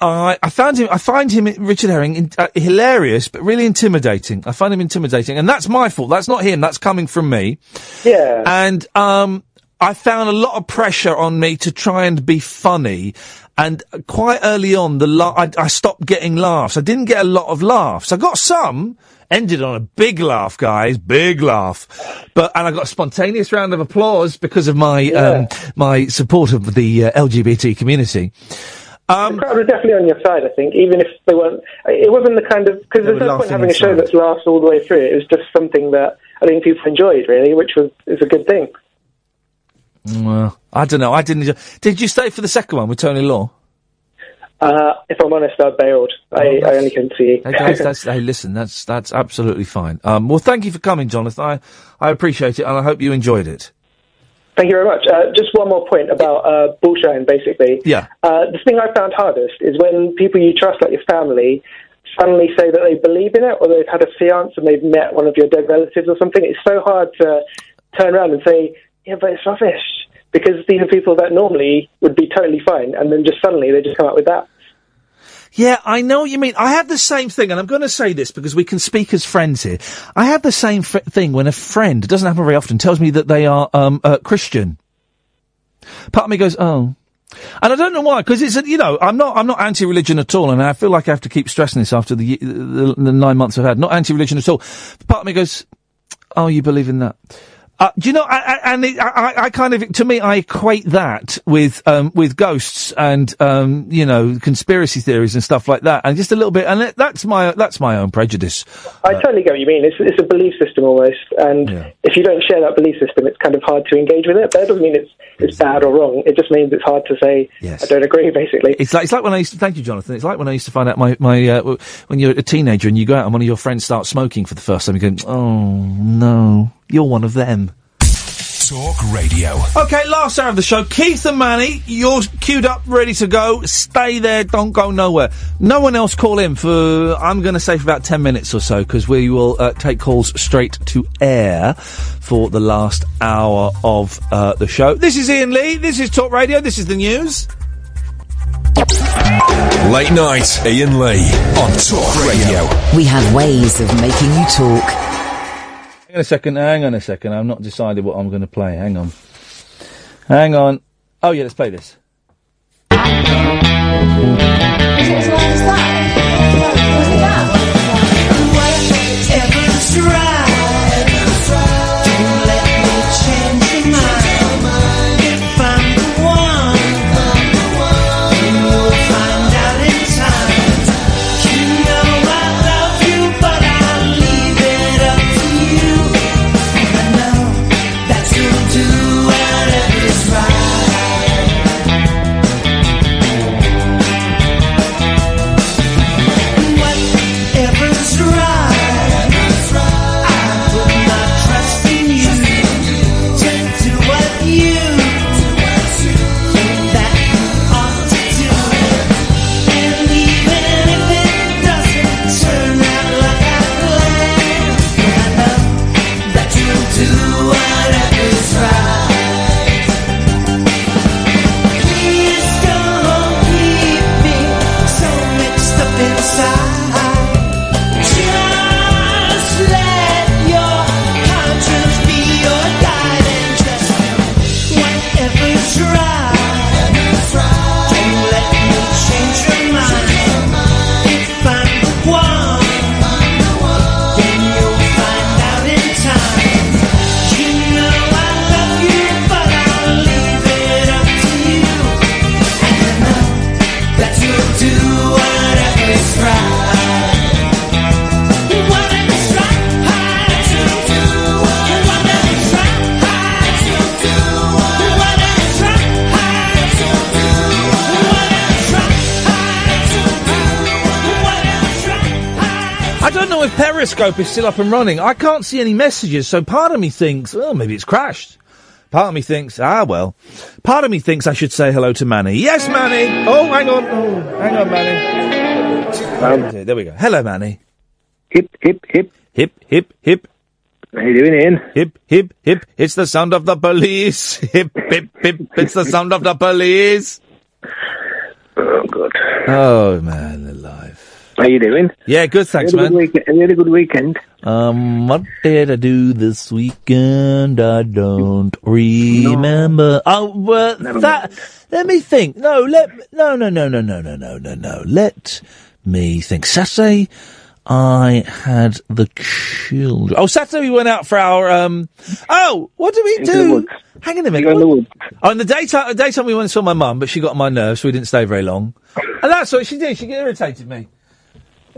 I I found him. I find him Richard Herring in, uh, hilarious, but really intimidating. I find him intimidating, and that's my fault. That's not him. That's coming from me. Yeah. And um, I found a lot of pressure on me to try and be funny. And quite early on, the la- I, I stopped getting laughs. I didn't get a lot of laughs. I got some. Ended on a big laugh, guys. Big laugh. But and I got a spontaneous round of applause because of my um, my support of the uh, LGBT community. Um, the crowd were definitely on your side? I think, even if they weren't. It wasn't the kind of because there's no point having a show that laughs all the way through. It was just something that I think people enjoyed, really, which was is a good thing. Well, I don't know. I didn't. enjoy- Did you stay for the second one with Tony Law? Uh, if I'm honest, I bailed. I, I only couldn't see. Hey, guys, that's, hey, listen, that's that's absolutely fine. Um, well, thank you for coming, Jonathan. I, I appreciate it, and I hope you enjoyed it. Thank you very much. Uh, just one more point about uh, bullshine, basically. Yeah. Uh, the thing I found hardest is when people you trust, like your family, suddenly say that they believe in it or they've had a seance and they've met one of your dead relatives or something. It's so hard to turn around and say, yeah, but it's rubbish. Because these are people that normally would be totally fine, and then just suddenly they just come up with that. Yeah, I know what you mean. I have the same thing, and I'm going to say this because we can speak as friends here. I have the same thing when a friend, it doesn't happen very often, tells me that they are um, uh, Christian. Part of me goes, oh. And I don't know why, because it's, a, you know, I'm not, I'm not anti-religion at all, and I feel like I have to keep stressing this after the, the, the nine months I've had. Not anti-religion at all. Part of me goes, oh, you believe in that? Uh, do you know? I, I, and it, I, I- I kind of, to me, I equate that with um, with ghosts and um, you know conspiracy theories and stuff like that, and just a little bit. And that's my that's my own prejudice. I totally get what you mean. It's, it's a belief system almost, and if you don't share that belief system, it's kind of hard to engage with it. But it doesn't mean it's it's bad or wrong. It just means it's hard to say I don't agree. Basically, It's like it's like when I used to thank you, Jonathan. It's like when I used to find out my my uh, when you're a teenager and you go out and one of your friends starts smoking for the first time. You go, oh no, you're one of them. Talk Radio. Okay, last hour of the show. Keith and Manny, you're queued up, ready to go. Stay there, don't go nowhere. No one else call in for, I'm going to say for about 10 minutes or so, because we will uh, take calls straight to air for the last hour of uh, the show. This is Iain Lee, this is Talk Radio, this is the news. Late night, Iain Lee on Talk Radio. We have ways of making you talk on a second, hang on a second. I've not decided what I'm going to play. Hang on. Hang on. Oh, yeah, let's play this. Is it as as that? Was it that? Periscope is still up and running. I can't see any messages, so part of me thinks, oh, maybe it's crashed. Part of me thinks, ah, well. Part of me thinks I should say hello to Manny. Yes, Manny! Oh, hang on. Oh, hang on, Manny. there we go. Hello, Manny. Hip, hip, hip. Hip, hip, hip. How you doing, Iain? Hip, hip, hip. It's the sound of the police. Hip, hip, hip. It's the sound of the police. Oh, God. Oh, man, alive. How you doing? Yeah, good, thanks, a good week- Have you had a good weekend? Um, what did I do this weekend? I don't remember. Oh, well, that. Let me think. No, let no, no, no, no, no, no, no, no, no. Let me think. Saturday, I had the children. Oh, Saturday we went out for our um. Oh, what did we Into do? woods. Hang on a minute. What- Oh, in the daytime, the daytime we went and saw my mum, but she got on my nerves, so we didn't stay very long. And that's what she did. She irritated me.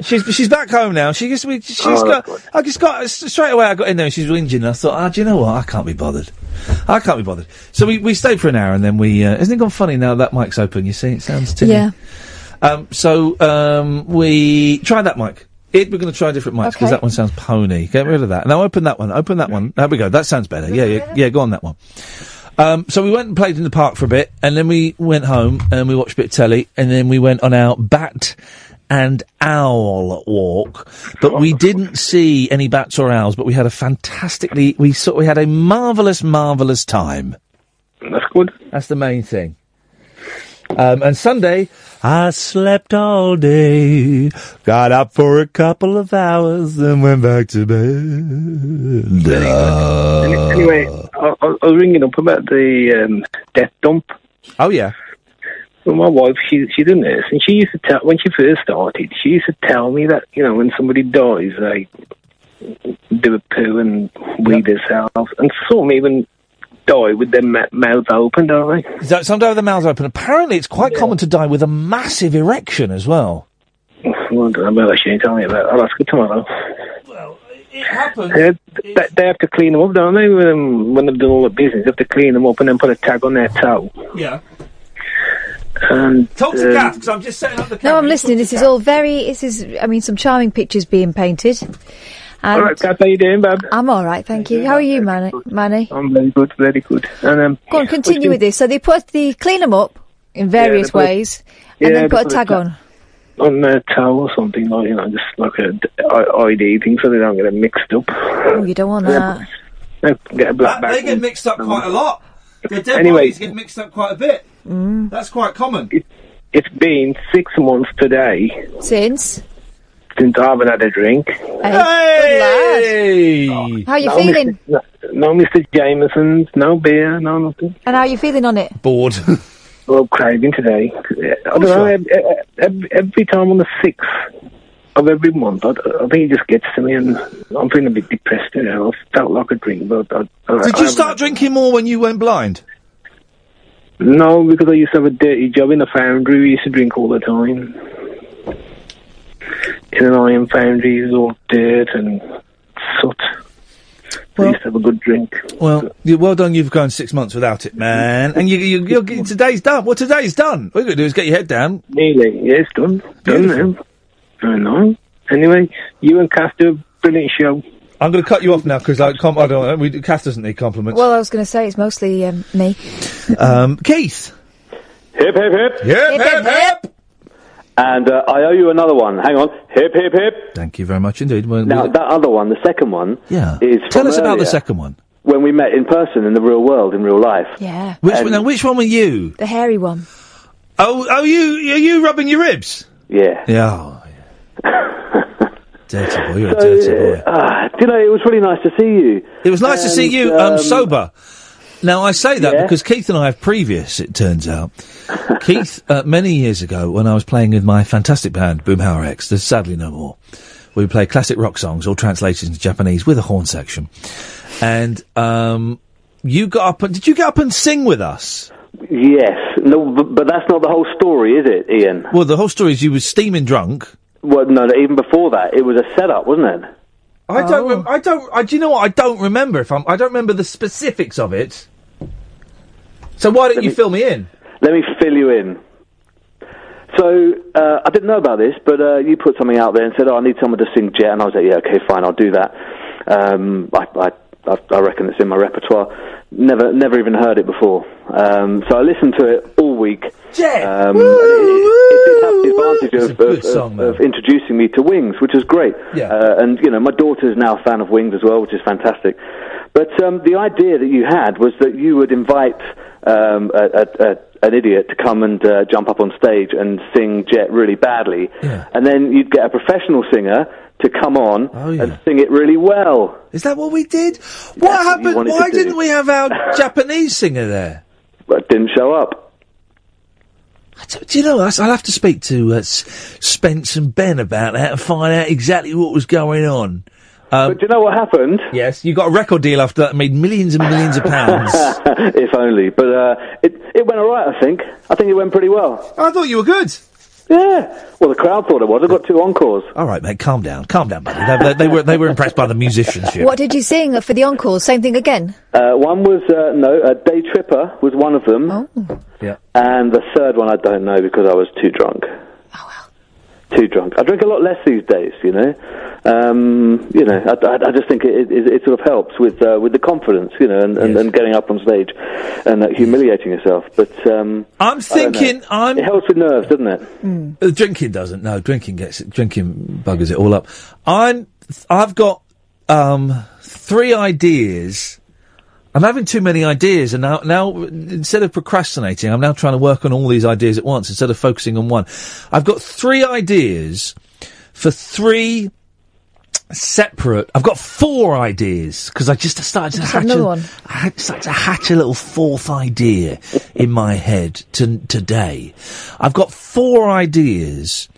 She's she's back home now. She just we, she's Oh, got. that's I just got straight away. I got in there and she's whinging. I thought, ah, do you know what? I can't be bothered. I can't be bothered. So we, we stayed for an hour and then we. Uh, isn't it gone funny now that mic's open? You see, it sounds tinny. Yeah. Um. So um we tried that mic. It, we're going to try different mics because Okay. that one sounds pony. Get rid of that. Now open that one. Open that one. There we go. That sounds better. Yeah, yeah, yeah. Go on that one. Um, so we went and played in the park for a bit, and then we went home and we watched a bit of telly, and then we went on our bat and owl walk. But we didn't see any bats or owls, but we had a fantastically we saw we had a marvelous, marvelous time. That's good. That's the main thing. Um, and Sunday, I slept all day, got up for a couple of hours, and went back to bed. Any- Anyway, I, I I was ringing up about the um, death dump. Oh yeah. Well, my wife, she she's a nurse, and she used to tell when she first started, she used to tell me that you know when somebody dies, they do a poo and wee themselves, and some even die with their ma- mouths open, don't they? So, some die with their mouths open. Apparently, it's quite common to die with a massive erection as well. Well, I don't know about that. She ain't telling me about. I'll ask her tomorrow. Well, it happens. They, they, they have to clean them up, don't they? When, when they've done all the business, they have to clean them up and then put a tag on their toe. Yeah. And Talk to um, Kath, because I'm just setting up the camera. No, I'm listening. This is all very. This is. I mean, some charming pictures being painted. And All right, Kath, how you doing, Bob? I'm all right, thank you. How are you, Manny? Manny? I'm very good, very good. And um, Go on, continue with this. So they put the clean them up in various they put- ways, and yeah, then they put a put a tag ta- on. on their toe or something like you know, just like a d- I- ID thing, so they don't get it mixed up. Oh, you don't want Yeah. that. They get a black They bag. get mixed up quite a lot. Their dead Anyway. bodies get mixed up quite a bit. Mm. That's quite common. It's been six months today Since. since I haven't had a drink. Hey! How are you no, feeling? Mr. No, no Mr. Jameson's, no beer, no nothing. And how are you feeling on it? Bored. Well, craving today. I don't know. ev- ev- Every, every time on the sixth of every month, I, I think it just gets to me, and I'm feeling a bit depressed. You know, I felt like a drink, but I, I, Did you start drinking more when you went blind? No, because I used to have a dirty job in a foundry. We used to drink all the time. In an iron foundry, it was all dirt and soot. we used to have a good drink. Well, well done. You've gone six months without it, man. And you, you, you're, getting- today's done. Well, today's done. All you got to do is get your head down. Nearly, yeah, it's done. Done now. I know. Anyway, you and Kath do a brilliant show. I'm going to cut you off now because I, com- I don't. We, Kath doesn't need compliments. Well, I was going to say it's mostly um, me. um, Keith. Hip, hip, hip. Hip, hip, hip. And uh, I owe you another one. Hang on. Hip, hip, hip. Thank you very much indeed. Well, Now, we- that other one, the second one, yeah. is Tell from us about the second one. When we met in person in the real world, in real life. Yeah. Which And- one? Now, which one were you? The hairy one. Oh, oh, you, are you rubbing your ribs? Yeah. Yeah. Dirty boy. You're a dirty boy. uh, you know, it was really nice to see you. It was nice to see you um, um, sober. Now I say that Yeah. because Keith and I have previous. It turns out, Keith, uh, many years ago, when I was playing with my fantastic band Boomhauer X, there's sadly no more. We play classic rock songs, all translated into Japanese with a horn section. And um, you got up and did you get up and sing with us? Yes. No, but, but that's not the whole story, is it, Iain? Well, the whole story is you were steaming drunk. Well, no, no, even before that, it was a setup, wasn't it? I don't. Rem- I don't. I, do you know what? I don't remember. If I'm, I don't remember the specifics of it. So why don't Let you me- fill me in? Let me fill you in. So uh, I didn't know about this, but uh, you put something out there and said, "Oh, I need someone to sing Jet," and I was like, "Yeah, okay, fine, I'll do that." Um, I, I, I, I reckon it's in my repertoire. Never, never even heard it before. Um, so I listened to it all week. Jet. Um, it, it did have the advantage of, of, song, of, of introducing me to Wings, which was great. Yeah. Uh, and you know, my daughter is now a fan of Wings as well, which is fantastic. But um, the idea that you had was that you would invite um, a, a, a, an idiot to come and uh, jump up on stage and sing Jet really badly, and then you'd get a professional singer to come on and sing it really well. Is that what we did? What you happened? wanted Why didn't we have our Japanese singer there? But didn't show up. Do you know? I'll have to speak to uh, Spence and Ben about that and find out exactly what was going on. Um, but do you know what happened? Yes, you got a record deal after that, and made millions and millions of pounds. if only. But uh, it it went all right. I think. I think it went pretty well. I thought you were good. Yeah. Well, the crowd thought it was. I got two encores. All right, mate, calm down, calm down, buddy. They, they, they were they were impressed by the musicianship. What did you sing for the encore? Same thing again? Uh, one was uh, no, uh, Day Tripper was one of them. Oh. Yeah. And the third one I don't know because I was too drunk. Too drunk. I drink a lot less these days. You know. Um, you know, I, I, I just think it, it, it sort of helps with uh, with the confidence, you know, and, and, and getting up on stage and uh, humiliating yourself. But um, I'm I don't know. thinking I'm. It helps with nerves, doesn't it? Uh, drinking doesn't. No, drinking gets it. Drinking buggers it all up. I'm. I've got um, three ideas. I'm having too many ideas, and now, now instead of procrastinating, I'm now trying to work on all these ideas at once instead of focusing on one. I've got three ideas for three separate. I've got four ideas because I just started to Just hatch another a, one. I had started to hatch a little fourth idea in my head to, today. I've got four ideas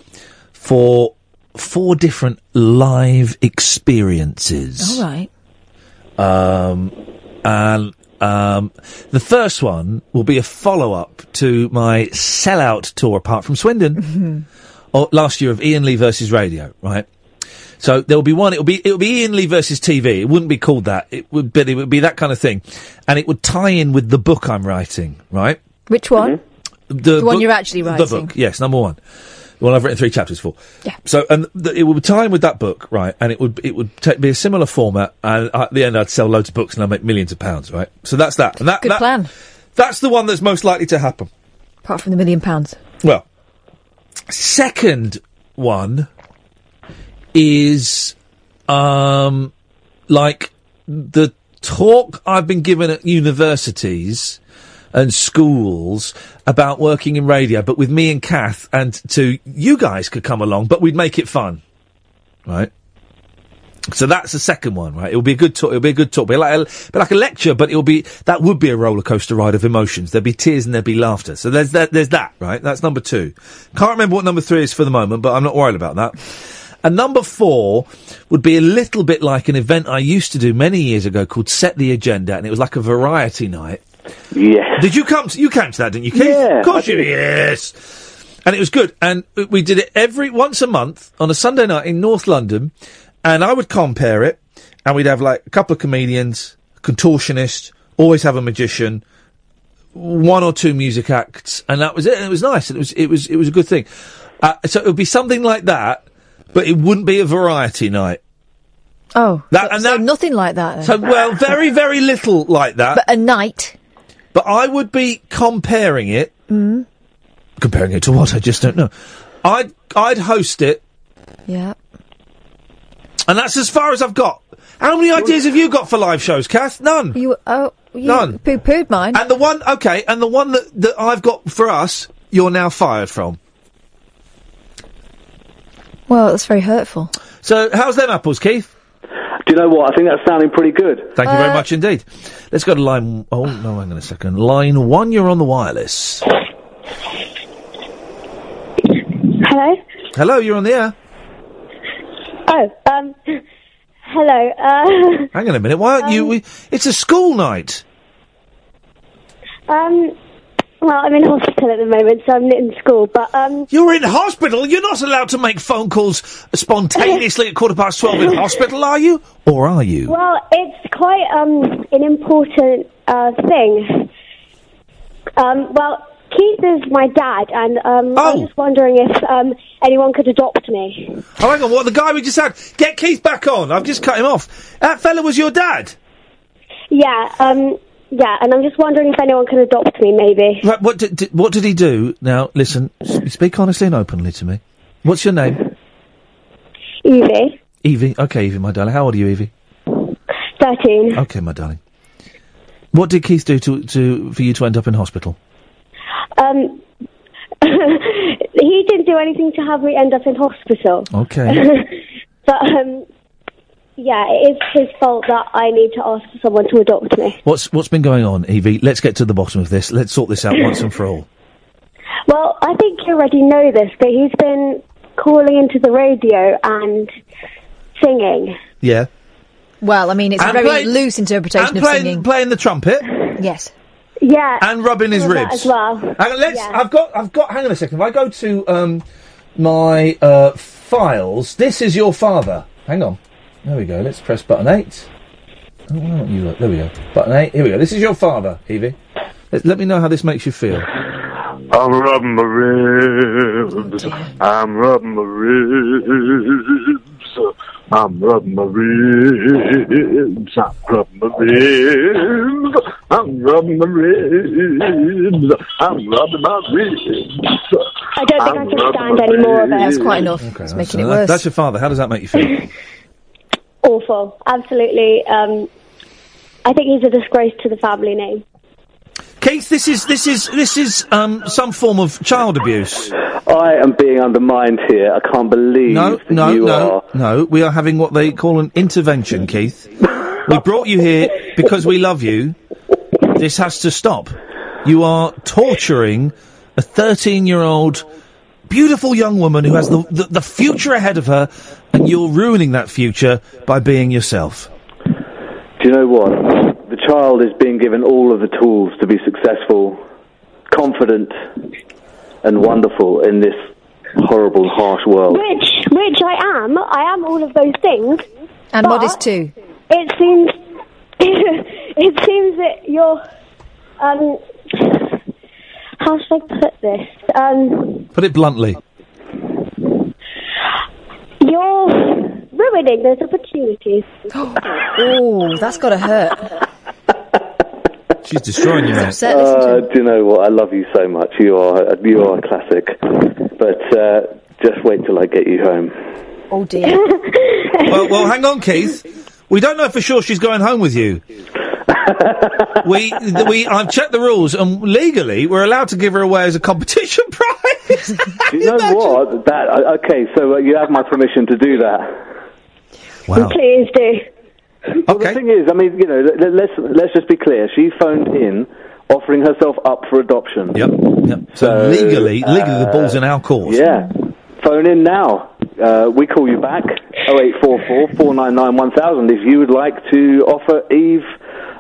for four different live experiences. All right. Um, and um, the first one will be a follow up to my sellout tour, apart from Swindon, or last year of Iain Lee versus Radio, right? So there will be one. It will be it will be Iain Lee versus TV. It wouldn't be called that. It would, but it would be that kind of thing, and it would tie in with the book I'm writing, right? Which one? The, The one book- you're actually writing. The writing. book, yes, number one. The one I've written three chapters for. Yeah. So, and th- it would tie in with that book, right? And it would it would ta be a similar format, and at the end I'd sell loads of books and I'd make millions of pounds, right? So that's that. And that, Good that- plan. That's the one that's most likely to happen. Apart from the million pounds. Well, second one is um like the talk I've been given at universities and schools about working in radio, but with me and Kath, and to you guys could come along, but we'd make it fun, right? So that's the second one, right? It'll be a good talk. It'll be a good talk. Be like a, be like a lecture, but it'll be that would be a roller coaster ride of emotions. There'd be tears and there'd be laughter. So there's that. There's that, right? That's number two. Can't remember what number three is for the moment, but I'm not worried about that. And number four would be a little bit like an event I used to do many years ago called Set the Agenda, and it was like a variety night. Yes. Did you come? To, you came to that, didn't you, Keith? Yeah, Of course you did. Yes. And it was good. And we- we did it every once a month on a Sunday night in North London, and I would compare it, and we'd have like a couple of comedians, contortionist, always have a magician, one or two music acts, and that was it. And it was nice, and it was it was it was a good thing. Uh, so it would be something like that, but it wouldn't be a variety night. Oh. That- so, and so nothing like that. Then. So well, very very little like that. but a night. But I would be comparing it. Mm. Comparing it to what? I just don't know. I'd I'd host it, Yeah. and that's as far as I've got. How many ideas have you got for live shows, Kath? None. You oh you None. poo pooed mine. And the one, okay, and the one that, that I've got for us, you're now fired from. Well, that's very hurtful. So, how's them apples, Keith? Do you know what? I think that's sounding pretty good. Thank you very Uh, much indeed. Let's go to line. Oh no, hang on a second. Line one, you're on the wireless. Hello. Hello, you're on the air. Oh, um, hello. Uh, Hang on a minute. Why aren't you? We, it's a school night. um, well, I'm in hospital at the moment, so I'm not in school. But um, You're in hospital. You're not allowed to make phone calls spontaneously at quarter past twelve in hospital, are you? Or are you? well, it's quite um an important uh thing. Um, well, Keith is my dad, and um, I'm just wondering if um, anyone could adopt me. Oh, hang on, what, the guy we just had? Get Keith back on. I've just cut him off. That fella was your dad? Yeah, um, yeah, and I'm just wondering if anyone can adopt me, maybe. Right, what did, did, what did he do? Now, listen, s- speak honestly and openly to me. What's your name? Evie, Evie. Okay, Evie, my darling. How old are you, Evie? 13. Okay, my darling. What did Keith do to, to for you to end up in hospital? Um, he didn't do anything to have me end up in hospital. Okay. but, um, yeah, it is his fault that I need to ask someone to adopt me. What's what's been going on, Evie? Let's get to the bottom of this. Let's sort this out once and for all. Well, I think you already know this, but he's been calling into the radio and singing. Yeah. Well, I mean, it's a very play- loose interpretation and of playing, singing. playing the trumpet. Yes. Yeah. And rubbing his all that ribs. as well. Hang on, let's. Yeah. I've got. I've got. Hang on a second. If I go to um, my uh, files, this is your father. Hang on. There we go. Let's press button eight. Oh, why don't you look? There we go. Button eight. Here we go. This is your father, Evie. Let, let me know how this makes you feel. I'm rubbing my ribs. Oh, I'm rubbing my ribs. I'm rubbing my ribs. I'm rubbing my ribs. I'm rubbing my ribs. I'm rubbing my ribs. I don't think I can stand any more of it. That's quite enough. Okay, it's that's- making it worse. That's your father. How does that make you feel? Awful. Absolutely. Um, I think he's a disgrace to the family name. Keith, this is this is this is um, some form of child abuse. I am being undermined here. I can't believe No, that no, you no, are. no. We are having what they call an intervention, Keith. we brought you here because we love you. This has to stop. You are torturing a 13 year old beautiful young woman who has the, the, the future ahead of her, and you're ruining that future by being yourself. Do you know what? The child is being given all of the tools to be successful, confident, and wonderful in this horrible, harsh world. Which, which I am. I am all of those things. And but modest too. It seems. it seems that you're. Um, how should I put this? Um, Put it bluntly. You're ruining those opportunities. oh, that's got to hurt. She's destroying you, mate. upset, Uh, do you know what? I love you so much. You are you are a classic. But uh, just wait till I get you home. Oh dear. well, well, hang on, Keith. We don't know for sure she's going home with you. We, we, I've checked the rules, and legally, we're allowed to give her away as a competition prize. Do you know what? That uh, okay? So uh, you have my permission to do that. Wow. Please do. Well, the thing is, I mean, you know, let, let's let's just be clear. She phoned in, offering herself up for adoption. Yep. Yep. So, legally, legally, the ball's in our court. Yeah. Phone in now. Uh, we call you back. 0844 499 1000 if you would like to offer Eve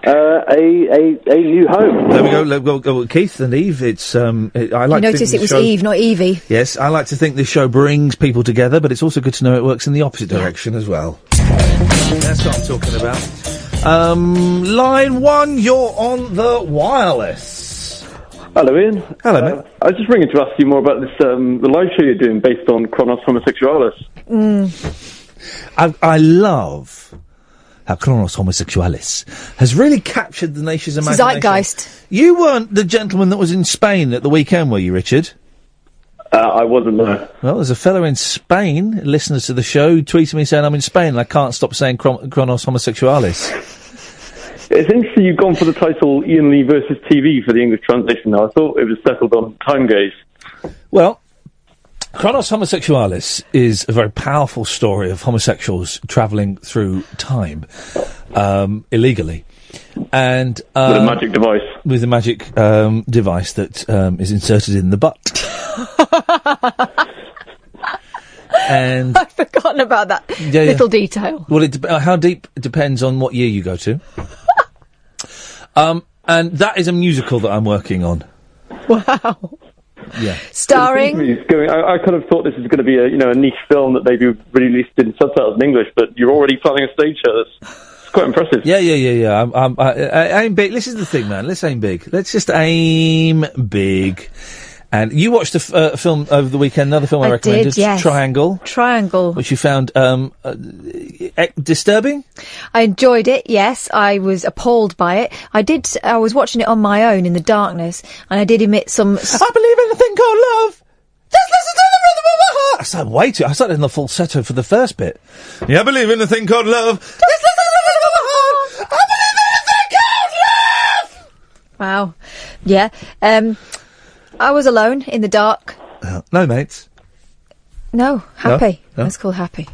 uh, a, a a new home. There we go. Let go, go. Keith and Eve. It's um. It, I like. you to notice think it was show- Eve, not Evie. Yes, I like to think this show brings people together, but it's also good to know it works in the opposite direction as well. That's what I'm talking about. Um, line one, you're on the wireless. Hello, Iain. Hello, mate. I was just ringing to ask you more about this um, the live show you're doing based on Chronos Homosexualis. I, I love how Chronos Homosexualis has really captured the nation's It's imagination. zeitgeist. You weren't the gentleman that was in Spain at the weekend, were you, Richard? Uh, I wasn't there. Well, there's a fellow in Spain, listeners to the show, who tweeted me saying I'm in Spain and I can't stop saying Chron- Chronos Homosexualis. It's interesting you've gone for the title Iain Lee versus TV for the English translation now. I thought it was settled on Time Gaze. Well, Chronos Homosexualis is a very powerful story of homosexuals travelling through time um, illegally. And uh, With a magic device. With a magic um, device that um, is inserted in the butt. and I've forgotten about that Yeah, yeah. little detail. Well, it dep- uh, how deep depends on what year you go to. um, and that is a musical that I'm working on. Wow. Yeah. Starring. It's going, I, I kind of thought this was going to be a you know a niche film that maybe released in subtitles in English, but you're already planning a stage show. That's quite impressive. Yeah, yeah, yeah, yeah. I'm, I'm, I, I aim big. This is the thing, man. Let's aim big. Let's just aim big. And you watched a f- uh, film over the weekend. Another film I, I recommended, did, yes. Triangle, Triangle. which you found um, uh, e- disturbing. I enjoyed it. Yes, I was appalled by it. I did. I was watching it on my own in the darkness, and I did emit some. I believe in a thing called love. Just listen to the rhythm of my heart. I started way too. I started in the falsetto for the first bit. Yeah, I believe in a thing called love. Just listen to the rhythm of my heart. I believe in a thing called love. Wow. Yeah. Um, I was alone in the dark. Uh, no, mates. No, happy. No? That's called happy.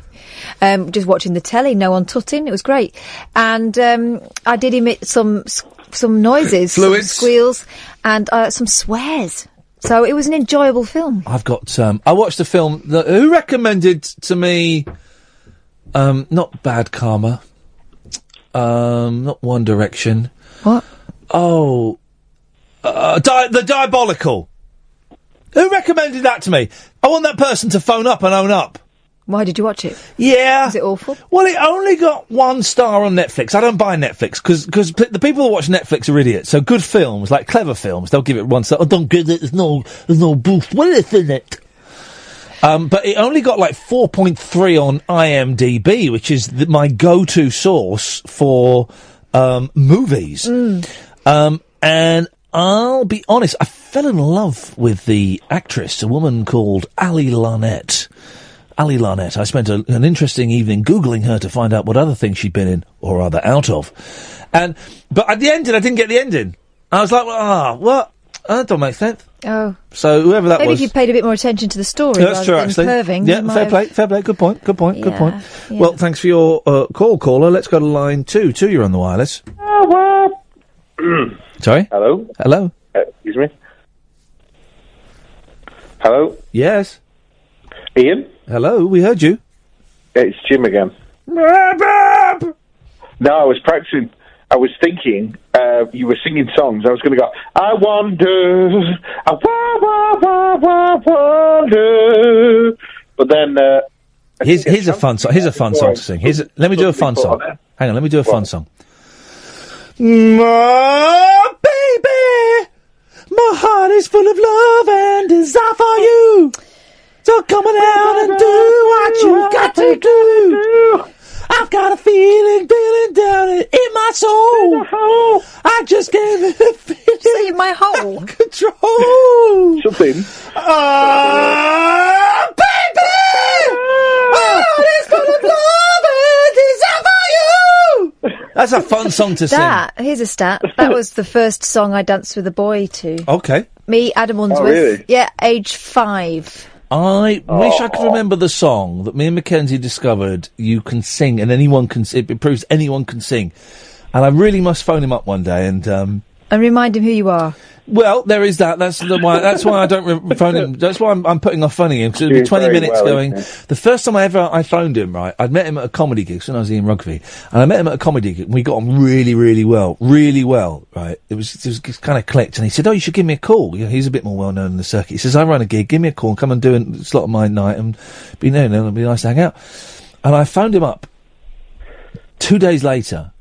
Um, just watching the telly, no one tutting. It was great, and um, I did emit some some noises, some squeals, and uh, some swears. So it was an enjoyable film. I've got. Um, I watched a film. That, who recommended to me? Um, not Bad Karma. Um, not One Direction. What? Oh, uh, di- the Diabolical. Who recommended that to me? I want that person to phone up and own up. Why did you watch it? Yeah. Was it awful? Well, it only got one star on Netflix. I don't buy Netflix because p- the people that watch Netflix are idiots. So good films, like clever films, they'll give it one star. Oh, don't get it. There's no, there's no boost. What is in it? Um, but it only got like 4.3 on IMDb, which is the, my go-to source for um, movies. Um, and I'll be honest, I fell in love with the actress, a woman called Ali Larnett. Ali Larnett. I spent a, an interesting evening googling her to find out what other things she'd been in, or rather out of. And but at the ending, I didn't get the ending. I was like, ah, what? Uh, that don't make sense. Oh, So whoever that maybe was, if you paid a bit more attention to the story that's rather true. than Actually, perving. yeah, fair have- play, fair play. Good point. Good point. Good point. yeah. Well, thanks for your uh, call, caller. Let's go to line two. Two, you're on the wireless. Sorry. Hello. Hello. Uh, excuse me. Hello. Yes. Iain. Hello. We heard you. It's Jim again. No, I was practicing. I was thinking uh, you were singing songs. I was going to go. I wonder. I wa wa wa wonder. But then. Uh, Here's here's a fun song. Here's a fun song to sing. Here's a, let me do a fun song. Hang on. Let me do a fun song. My baby, my heart is full of love and desire for you. So come on out and do what you got to do. I've got a feeling, feeling down in in my soul. I just gave it a feeling. See my hole. Control. Something. Ah, baby! My heart is full of love That's a fun song to sing. That here's a stat. That was the first song I danced with a boy to. Okay. Me, Adam Unsworth. really? Yeah, age five. I wish I could remember the song that me and Mackenzie discovered. You can sing, and anyone can. It, it proves anyone can sing, and I really must phone him up one day. And um, And remind him who you are. Well, there is that. That's the why. That's why I don't re- phone him. That's why I'm, I'm putting off phoning him because it'll be 20 minutes well, going. The first time I ever I phoned him, right, I'd met him at a comedy gig when I was in rugby, and I met him at a comedy gig, and we got on really, really well, really well, right. It was it was kind of clicked, and he said, "Oh, you should give me a call." You know, he's a bit more well known in the circuit. He says, "I run a gig. Give me a call and come and do a slot of my night and be there. Know, it'll be nice to hang out." And I phoned him up two days later.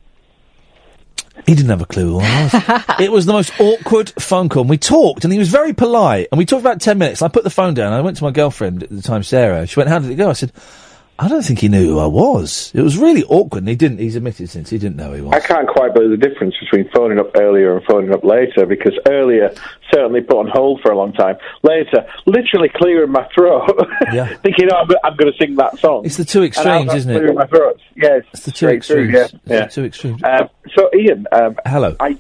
He didn't have a clue who I was. it was the most awkward phone call. And we talked, and he was very polite. And we talked about 10 minutes. I put the phone down. I went to my girlfriend at the time, Sarah. She went, How did it go? I said, I don't think he knew who I was. It was really awkward. And he didn't, he's admitted since he didn't know who he was. I can't quite believe the difference between phoning up earlier and phoning up later because earlier certainly put on hold for a long time. Later, literally clearing my throat, Yeah. thinking, oh, I'm, I'm going to sing that song. It's the two extremes, isn't it? Clearing my throat. Yes, It's the two straight through, extremes. yeah, It's yeah. the two extremes. Um, so, Iain, um, Hello. I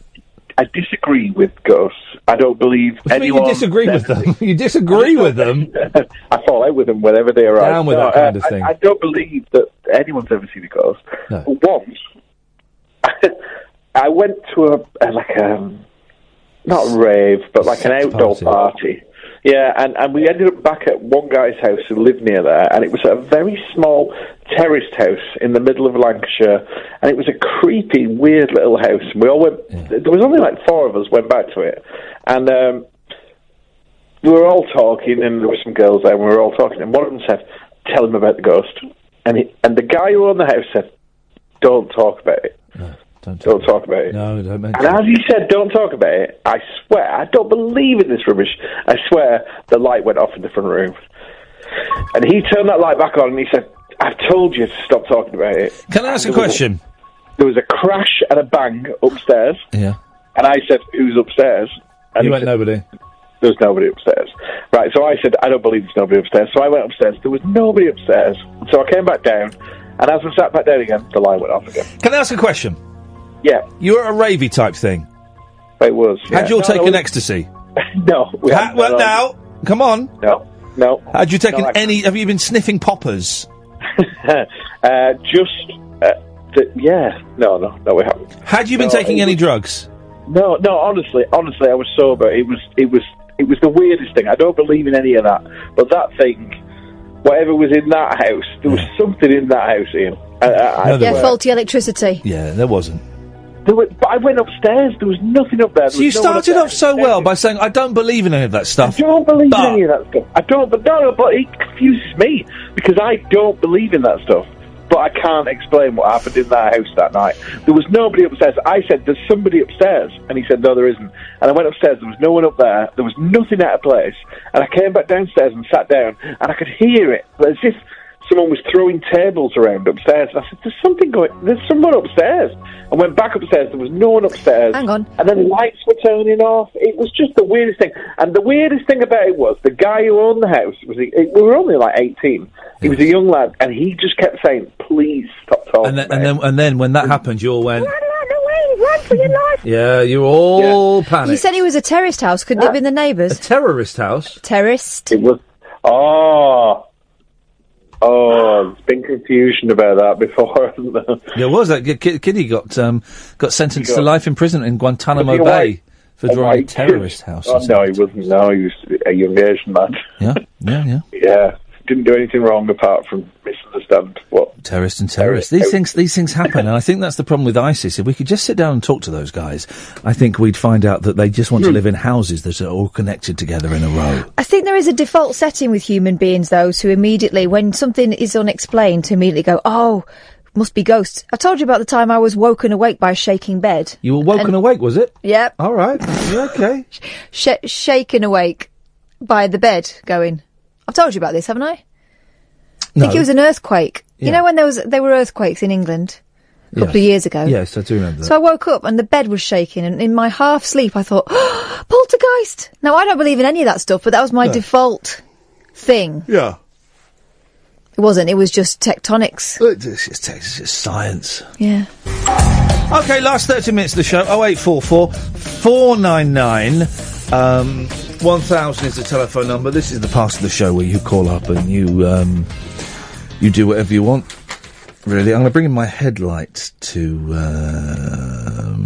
I disagree with ghosts. I don't believe mean anyone. you disagree with them? you disagree with them? I fall out with them whenever they arrive. Down with No, that kind uh, of thing. I, don't believe that anyone's ever seen a ghost. No. Once, I went to a, a like um not a rave, but like an outdoor party. Yeah, and, and we ended up back at one guy's house who lived near there, and it was a very small terraced house in the middle of Lancashire, and it was a creepy, weird little house. And we all went. There was only like four of us went back to it, and um, we were all talking, and there were some girls there, and we were all talking, and one of them said, "Tell him about the ghost," and he, and the guy who owned the house said, "Don't talk about it." Don't Don't talk about it. No, don't mention And as he said, don't talk about it, I swear, I don't believe in this rubbish. I swear the light went off in the front room. And he turned that light back on and he said, I've told you to stop talking about it. Can I ask a question? there was a crash and a bang upstairs. Yeah. And I said, who's upstairs? And You he went said, nobody. There's nobody upstairs. Right, so I said, I don't believe there's nobody upstairs. So I went upstairs. There was nobody upstairs. So I came back down. And as I sat back down again, the light went off again. Can I ask a question? Yeah. You were a ravey type thing. It was. Had yeah. you all No, taken no, ecstasy? No. We Ha- well, No. now, come on. No. No. Had you taken No, I- any? Have you been sniffing poppers? uh, just, uh, th- yeah. No, no, no, we haven't. Had you been No, taking any was- drugs? No, no. Honestly, honestly, I was sober. It was, it was, it was the weirdest thing. I don't believe in any of that. But that thing, whatever was in that house, there was something in that house, Iain. I, I, I yeah, faulty electricity. Yeah, there wasn't. There were, but I went upstairs. There was nothing up there. there So you no started off so well by saying, "I don't believe in any of that stuff." I don't believe in any of that stuff. I don't, but no, no, but it confuses me because I don't believe in that stuff. But I can't explain what happened in that house that night. There was nobody upstairs. I said, "There's somebody upstairs," and he said, "No, there isn't." And I went upstairs. There was no one up there. There was nothing out of place. And I came back downstairs and sat down, and I could hear it but as if someone was throwing tables around upstairs. And I said, "There's something going. There's someone upstairs." I went back upstairs. There was no one upstairs. Hang on. And then lights were turning off. It was just the weirdest thing. And the weirdest thing about it was the guy who owned the house was. He, we were only like eighteen. He was a young lad, and he just kept saying, "Please stop talking." And then, and then, and then, when that happened, you all went. Run for your life. Yeah, you were all You panicked. said it was a terraced house. Couldn't it have been the neighbours? A terrorist house? Terraced. It was. Oh. Oh, there's been confusion about that before, hasn't there? There was that ki- ki- kid. He got um, got sentenced He to life in prison in Guantanamo Bay white? for drawing a terrorist house. Oh, no, he wasn't. No, he was a young Asian man. Yeah, yeah, yeah. Yeah, didn't do anything wrong apart from misunderstand what. Terrorist and terrorist. These things, these things happen, and I think that's the problem with ISIS. If we could just sit down and talk to those guys, I think we'd find out that they just want to hmm. live in houses that are all connected together in a row. I think there is a default setting with human beings, though, to immediately, when something is unexplained, to immediately go, oh, must be ghosts. I told you about the time I was woken awake by a shaking bed. You were woken And- awake, was it? Yep. All right. Okay. Sh- shaken awake by the bed, going, I've told you about this, haven't I? I think No. it was an earthquake. You know when there was there were earthquakes in England a couple Yes. of years ago? Yes, I do remember that. So I woke up and the bed was shaking, and in my half sleep I thought, poltergeist. Now I don't believe in any of that stuff, but that was my No. default thing. Yeah. It wasn't. It was just tectonics. It's just, it's just science. Yeah. Okay, last 30 minutes of the show. 0844 499 um, 1000 is the telephone number. This is the part of the show where you call up and you um, you do whatever you want. Really, I'm going to bring in my headlights to um,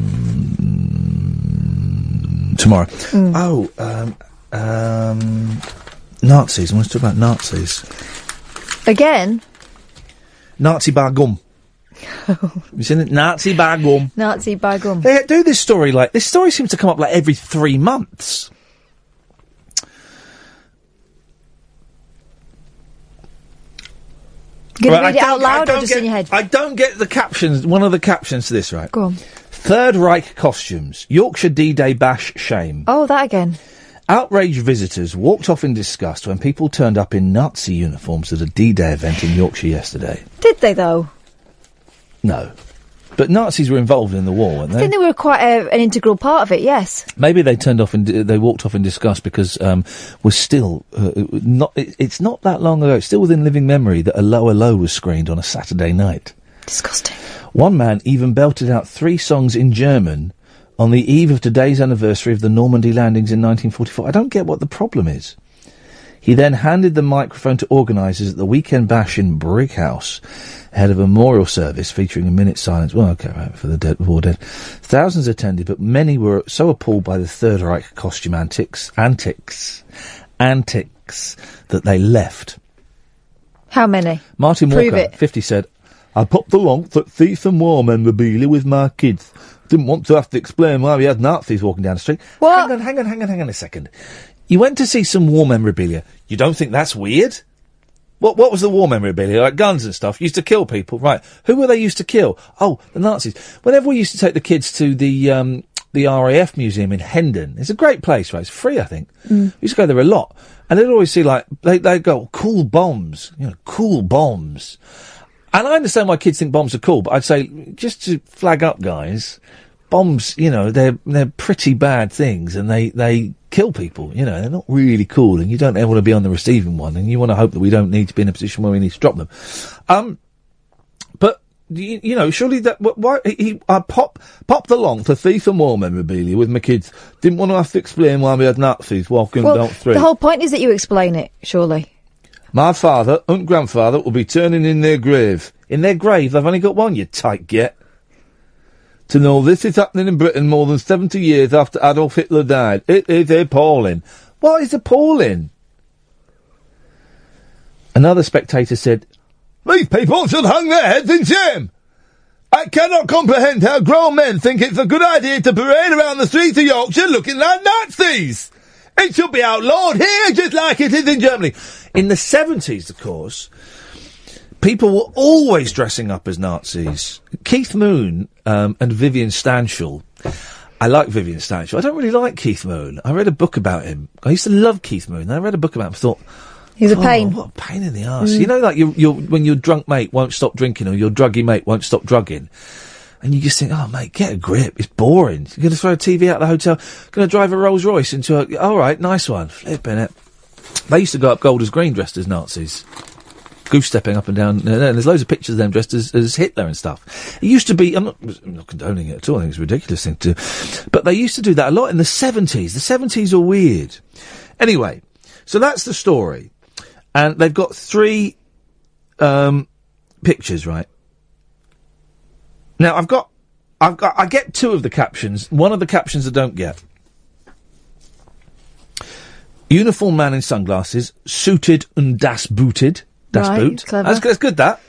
tomorrow. Oh, um, um, Nazis. I want to talk about Nazis. Again, Nazi bar gum. you seen it? Nazi bar gum. Nazi by gum. They do this story like this story seems to come up like every three months. Gonna read it I out don't- loud or just get- in your head? I don't get the captions. One of the captions to this, right? Go on. Third Reich costumes. Yorkshire D-Day bash shame. Oh, that again. Outraged visitors walked off in disgust when people turned up in Nazi uniforms at a D-Day event in Yorkshire yesterday. Did they though? No. But Nazis were involved in the war, weren't they? I they? think they were quite a, an integral part of it. Yes. Maybe they turned off and they walked off in disgust because um, we're still uh, not. It, it's not that long ago. It's still within living memory that 'Allo 'Allo was screened on a Saturday night. Disgusting. One man even belted out three songs in German on the eve of today's anniversary of the Normandy landings in 1944. I don't get what the problem is. He then handed the microphone to organisers at the weekend bash in Brighouse, ahead of a memorial service featuring a minute's silence. Well, okay, right, for the dead, war dead. Thousands attended, but many were so appalled by the Third Reich costume antics, antics, antics, that they left. How many? Martin Prove Walker, it. 50, said, I popped along for thief and war memorabilia with my kids. Didn't want to have to explain why we had Nazis walking down the street. What? Hang on, hang on, hang on, hang on a second. You went to see some war memorabilia. You don't think that's weird? What what was the war memorabilia? Like guns and stuff. Used to kill people, right? Who were they used to kill? Oh, the Nazis. Whenever we used to take the kids to the um, the RAF museum in Hendon, it's a great place, right? It's free, I think. Mm. We used to go there a lot, and they'd always see like they they go cool bombs, you know, cool bombs. And I understand why kids think bombs are cool, but I'd say just to flag up, guys, bombs, you know, they're they're pretty bad things, and they they kill people. You know, they're not really cool, and you don't ever want to be on the receiving one, and you want to hope that we don't need to be in a position where we need to drop them. Um, but you, you know, surely that why he, I pop popped along to Thief and War memorabilia with my kids. Didn't want to have to explain why we had Nazis walking Well, down the the whole point is that you explain it, surely. My father and grandfather will be turning in their grave. In their grave, they've only got one, you tight get. To know this is happening in Britain more than 70 years after Adolf Hitler died. It is appalling. What is appalling? Another spectator said, These people should hang their heads in shame. I cannot comprehend how grown men think it's a good idea to parade around the streets of Yorkshire looking like Nazis. It should be outlawed here, just like it is in Germany. In the 70s, of course, people were always dressing up as Nazis. Keith Moon um, and Vivian Stanshall. I like Vivian Stanshall. I don't really like Keith Moon. I read a book about him. I used to love Keith Moon. I read a book about him and thought, He's a "Oh, pain. What a pain in the arse. Mm. You know, like your, your, when your drunk mate won't stop drinking or your druggy mate won't stop drugging. And you just think, oh, mate, get a grip. It's boring. You're going to throw a TV out the hotel. Going to drive a Rolls Royce into a. All right, nice one. Flipping it. They used to go up Golders Green dressed as Nazis. Goose stepping up and down. And there's loads of pictures of them dressed as, as Hitler and stuff. It used to be. I'm not, I'm not condoning it at all. I think it's a ridiculous thing to do. But they used to do that a lot in the 70s. The 70s are weird. Anyway, so that's the story. And they've got three um, pictures, right? Now I've got, I've got, I get two of the captions. One of the captions I don't get. Uniform man in sunglasses, suited and das booted. Das Right, boot. clever. That's, that's good. That.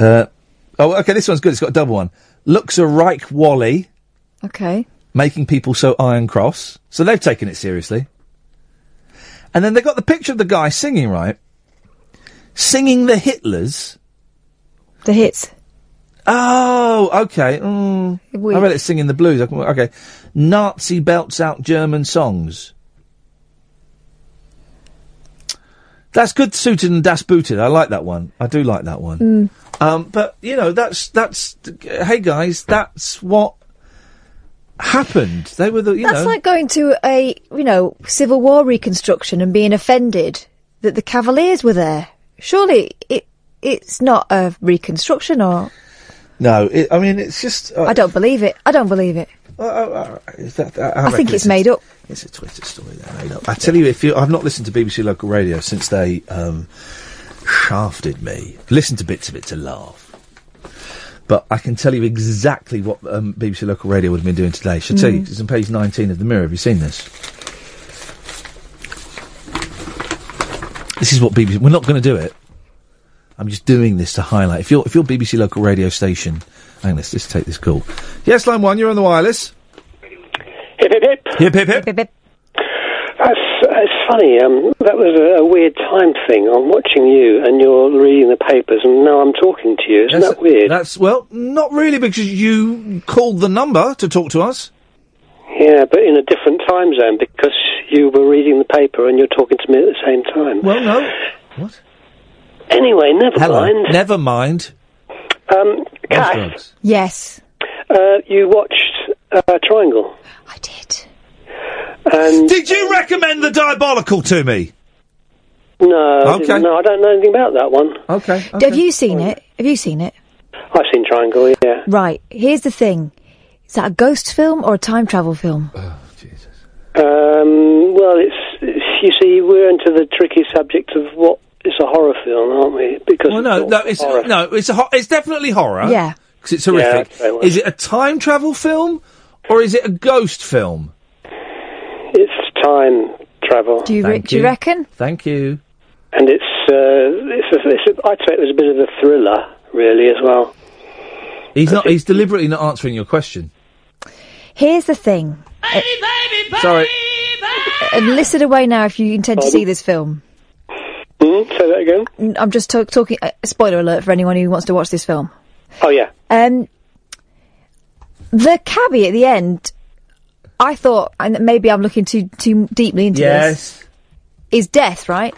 Uh, oh, okay. This one's good. It's got a double one. Looks a Reich Wally, Okay. making people so Iron Cross. So they've taken it seriously. And then they got the picture of the guy singing, right? Singing the Hitlers. The hits. Oh, okay. Mm. I read it singing the blues. Okay. Nazi belts out German songs. That's good suited and das booted. I like that one. I do like that one. Mm. Um, but you know, that's that's. Hey guys, that's what happened. They were the you That's know. like going to a, you know, Civil War reconstruction and being offended that the Cavaliers were there. Surely it it's not a reconstruction or no, it, I mean it's just. Uh, I don't believe it. I don't believe it. Uh, uh, that, uh, I, think reckon it's made up. It's a Twitter story they made up. I tell you, if you, I've not listened to BBC local radio since they um, shafted me. Listened to bits of it to laugh, but I can tell you exactly what um, BBC local radio would have been doing today. Shall I tell you? Mm. It's on page 19 of the Mirror. Have you seen this? This is what BBC. We're not going to do it. I'm just doing this to highlight. If you're if you're BBC local radio station, hang on, let's just take this call. Yes, line one. You're on the wireless. Hip hip hip. Hip hip hip. That's it's funny. Um, that was a, a weird time thing. I'm watching you, and you're reading the papers, and now I'm talking to you. Isn't That's- that weird? That's well, not really, because you called the number to talk to us. Yeah, but in a different time zone because you were reading the paper and you're talking to me at the same time. Well, no. What? Anyway, never Hello. mind. Never mind. Um, Kath, Yes. uh, you watched uh, Triangle. I did. And Did you recommend the diabolical to me? no, I Okay. no, I don't know anything about that one. Okay. Have you seen it? Have you seen it? I've seen Triangle. Yeah. Right. Here's the thing. Is that a ghost film or a time travel film? Um, well, it's, it's you see, we're into the tricky subject of what is a horror film, aren't we? Because Well, no, no, it's no, it's a ho- it's definitely horror. Yeah. because it's horrific. that's very well. is it a time travel film or is it a ghost film? it's time travel. Do you, re- Thank do you you. reckon? Thank you. and it's uh, it's, a, it's a, I'd say it was a bit of a thriller, really, as well. He's not. He's deliberately not answering your question. Here's the thing. Sorry. And listen away now if you intend to see this film. Mm, say that again. I'm just talk- talking. Uh, spoiler alert for anyone who wants to watch this film. Oh yeah. Um, the cabbie at the end, I thought, and maybe I'm looking too too deeply into this. Yes. Is death right?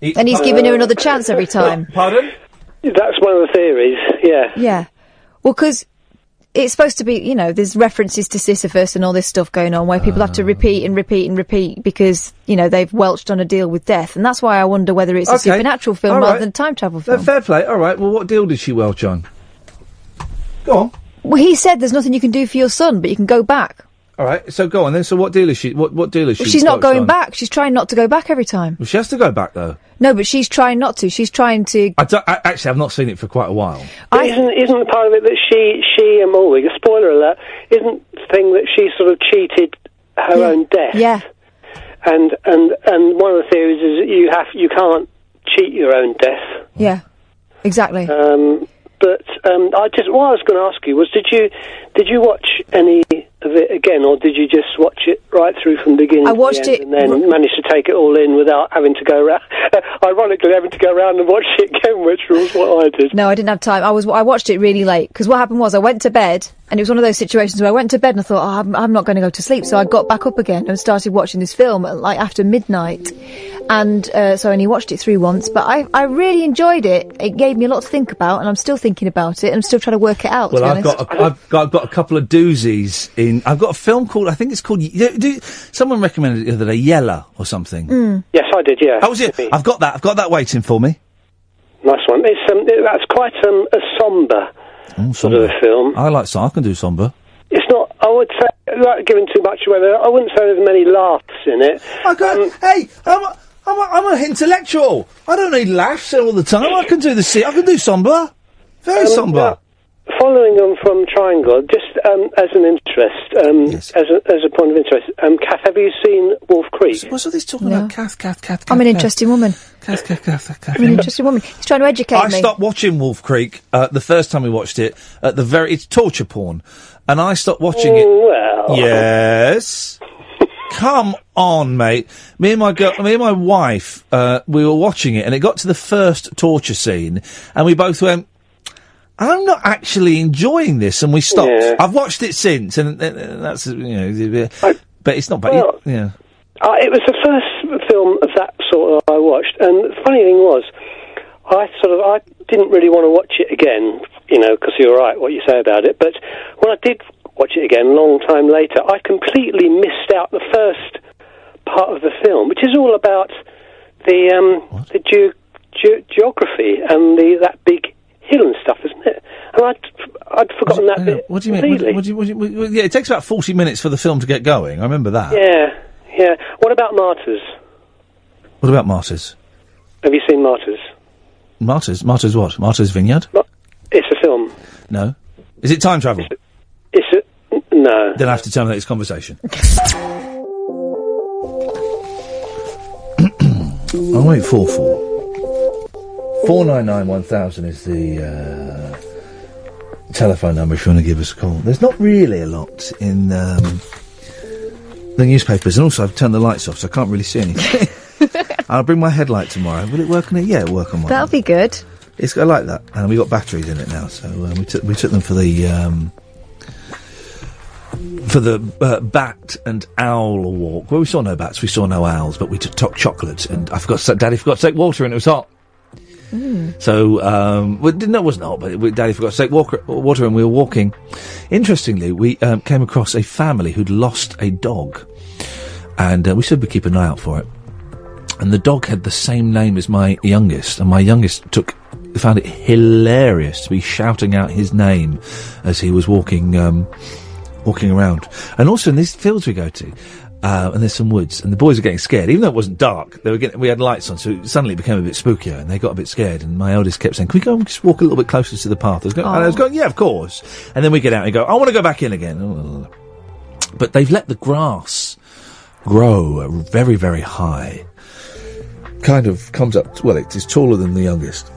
and he's giving her another chance every time. Pardon? That's one of the theories. Yeah. Yeah. Well, because it's supposed to be, you know, there's references to Sisyphus and all this stuff going on where people have to repeat and repeat and repeat because, you know, they've welched on a deal with death. And that's why I wonder whether it's a supernatural film All rather than time travel No, film. fair play. All right. Well, what deal did she welch on? Go on. Well, he said there's nothing you can do for your son, but you can go back. All right. So go on then. So what deal is she? What what deal is she? Well, she's not going on? back. She's trying not to go back every time. Well, she has to go back though. No, but she's trying not to. She's trying to. I, don't, I actually I've not seen it for quite a while. But isn't isn't part of it that she she and Mulwig, a spoiler alert, isn't the thing that she sort of cheated her own death? Yeah. And and and one of the theories is that you have you can't cheat your own death. Yeah. Exactly. Um, but um, I just what I was going to ask you was did you did you watch any of it again, or did you just watch it right through from the beginning? I the watched end it- and then managed to take it all in without having to go around. Ironically, having to go around and watch it again, which was what I did. No, I didn't have time. I was I watched it really late because what happened was I went to bed and it was one of those situations where I went to bed and I thought oh, I'm, I'm not going to go to sleep, so I got back up again and started watching this film at, like after midnight, and uh, so I only watched it through once. But I I really enjoyed it. It gave me a lot to think about, and I'm still thinking about it. and I'm still trying to work it out. Well, to be I've honest. got, a, I've got I've got a couple of doozies in. I've got a film called I think it's called. Do, do, someone recommended it the other day, Yella or something. Mm. Yes, I did. Yeah. How was it? I've got that. I've got that waiting for me. Nice one. It's um, it- that's quite um, a somber. Mm, Sort of a film. I like some. I can do somber. It's not. I would say, without giving too much away, there- I wouldn't say there's many laughs in it. I got. hey, I'm a, I'm a, I'm a intellectual. I don't need laughs all the time. I can do the se- I can do somber. Very Um, somber. now, Following on from Triangle, just um, as an interest, um, as, a, as a point of interest, um, Kath, have you seen Wolf Creek? What's all this talking about? Kath, Kath, Kath, I'm an interesting woman. I'm an interesting woman. He's trying to educate I me. stopped watching Wolf Creek uh, the first time we watched it at the very. It's torture porn, and I stopped watching it. Well, Yes. Come on, mate. Me and my girl, me and my wife, uh, we were watching it, and it got to the first torture scene, and we both went. I'm not actually enjoying this, and we stopped. Yeah. I've watched it since, and, uh, that's you know, but it's not. bad. Well- yeah, Uh, it was the first film of that sort that I watched, and the funny thing was, I sort of I didn't really want to watch it again, you know, because you're right what you say about it. But when I did watch it again, a long time later, I completely missed out the first part of the film, which is all about the um, the ge- ge- geography and the that big hill and stuff, isn't it? And I'd I'd forgotten that bit. What do you mean? What, what do you, you, yeah, it takes about forty minutes for the film to get going. I remember that. Yeah, yeah. What about Martyrs? What about Martyrs? Have you seen Martyrs? Martyrs? Martyrs what? Martyrs Vineyard? It's a film. No. Is it time travel? It's a n- no. Then I have to terminate this conversation. Oh wait, four four. Four nine nine one thousand is the uh, telephone number if you want to give us a call. There's not really a lot in um, the newspapers, and also I've turned the lights off, so I can't really see anything. I'll bring my headlight tomorrow. Will it work on it? Yeah, it'll work on mine. That'll be good. It's I like that, and we've got batteries in it now, so um, we took we took them for the um, for the uh, bat and owl walk. Well, we saw no bats, we saw no owls, but we took, took chocolate, and I forgot. to- Daddy forgot to take water, and it was hot. So, um, well, no, it wasn't hot, but Daddy forgot to take water, and we were walking. Interestingly, we um, came across a family who'd lost a dog, and uh, we said we'd keep an eye out for it. And the dog had the same name as my youngest, and my youngest took found it hilarious to be shouting out his name as he was walking um, walking around. And also in these fields we go to, uh, and there's some woods, and the boys are getting scared, even though it wasn't dark. They were getting, we had lights on, so it suddenly it became a bit spookier, and they got a bit scared. And my eldest kept saying, "Can we go and just walk a little bit closer to the path?" I was going, and I was going "Yeah, of course." And then we get out and go, "I want to go back in again." But they've let the grass grow very, very high. Kind of comes up. Well, it is taller than the youngest,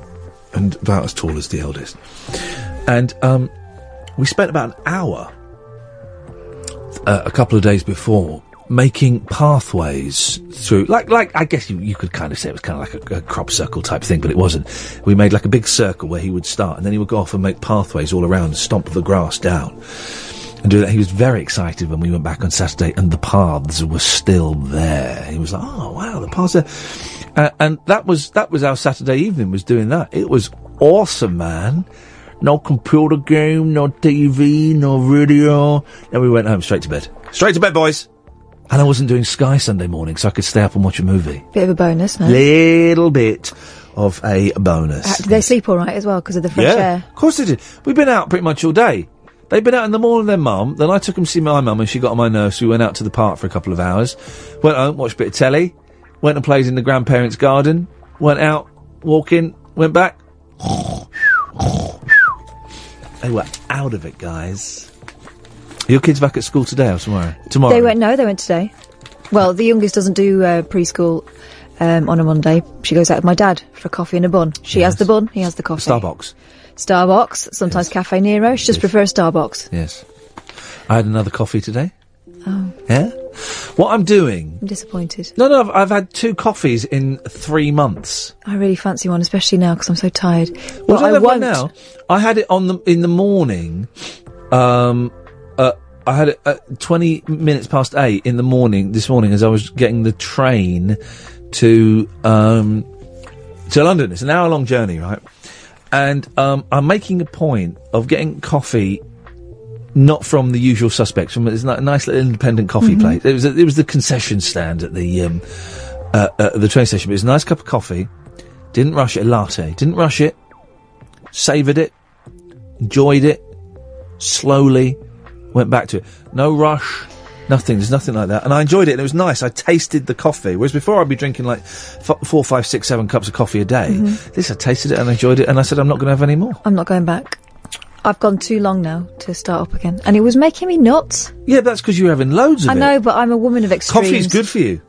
and about as tall as the eldest. And um, we spent about an hour uh, a couple of days before making pathways through, like, like I guess you, you could kind of say it was kind of like a, a crop circle type thing, but it wasn't. We made like a big circle where he would start, and then he would go off and make pathways all around, and stomp the grass down, and do that. He was very excited when we went back on Saturday, and the paths were still there. He was like, "Oh wow, the paths are," uh, and that was that was our Saturday evening. Was doing that. It was awesome, man. No computer game, no TV, no radio. Then we went home straight to bed. Straight to bed, boys. And I wasn't doing Sky Sunday morning, so I could stay up and watch a movie. Bit of a bonus, no? Little bit of a bonus. Uh, did they sleep all right as well because of the fresh yeah, air? of course they did. We've been out pretty much all day. They've been out in the morning with their mum. Then I took them to see my mum and she got on my nerves. We went out to the park for a couple of hours. Went home, watched a bit of telly. Went and played in the grandparents' garden. Went out, walking, went back. They were out of it, guys. Are your kids back at school today or tomorrow? Tomorrow. They went, no, they went today. Well, the youngest doesn't do uh, preschool um, on a Monday. She goes out with my dad for a coffee and a bun. She has the bun, he has the coffee. Starbucks. Starbucks, sometimes Caffè Nero. She just prefers Starbucks. Yes. I had another coffee today. Oh, Yeah. What I'm doing. I'm disappointed. No, no, I've, I've had two coffees in three months. I really fancy one, especially now because I'm so tired. Well, I I have won't. now. I had it on the in the morning. Um, uh, I had it at twenty minutes past eight in the morning this morning as I was getting the train to um to London. It's an hour long journey, right? And um, I'm making a point of getting coffee. Not from the usual suspects. From it's a nice little independent coffee Mhm. place. It was a, it was the concession stand at the um, uh, uh, the train station. But it was a nice cup of coffee. Didn't rush it. A latte. Didn't rush it. Savoured it. Enjoyed it. Slowly. Went back to it. No rush. Nothing. There's nothing like that. And I enjoyed it. And it was nice. I tasted the coffee. Whereas before I'd be drinking like f- four, five, six, seven cups of coffee a day. Mhm. This I tasted it and I enjoyed it. And I said I'm not going to have any more. I'm not going back. I've gone too long now to start up again, and it was making me nuts. Yeah, that's because you're having loads of I it. know, but I'm a woman of extremes. Coffee's good for you.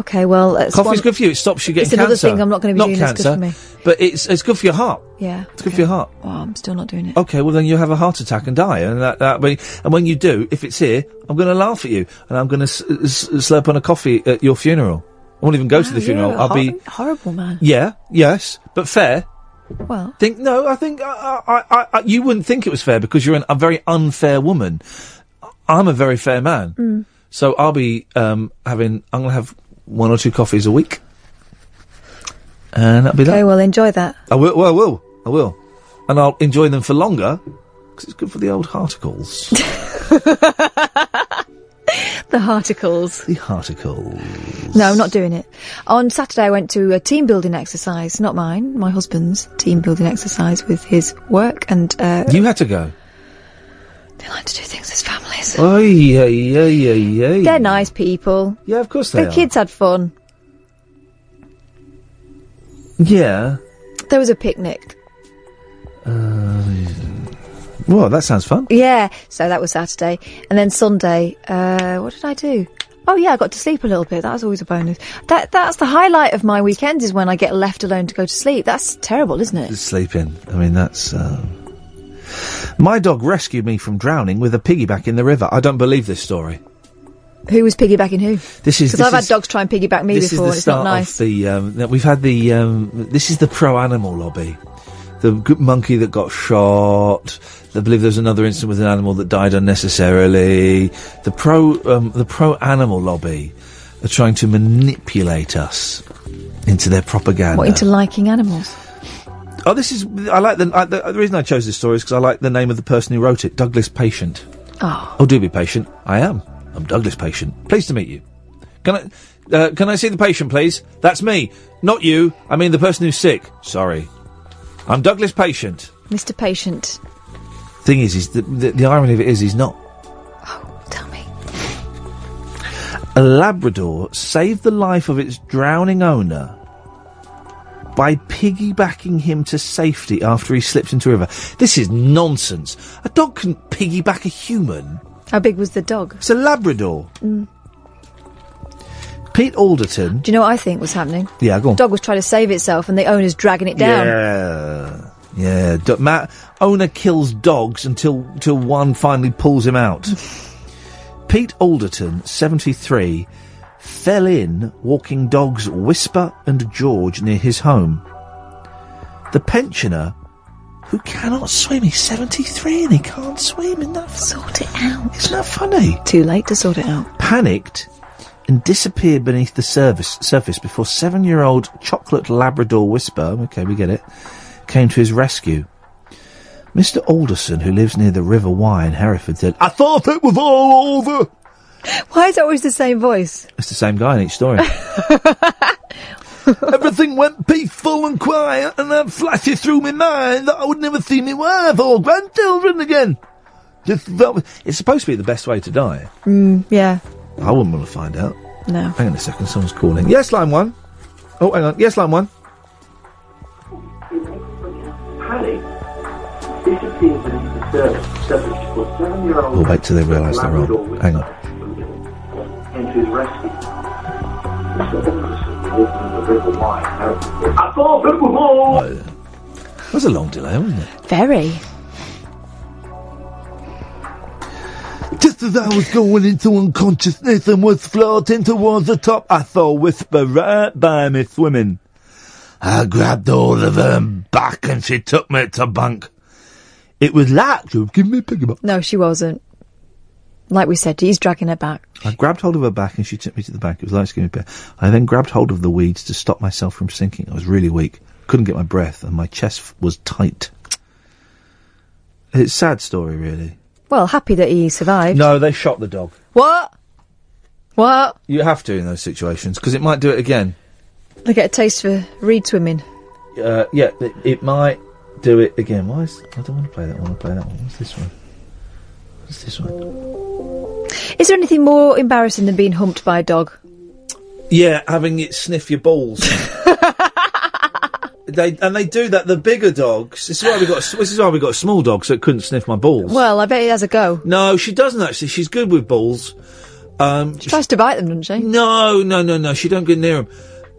Okay, well, it's Coffee's one- good for you. It stops you getting cancer. It's another cancer. thing I'm not gonna be doing that's cancer, good for me. But it's it's good for your heart. Yeah. It's good for your heart. Oh, I'm still not doing it. Okay, well then you have a heart attack and die, and that, that and when you do, if it's here, I'm going to laugh at you, and I'm going to s- s- slurp on a coffee at your funeral. I won't even go to the funeral. I'll hor- be horrible man. yeah, yes, but fair. Well, Think no, I think I, I, I, I, you wouldn't think it was fair because you're an, a very unfair woman. I'm a very fair man, Mm. so I'll be um, having. I'm going to have one or two coffees a week, and that'll be okay, that. well, enjoy that. I will. Well, I will. I will, and I'll enjoy them for longer because it's good for the old hearticles. The articles. the hearticles. No, I'm not doing it. On Saturday, I went to a team building exercise. Not mine, my husband's team building exercise with his work, and uh, You had to go. They like to do things as families. Oh yeah, yeah, yeah, yeah. They're nice people. Yeah, of course they the are. kids had fun. Yeah. There was a picnic. Uh, well, that sounds fun. Yeah, so that was Saturday. And then Sunday, uh, what did I do? Oh yeah, I got to sleep a little bit. That was always a bonus. That that's the highlight of my weekends is when I get left alone to go to sleep. That's terrible, isn't it? Sleeping. I mean, that's. Uh... My dog rescued me from drowning with a piggyback in the river. I don't believe this story. Who was piggybacking who? This is- because I've had dogs try and piggyback me this before. is the it's not nice. the. Um, we've had the. Um, this is the pro animal lobby. The g- monkey that got shot. I believe there's another incident with an animal that died unnecessarily. The pro. Um, the pro animal lobby are trying to manipulate us into their propaganda. What into liking animals? Oh, this is. I like the. I, the, the reason I chose this story is because I like the name of the person who wrote it, Douglas Patient. Oh, Oh, do be patient. I am. I'm Douglas Patient. Pleased to meet you. Can I? Uh, can I see the patient, please? That's me, not you. I mean the person who's sick. Sorry. I'm Douglas Patient. Mr. Patient. Thing is, is the, the, the irony of it is, he's not. Oh, tell me. A Labrador saved the life of its drowning owner by piggybacking him to safety after he slipped into a river. This is nonsense. A dog can piggyback a human. How big was the dog? It's a Labrador. Mm. Pete Alderton. Do you know what I think was happening? Yeah, go on. Dog was trying to save itself, and the owner's dragging it down. Yeah, yeah. Do- Matt owner kills dogs until until one finally pulls him out. Pete Alderton, 73, fell in walking dogs Whisper and George near his home. The pensioner, who cannot swim, he's 73 and he can't swim, isn't that Sort it out. Isn't that funny? Too late to sort it out. panicked and disappeared beneath the surface, surface before seven-year-old chocolate Labrador Whisper, okay, we get it, came to his rescue. Mr. Alderson, who lives near the River Wye in Hereford, said, I thought it was all over. Why is it always the same voice? It's the same guy in each story. Everything went peaceful and quiet, and then flashes through my mind that I would never see my wife or grandchildren again. Just felt- It's supposed to be the best way to die. Mm, yeah. I wouldn't want to find out. No. Hang on a second, someone's calling. Yes, line one. Oh, hang on. Yes, line one. We'll wait till they realise they're wrong. Hang on. That was a long delay, wasn't it? Very. Just as I was going into unconsciousness and was floating towards the top, I saw Whisper right by me swimming. I grabbed hold of her back and she took me to bunk. It was like she was giving me a piggyback. No, she wasn't. Like we said, he's dragging her back. I grabbed hold of her back and she took me to the bank. It was like she gave me. I then grabbed hold of the weeds to stop myself from sinking. I was really weak. Couldn't get my breath and my chest was tight. It's a sad story, really. Well, happy that he survived. No, they shot the dog. What? What? You have to in those situations because it might do it again. They get a taste for reed swimming. Uh, yeah, it, it might do it again. Why is, I don't want to play that one. I want to play that one. What's this one? What's this one? Is there anything more embarrassing than being humped by a dog? Yeah, having it sniff your balls. they and they do that. The bigger dogs. This is why we got. This is why we got a small dog, so it couldn't sniff my balls. Well, I bet he has a go. No, she doesn't actually. She's good with balls. Um, She tries to bite them, doesn't she? No, no, no, no. She don't get near them.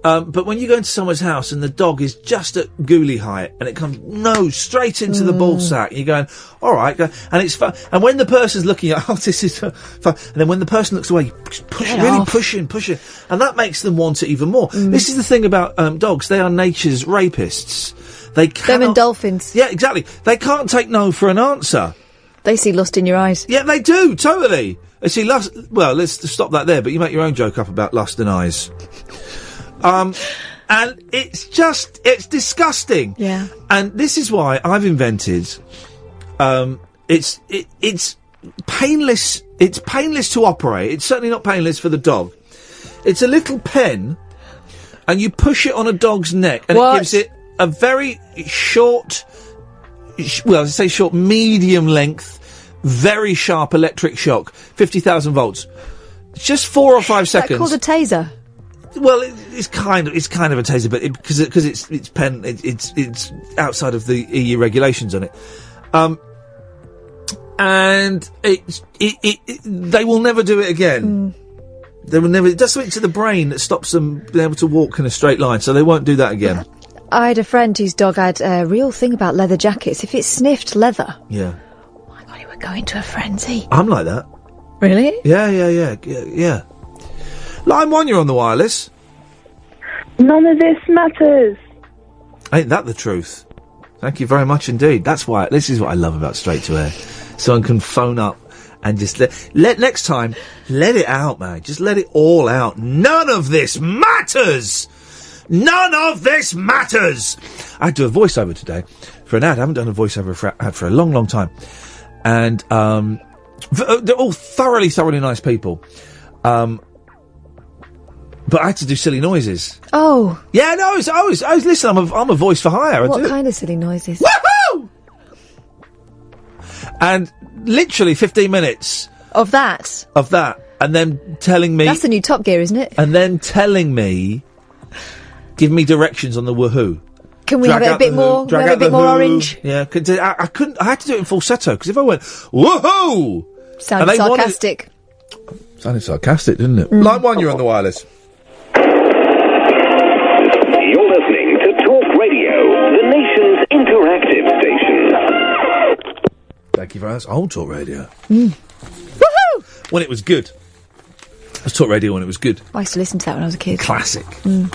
Um, but when you go into someone's house and the dog is just at ghoulie height and it comes no straight into the ball sack, you're going, all right, go, and it's fun. And when the person's looking at, oh, this is fun, and then when the person looks away, you push, Get really off. pushing, pushing, and that makes them want it even more. This is the thing about um, dogs; they are nature's rapists. They cannot, Them and dolphins. Yeah, exactly. They can't take no for an answer. They see lust in your eyes. Yeah, they do, totally. They see lust. Well, let's stop that there, but you make your own joke up about lust and eyes. Um, and it's just, it's disgusting. Yeah. And this is why I've invented, um, it's, it, it's painless, it's painless to operate. It's certainly not painless for the dog. It's a little pen, and you push it on a dog's neck, and What? it gives it a very short, sh- well, I say short, medium length, very sharp electric shock, 50,000 volts. Just four or five seconds. called a taser? Well, it, it's kind of it's kind of a taser, but because it, because it's it's pen it, it's it's outside of the EU regulations on it, um, and it, it, they will never do it again. They will never. It does something to the brain that stops them being able to walk in a straight line, so they won't do that again. I had a friend whose dog had a real thing about leather jackets. If it sniffed leather, Yeah, my god, it would go into a frenzy. I'm like that. Really? Yeah, yeah, yeah, yeah. yeah. Line one, you're on the wireless. None of this matters. Ain't that the truth? Thank you very much indeed. That's why this is what I love about straight to air. Someone can phone up and just let, let next time let it out, man. Just let it all out. None of this matters. None of this matters. I had to do a voiceover today for an ad. I haven't done a voiceover for ad for a long, long time, and um, uh, they're all thoroughly, thoroughly nice people. Um, but I had to do silly noises. Oh, Yeah, no, I was, I was, I was listen, I'm a, I'm a voice for hire. I what do. kind of silly noises? Woohoo! And literally 15 minutes Of that. of that, and then telling me, That's the new Top Gear, isn't it? and then telling me, give me directions on the woohoo. Can we Drag have it a bit more? drag it a out bit more orange? Yeah, I, I couldn't. I had to do it in falsetto because if I went woohoo, Sounded they wanted- sarcastic. sounded sarcastic, didn't it? Mm. Line one, you're on the wireless. Thank you very much. Old Talk Radio. Woohoo! when it was good. It was talk radio when it was good. I used to listen to that when I was a kid. Classic. Mm.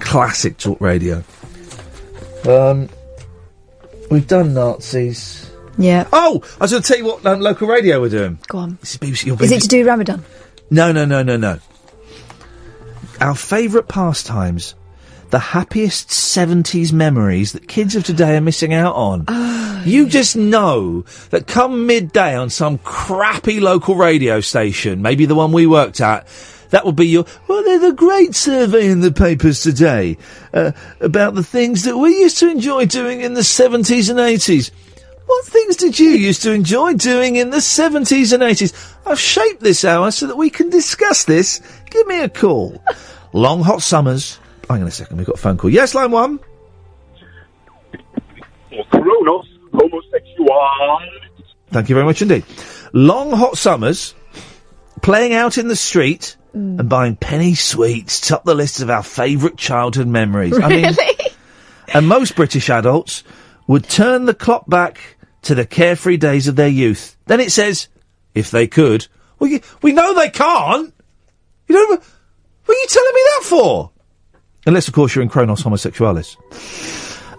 Classic talk radio. Um, we've done Nazis. Yeah. Oh, I was going to tell you what um, local radio we're doing. Go on. This is BBC. Your Is it to do Ramadan? No, no, no, no, no. Our favourite pastimes. The happiest 70s memories that kids of today are missing out on. you just know that come midday on some crappy local radio station, maybe the one we worked at, that will be your, well, there's a great survey in the papers today uh, about the things that we used to enjoy doing in the 70s and 80s. What things did you used to enjoy doing in the 70s and 80s? I've shaped this hour so that we can discuss this. Give me a call. Long hot summers. Hang on a second, we've got a phone call. Yes, line one. Kronos homosexual. Thank you very much indeed. Long hot summers, playing out in the street mm. and buying penny sweets top the list of our favourite childhood memories. I mean, and most British adults would turn the clock back to the carefree days of their youth. Then it says, if they could. Well, you, we know they can't. You know, what are you telling me that for? Unless, of course, you're in Kronos homosexualis.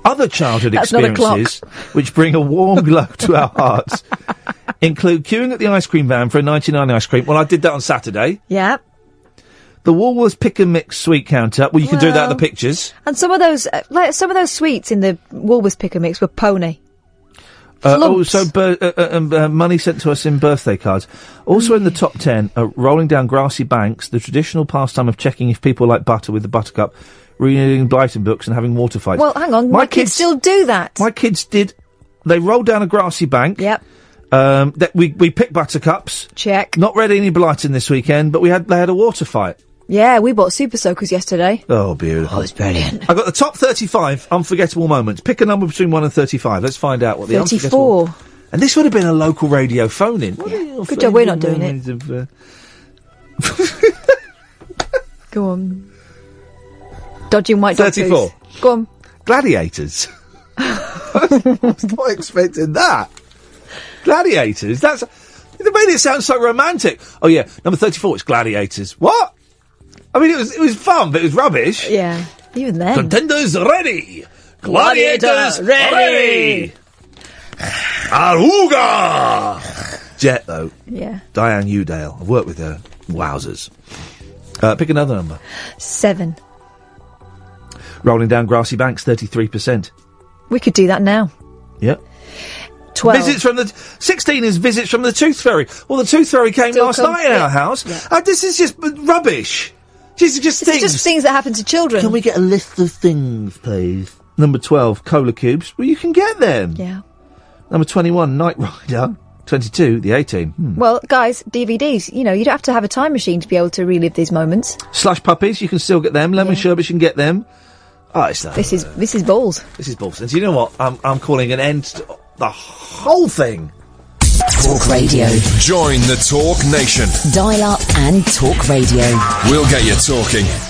Other childhood That's not a clock. experiences which bring a warm glow to our hearts include queuing at the ice cream van for a 99 ice cream. Well, I did that on Saturday. Yeah. The Woolworths pick and mix sweet counter. Well, you can do that in the Well- pictures. And some of those, uh, like some of those sweets in the Woolworths pick and mix were pony. Uh, also, bir- uh, uh, um, uh, money sent to us in birthday cards. Also in the top ten, uh, rolling down grassy banks, the traditional pastime of checking if people like butter with the buttercup, reading Blyton books and having water fights. Well, hang on, my, kids, still do that. My kids did. They rolled down a grassy bank. Yep. Um, that we we picked buttercups. Check. Not read any Blyton this weekend, but we had they had a water fight. Yeah, we bought super soakers yesterday. Oh, beautiful. Oh, it's brilliant. I've got the top thirty-five unforgettable moments. Pick a number between one and thirty-five. Let's find out what the unforgettable. 34. And this would have been a local radio phone-in. What are your Good job we're not doing it. of, uh, Go on. Dodging white 34. poos. Go on. Gladiators. I was not expecting that. Gladiators. That's. They made it sound so romantic. Oh yeah, number thirty-four. It's Gladiators. What? I mean, it was it was fun, but it was rubbish. Yeah. Even then. Contenders ready. Gladiators Gladiator ready. ready. Aruga. Jet though. Yeah. Diane Youdale. I've worked with her. Wowzers. Uh, pick another number. Seven. Rolling down grassy banks, thirty-three percent. We could do that now. Yep. Twelve. Visits from the sixteen is visits from the Tooth Fairy. Well, the Tooth Fairy came Still last night in yeah. our house. Yeah. Uh, this is just rubbish. This is just This things. just things that happen to children. Can we get a list of things, please? Number twelve, cola cubes. Well, you can get them. Yeah. Number twenty-one, Knight Rider. Twenty-two, the eighteen. Hmm. Well, guys, DVDs. You know, you don't have to have a time machine to be able to relive these moments. Slush puppies, you can still get them. Lemon sherbets, you can get them. Oh, it's that. This is this is balls. This is balls. And do you know what? I'm I'm calling an end to the whole thing. Talk Radio. Join the Talk Nation. Dial up and talk radio. We'll get you talking.